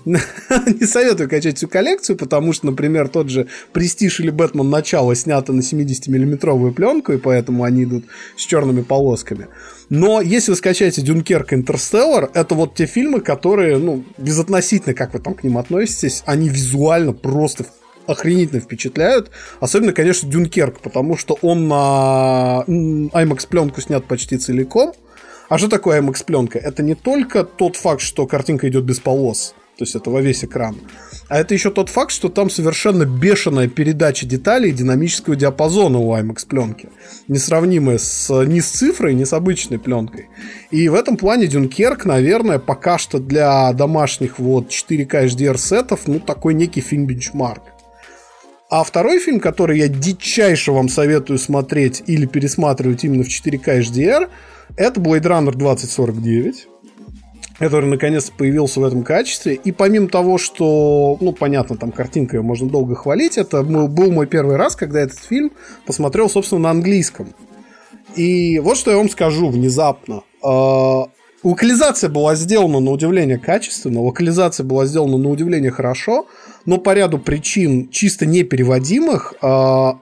не советую качать всю коллекцию, потому что, например, тот же Престиж или Бэтмен начало снято на 70-миллиметровую пленку, и поэтому они идут с черными полосками. Но если вы скачаете Дюнкерк Интерстеллар, это вот те фильмы, которые, ну, безотносительно, как вы там к ним относитесь, они визуально просто охренительно впечатляют. Особенно, конечно, Дюнкерк, потому что он на IMAX пленку снят почти целиком. А что такое IMAX пленка? Это не только тот факт, что картинка идет без полос, то есть это во весь экран, а это еще тот факт, что там совершенно бешеная передача деталей динамического диапазона у IMAX пленки, несравнимая с, ни с цифрой, ни с обычной пленкой. И в этом плане Дюнкерк, наверное, пока что для домашних вот 4К HDR сетов, ну, такой некий фильм-бенчмарк. А второй фильм, который я дичайше вам советую смотреть или пересматривать именно в 4К HDR, это Blade Runner 2049 который наконец появился в этом качестве. И помимо того, что, ну, понятно, там картинка ее можно долго хвалить, это был мой первый раз, когда этот фильм посмотрел, собственно, на английском. И вот что я вам скажу внезапно. Э, Локализация была сделана на удивление качественно, локализация была сделана на удивление хорошо, но по ряду причин чисто непереводимых э,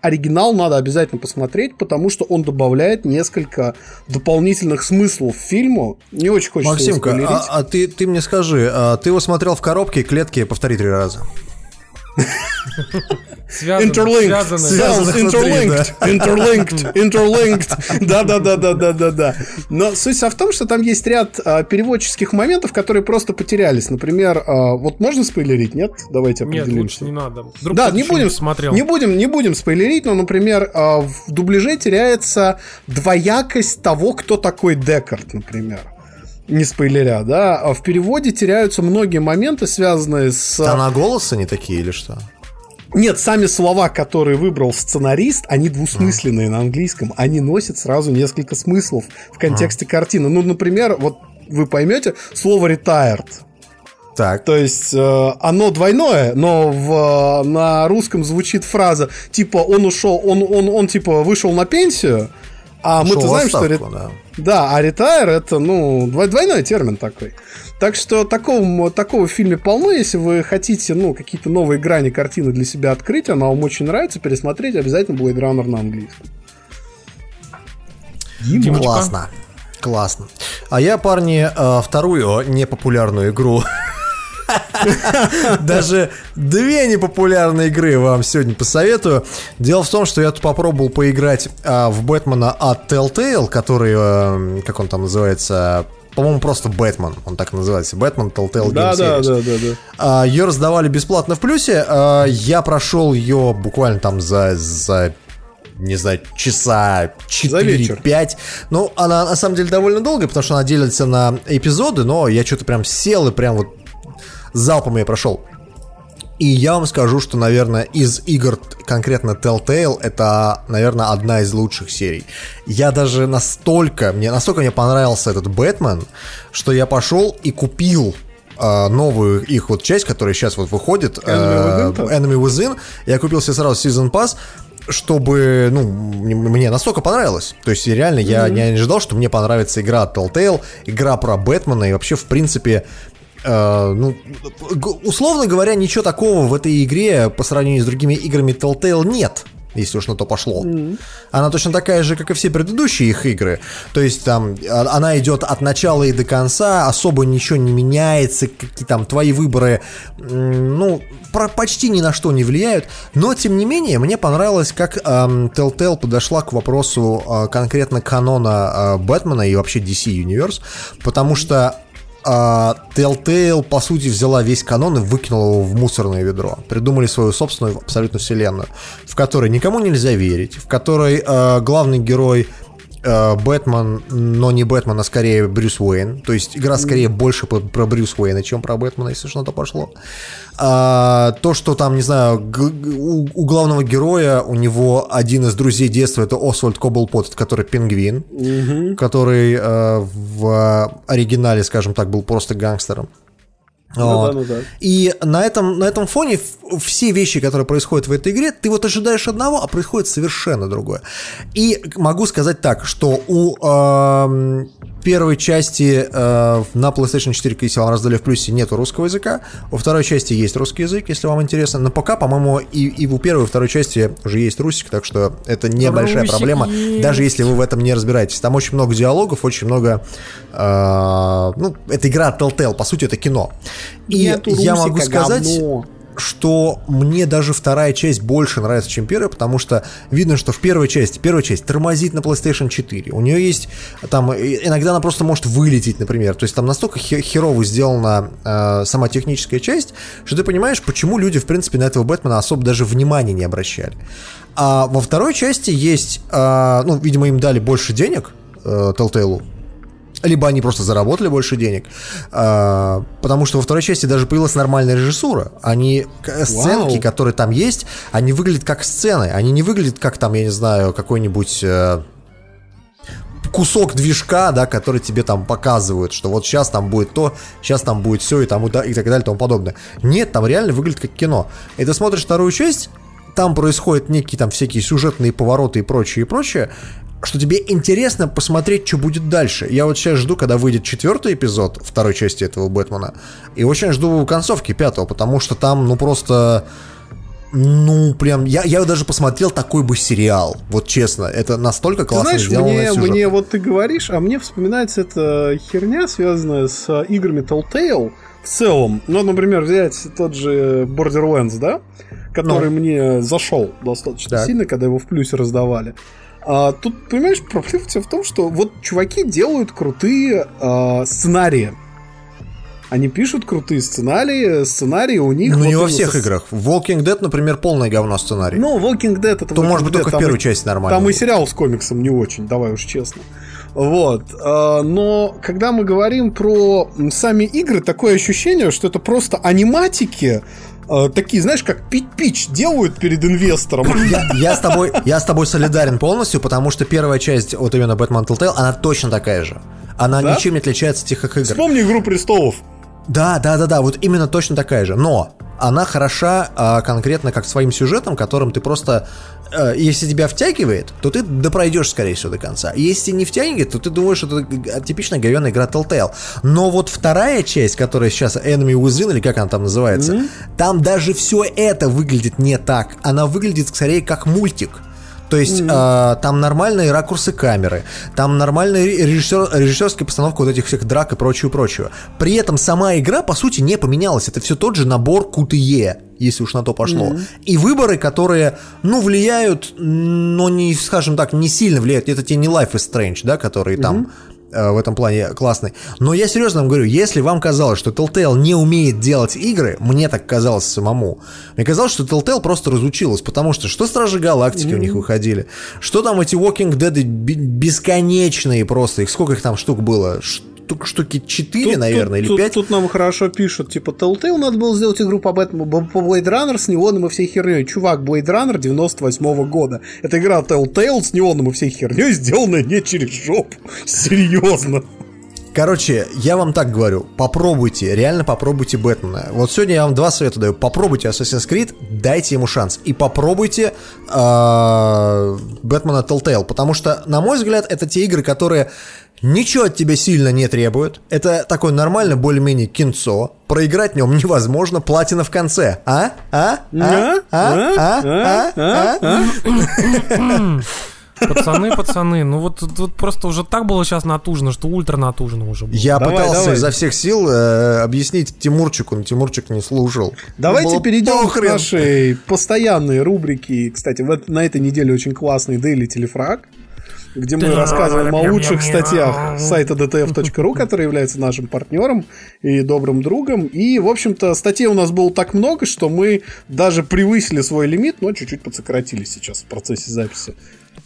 оригинал надо обязательно посмотреть, потому что он добавляет несколько дополнительных смыслов фильму. Не очень хочется Максимка, а, а ты, ты мне скажи, а ты его смотрел в коробке, клетке, повтори три раза. Связано, Interlinked. Связано, interlinked, interlinked, interlinked, да, да, да, да, да, да, да. Но суть в том, что там есть ряд а, переводческих моментов, которые просто потерялись. Например, а, вот можно спойлерить, нет? Давайте Нет, определимся. лучше не надо. Вдруг Да, не будем, смотрел. не будем, не будем спойлерить, но, например, а, в дубляже теряется двоякость того, кто такой Декарт, например. Не спойлеря, да. А в переводе теряются многие моменты, связанные с... Тона голоса не такие или что? Нет, сами слова, которые выбрал сценарист, они двусмысленные на английском. Они носят сразу несколько смыслов в контексте картины. Ну, например, вот вы поймете слово retired. Так. То есть э, оно двойное, но в, на русском звучит фраза типа он ушел, он, он, он типа вышел на пенсию, а мы-то знаем, что... отставку, ре- да. Да, а ретайр это, ну, двой- двойной термин такой. Так что такого, такого в фильме полно, если вы хотите, ну, какие-то новые грани картины для себя открыть, она вам очень нравится, пересмотреть обязательно Blade Runner на английском. Димочка. Классно. Классно. А я, парни, э, вторую непопулярную игру. Даже две непопулярные игры вам сегодня посоветую. Дело в том, что я тут попробовал поиграть а, в Бэтмена от Telltale, который, э, как он там называется, по-моему, просто Бэтмен, он так называется, Бэтмен Telltale Game Да, да, Series. да, да, да. А, Ее раздавали бесплатно в плюсе. А, Я прошел ее буквально там за, за не знаю, часа За вечер. 4-5. Ну, она на самом деле довольно долгая, потому что она делится на эпизоды, но я что-то прям сел и прям вот залпом я прошел. И я вам скажу, что, наверное, из игр конкретно Telltale это, наверное, одна из лучших серий. Я даже настолько, мне настолько мне понравился этот Бэтмен, что я пошел и купил э, новую их вот часть, которая сейчас вот выходит. э, Enemy Within-то? Enemy Within. Я купил себе сразу Season Pass, чтобы, ну, мне настолько понравилось. То есть, реально, я не ожидал, что мне понравится игра от Telltale, игра про Бэтмена, и вообще, в принципе, э, ну, условно говоря, ничего такого в этой игре по сравнению с другими играми Telltale нет. Если уж на то пошло. Она точно такая же, как и все предыдущие их игры. То есть там а- она идет от начала и до конца, особо ничего не меняется, какие там твои выборы, ну, про- почти ни на что не влияют. Но, тем не менее, мне понравилось, как эм, Telltale подошла к вопросу э, конкретно канона э, Бэтмена и вообще DC Universe, потому что а, Telltale, по сути, взяла весь канон и выкинула его в мусорное ведро. Придумали свою собственную абсолютно вселенную, в которой никому нельзя верить, в которой э, главный герой э, Бэтмен, но не Бэтмен, а скорее Брюс Уэйн. То есть игра скорее больше про Брюс Уэйна, чем про Бэтмена, если что на то пошло. А, то, что там, не знаю, у, у главного героя, у него один из друзей детства, это Освальд Коблпот, который пингвин, который э, в оригинале, скажем так, был просто гангстером. Ну Вот. да, ну да. И на этом, на этом фоне все вещи, которые происходят в этой игре, ты вот ожидаешь одного, а происходит совершенно другое. И могу сказать так, что у эм, первой части э, на PlayStation 4, если вам раздали в плюсе, нету русского языка. У второй части есть русский язык, если вам интересно. На ПК, по-моему, и, и у первой, и второй части уже есть русик, так что это небольшая Русик проблема, есть. даже если вы в этом не разбираетесь. Там очень много диалогов, очень много... э, ну, это игра Telltale, по сути, это кино. И Нету я могу сказать, говно. что мне даже вторая часть больше нравится, чем первая, потому что видно, что в первой части, первая часть тормозит на PlayStation 4. У нее есть там, иногда она просто может вылететь, например. То есть там настолько хе- херово сделана э, сама техническая часть, что ты понимаешь, почему люди, в принципе, на этого Бэтмена особо даже внимания не обращали. А во второй части есть, э, ну, видимо, им дали больше денег, э, Telltale, либо они просто заработали больше денег, а, потому что во второй части даже появилась нормальная режиссура. Они к- сценки, которые там есть, они выглядят как сцены, они не выглядят как там, я не знаю, какой-нибудь э, кусок движка, да, который тебе там показывают, что вот сейчас там будет то, сейчас там будет все и там и так далее и тому подобное. Нет, там реально выглядит как кино. И ты смотришь вторую часть, там происходят некие там всякие сюжетные повороты и прочее, и прочее, что тебе интересно посмотреть, что будет дальше. Я вот сейчас жду, когда выйдет четвертый эпизод второй части этого Бэтмена, и очень жду концовки пятого, потому что там, ну, просто... Ну, прям, я, я даже посмотрел такой бы сериал, вот честно, это настолько Ты классно знаешь, сделано мне, сюжетно. мне вот ты говоришь, а мне вспоминается эта херня, связанная с э, играми Telltale в целом. Ну, например, взять тот же Borderlands, да? Который мне зашел достаточно Ну. Так. сильно, когда его в плюсе раздавали. А, тут, понимаешь, проблема в том, что вот чуваки делают крутые а, сценарии. Они пишут крутые сценарии, сценарии у них... Ну, вот не во всех со- играх. В Walking Dead, например, полное говно сценарий. Ну, Walking Dead это... То, Walking может быть, Dead, только в первой и- части нормально. Там и сериал с комиксом не очень, давай уж честно. Вот. а, Но когда мы говорим про сами игры, такое ощущение, что это просто аниматики э, такие, знаешь, как пить-пич делают перед инвестором. Я, я, с тобой, я с тобой солидарен полностью, потому что первая часть, вот именно Batman Telltale, она точно такая же. Она Да? ничем не отличается от тех их игр. Вспомни «Игру престолов». Да, да, да, да, вот именно точно такая же. Но она хороша а, конкретно как своим сюжетом, которым ты просто... э, если тебя втягивает, то ты допройдешь, скорее всего, до конца. Если не втягивает, то ты думаешь, что это типичная говенная игра Telltale. Но вот вторая часть, которая сейчас Enemy Within, или как она там называется, там даже все это выглядит не так. Она выглядит скорее как мультик. То есть э, там нормальные ракурсы камеры, там нормальная режиссер, режиссерская постановка вот этих всех драк и прочего-прочего. При этом сама игра, по сути, не поменялась. Это все тот же набор QTE, если уж на то пошло. И выборы, которые, ну, влияют, но не, скажем так, не сильно влияют. Это те не Life is Strange, да, которые там э, в этом плане классный. Но я серьезно вам говорю, если вам казалось, что Telltale не умеет делать игры, мне так казалось самому, мне казалось, что Telltale просто разучилась, потому что что Стражи Галактики у них выходили, что там эти Walking Dead бесконечные просто, их сколько их там штук было? Штук, штуки 4, Тут- наверное, тут- или тут- 5? Тут нам хорошо пишут, типа, Telltale надо было сделать игру по, Бэтмену, по Blade Runner с неоном и всей херней. Чувак, Blade Runner 98 года. Это игра Telltale с неоном и всей херней, сделанная не через жопу. Серьезно. Короче, я вам так говорю, попробуйте, реально попробуйте Бэтмена. Вот сегодня я вам два совета даю. Попробуйте Assassin's Creed, дайте ему шанс. И попробуйте э, Бэтмена Telltale, потому что, на мой взгляд, это те игры, которые ничего от тебя сильно не требуют. Это такое нормально, более-менее кинцо. Проиграть в нем невозможно, платина в конце. А? А? А? А? А? А? А? Пацаны, пацаны, ну вот тут вот просто уже так было сейчас натужно, что ультра натужно уже было. Я Давай, пытался давай. изо всех сил э, объяснить Тимурчику, но Тимурчик не слушал. Давайте Было перейдем к похрен. нашей постоянной рубрике. Кстати, в на этой неделе очень классный Daily Телефраг, где мы рассказываем о лучших статьях сайта dtf.ru, который является нашим партнером и добрым другом. И, в общем-то, статей у нас было так много, что мы даже превысили свой лимит, но чуть-чуть подсократили сейчас в процессе записи.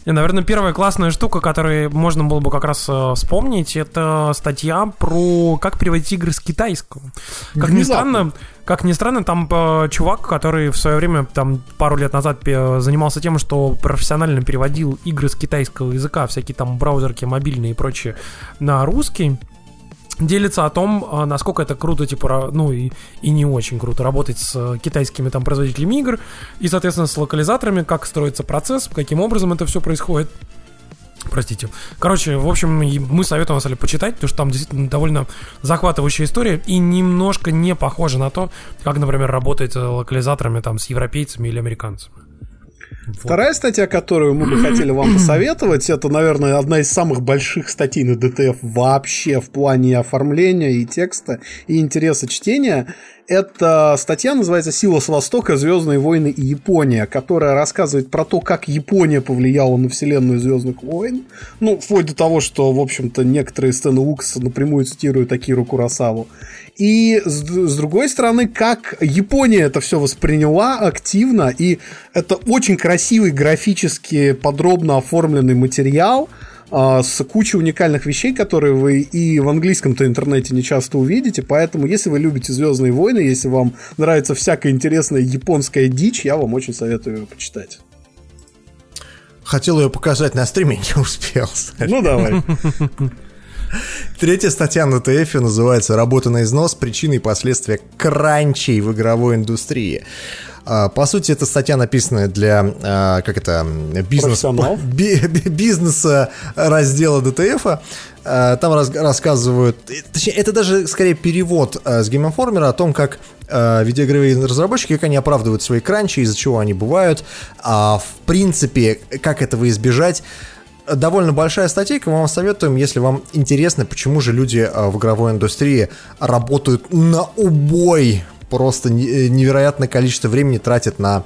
И, наверное, первая классная штука, которую можно было бы как раз э, вспомнить, это статья про как переводить игры с китайского. Как ни Внезапно. странно, как ни странно, там э, чувак, который в свое время, там пару лет назад э, занимался тем, что профессионально переводил игры с китайского языка, всякие там браузерки мобильные и прочее, на русский, делится о том, а, насколько это круто, типа, ну и, и не очень круто работать с э, китайскими там производителями игр и, соответственно, с локализаторами, как строится процесс, каким образом это все происходит. Простите. Короче, в общем, мы советуем вас почитать, потому что там действительно довольно захватывающая история и немножко не похожа на то, как, например, работать э, локализаторами там с европейцами или американцами. Вторая статья, которую мы бы хотели вам посоветовать, это, наверное, одна из самых больших статей на DTF вообще в плане оформления и текста, и интереса чтения. Эта статья называется «Сила с Востока. Звездные войны и Япония», которая рассказывает про то, как Япония повлияла на вселенную Звездных войн. Ну, вплоть до того, что, в общем-то, некоторые сцены Лукаса напрямую цитируют Акиру Курасаву. И с, с другой стороны, как Япония это все восприняла активно, и это очень красивый графически подробно оформленный материал а, с кучей уникальных вещей, которые вы и в английском-то интернете не часто увидите, поэтому если вы любите Звездные войны, если вам нравится всякая интересная японская дичь, я вам очень советую ее почитать. Хотел ее показать на стриме, не успел. Ну давай. Третья статья на ТФ называется «Работа на износ. Причины и последствия кранчей в игровой индустрии». А, По сути, эта статья написана для, а, как это, бизнес, бизнеса раздела ДТФ. А, Там раз- рассказывают, точнее, это даже скорее перевод с Game Informer о том, как видеоигровые разработчики, как они оправдывают свои кранчи, из-за чего они бывают, а в принципе, как этого избежать. Довольно большая статейка, мы вам советуем, если вам интересно, почему же люди в игровой индустрии работают на убой, просто э, невероятное количество времени тратят на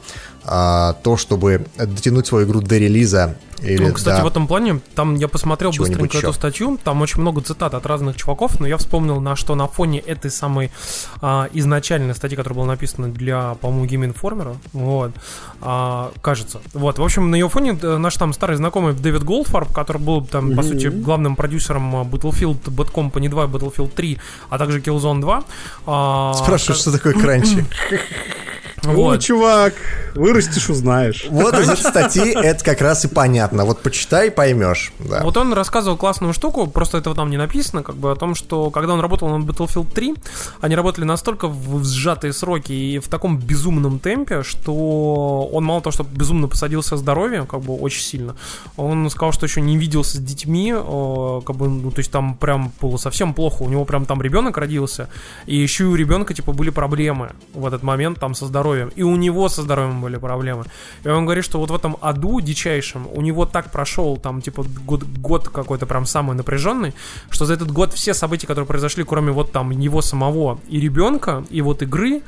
а, то, чтобы дотянуть свою игру до релиза. Или Ну, кстати, до- в этом плане, там я посмотрел быстренько эту ещё. статью, там очень много цитат от разных чуваков, но я вспомнил, на что на фоне этой самой а, изначальной статьи, которая была написана для, по-моему, Game Informer, вот, а, кажется. Вот, в общем, на ее фоне э, наш там старый знакомый Дэвид Голдфарб, который был там, по сути, главным продюсером а, Battlefield, Bad Company 2 и Battlefield 3, а также Killzone 2. а, Спрашиваю, что такое кранчи? О, Вот. чувак, вырастешь, узнаешь. Вот из этой статьи это как раз и понятно. Вот почитай, поймешь. Да. Вот он рассказывал классную штуку, просто этого там не написано, как бы о том, что когда он работал над Battlefield 3, они работали настолько в сжатые сроки и в таком безумном темпе, что он мало того, что безумно посадился здоровье, как бы очень сильно, он сказал, что еще не виделся с детьми, э, как бы, ну, то есть там прям было совсем плохо, у него прям там ребенок родился, и еще и у ребенка, типа, были проблемы в этот момент там со здоровьем, и у него со здоровьем были проблемы. И он говорит, что вот в этом аду дичайшем у него так прошел там, типа, год, год какой-то прям самый напряженный, что за этот год все события, которые произошли, кроме вот там него самого и ребенка, и вот игры,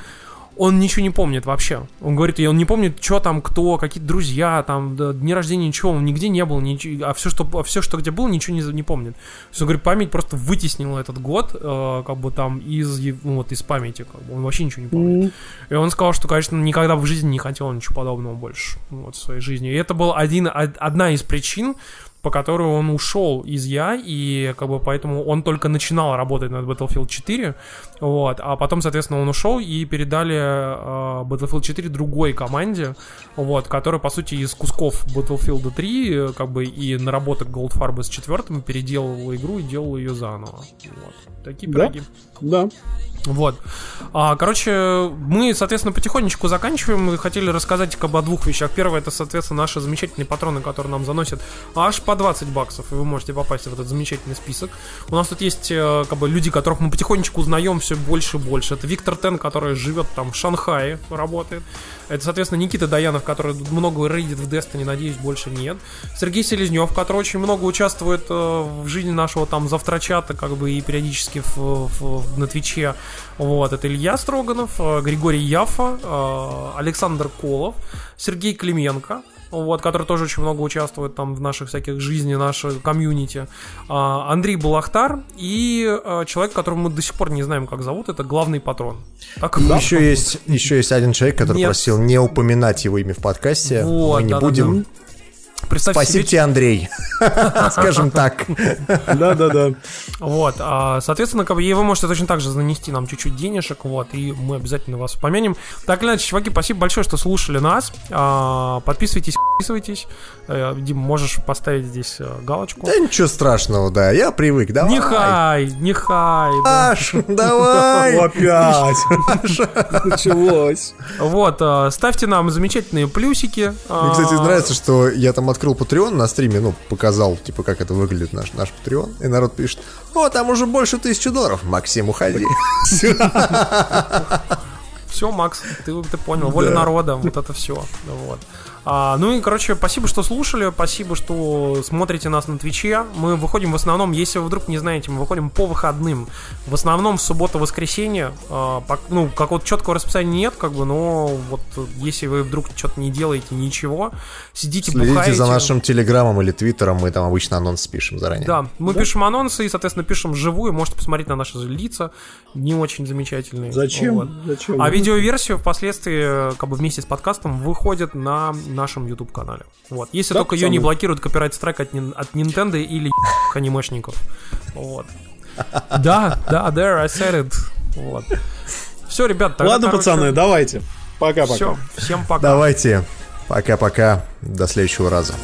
он ничего не помнит вообще. Он говорит, и он не помнит, что там, кто, какие-то друзья, там, да, дни рождения, ничего, он нигде не был, ничего, а все, что, а все, что где был, ничего не, не помнит. То есть, он говорит, память просто вытеснила этот год, э, как бы там, из, ну, вот, из памяти, как бы, он вообще ничего не помнит. И он сказал, что, конечно, никогда в жизни не хотел ничего подобного больше, вот, в своей жизни. И это был один, од- одна из причин, по которой он ушел из Я, и как бы поэтому он только начинал работать над Battlefield 4, вот, а потом, соответственно, он ушел и передали э, Battlefield 4 другой команде, вот, которая, по сути, из кусков Battlefield 3, э, как бы, и наработок Goldfarb с четвертым переделывала игру и делала ее заново, вот. Такие Да? пироги. Да. Вот. А, короче, мы, соответственно, потихонечку заканчиваем. Мы хотели рассказать как бы о двух вещах. Первое, это, соответственно, наши замечательные патроны, которые нам заносят аж по 20 баксов, и вы можете попасть в этот замечательный список. У нас тут есть э, как бы люди, которых мы потихонечку узнаем все больше и больше. Это Виктор Тен, который живет там в Шанхае, работает. Это, соответственно, Никита Даянов, который много рейдит в Destiny, надеюсь, больше нет. Сергей Селезнев, который очень много участвует э, в жизни нашего там завтрачата, как бы и периодически в, в- на Твиче. Вот, это Илья Строганов, э, Григорий Яфа, э, Александр Колов, Сергей Клименко, вот, который тоже очень много участвует там в наших всяких жизни, нашей комьюнити. А, Андрей Балахтар и э, человек, которого мы до сих пор не знаем, как зовут, это главный патрон. Так, И еще есть, еще есть один человек, который Нет. просил не упоминать его имя в подкасте. Вот, Мы не да-да-да. будем. Представь Спасибо себе, тебе, Андрей. Скажем так. Да-да-да. Вот, а, соответственно, как бы, вы можете точно так же занести нам чуть-чуть денежек, вот, и мы обязательно вас помянем. Так или иначе, чуваки, спасибо большое, что слушали нас. А, подписывайтесь, подписывайтесь. Э, Дим, можешь поставить здесь э, галочку. Да ничего страшного, да, я привык, давай. Нехай, нехай. Аш, давай. Опять. Началось. Вот, э, ставьте нам замечательные плюсики. Мне, кстати, нравится, что я там открыл Patreon на стриме, ну, показал, типа, как это выглядит наш, наш Patreon, и народ пишет, о, там уже больше тысячи долларов, Максим, уходи. Все, Макс, ты, ты понял, воля Да. народа, вот это все. Вот. А, ну и, короче, спасибо, что слушали, спасибо, что смотрите нас на Твиче. Мы выходим в основном, если вы вдруг не знаете, мы выходим по выходным. В основном в субботу-воскресенье. А, ну, какого-то четкого расписания нет, как бы, но вот если вы вдруг что-то не делаете, ничего, сидите, Следите бухаете. за нашим телеграммом или твиттером, мы там обычно анонс пишем заранее. Да, мы пишем анонсы и, соответственно, пишем вживую. Можете посмотреть на наши лица. Не очень замечательные. Зачем? Вот. Зачем? А видеоверсия впоследствии, как бы вместе с подкастом, выходит на нашем YouTube канале. Вот. Если Да, только ее не пацаны. блокирует копирайт страйк от, от Nintendo или анимешников. Вот. Да, да, there, I said it. Вот. Все, ребят, тогда, Ладно, короче, пацаны, давайте. Пока-пока. Все, всем пока. Давайте, пока-пока, до следующего раза.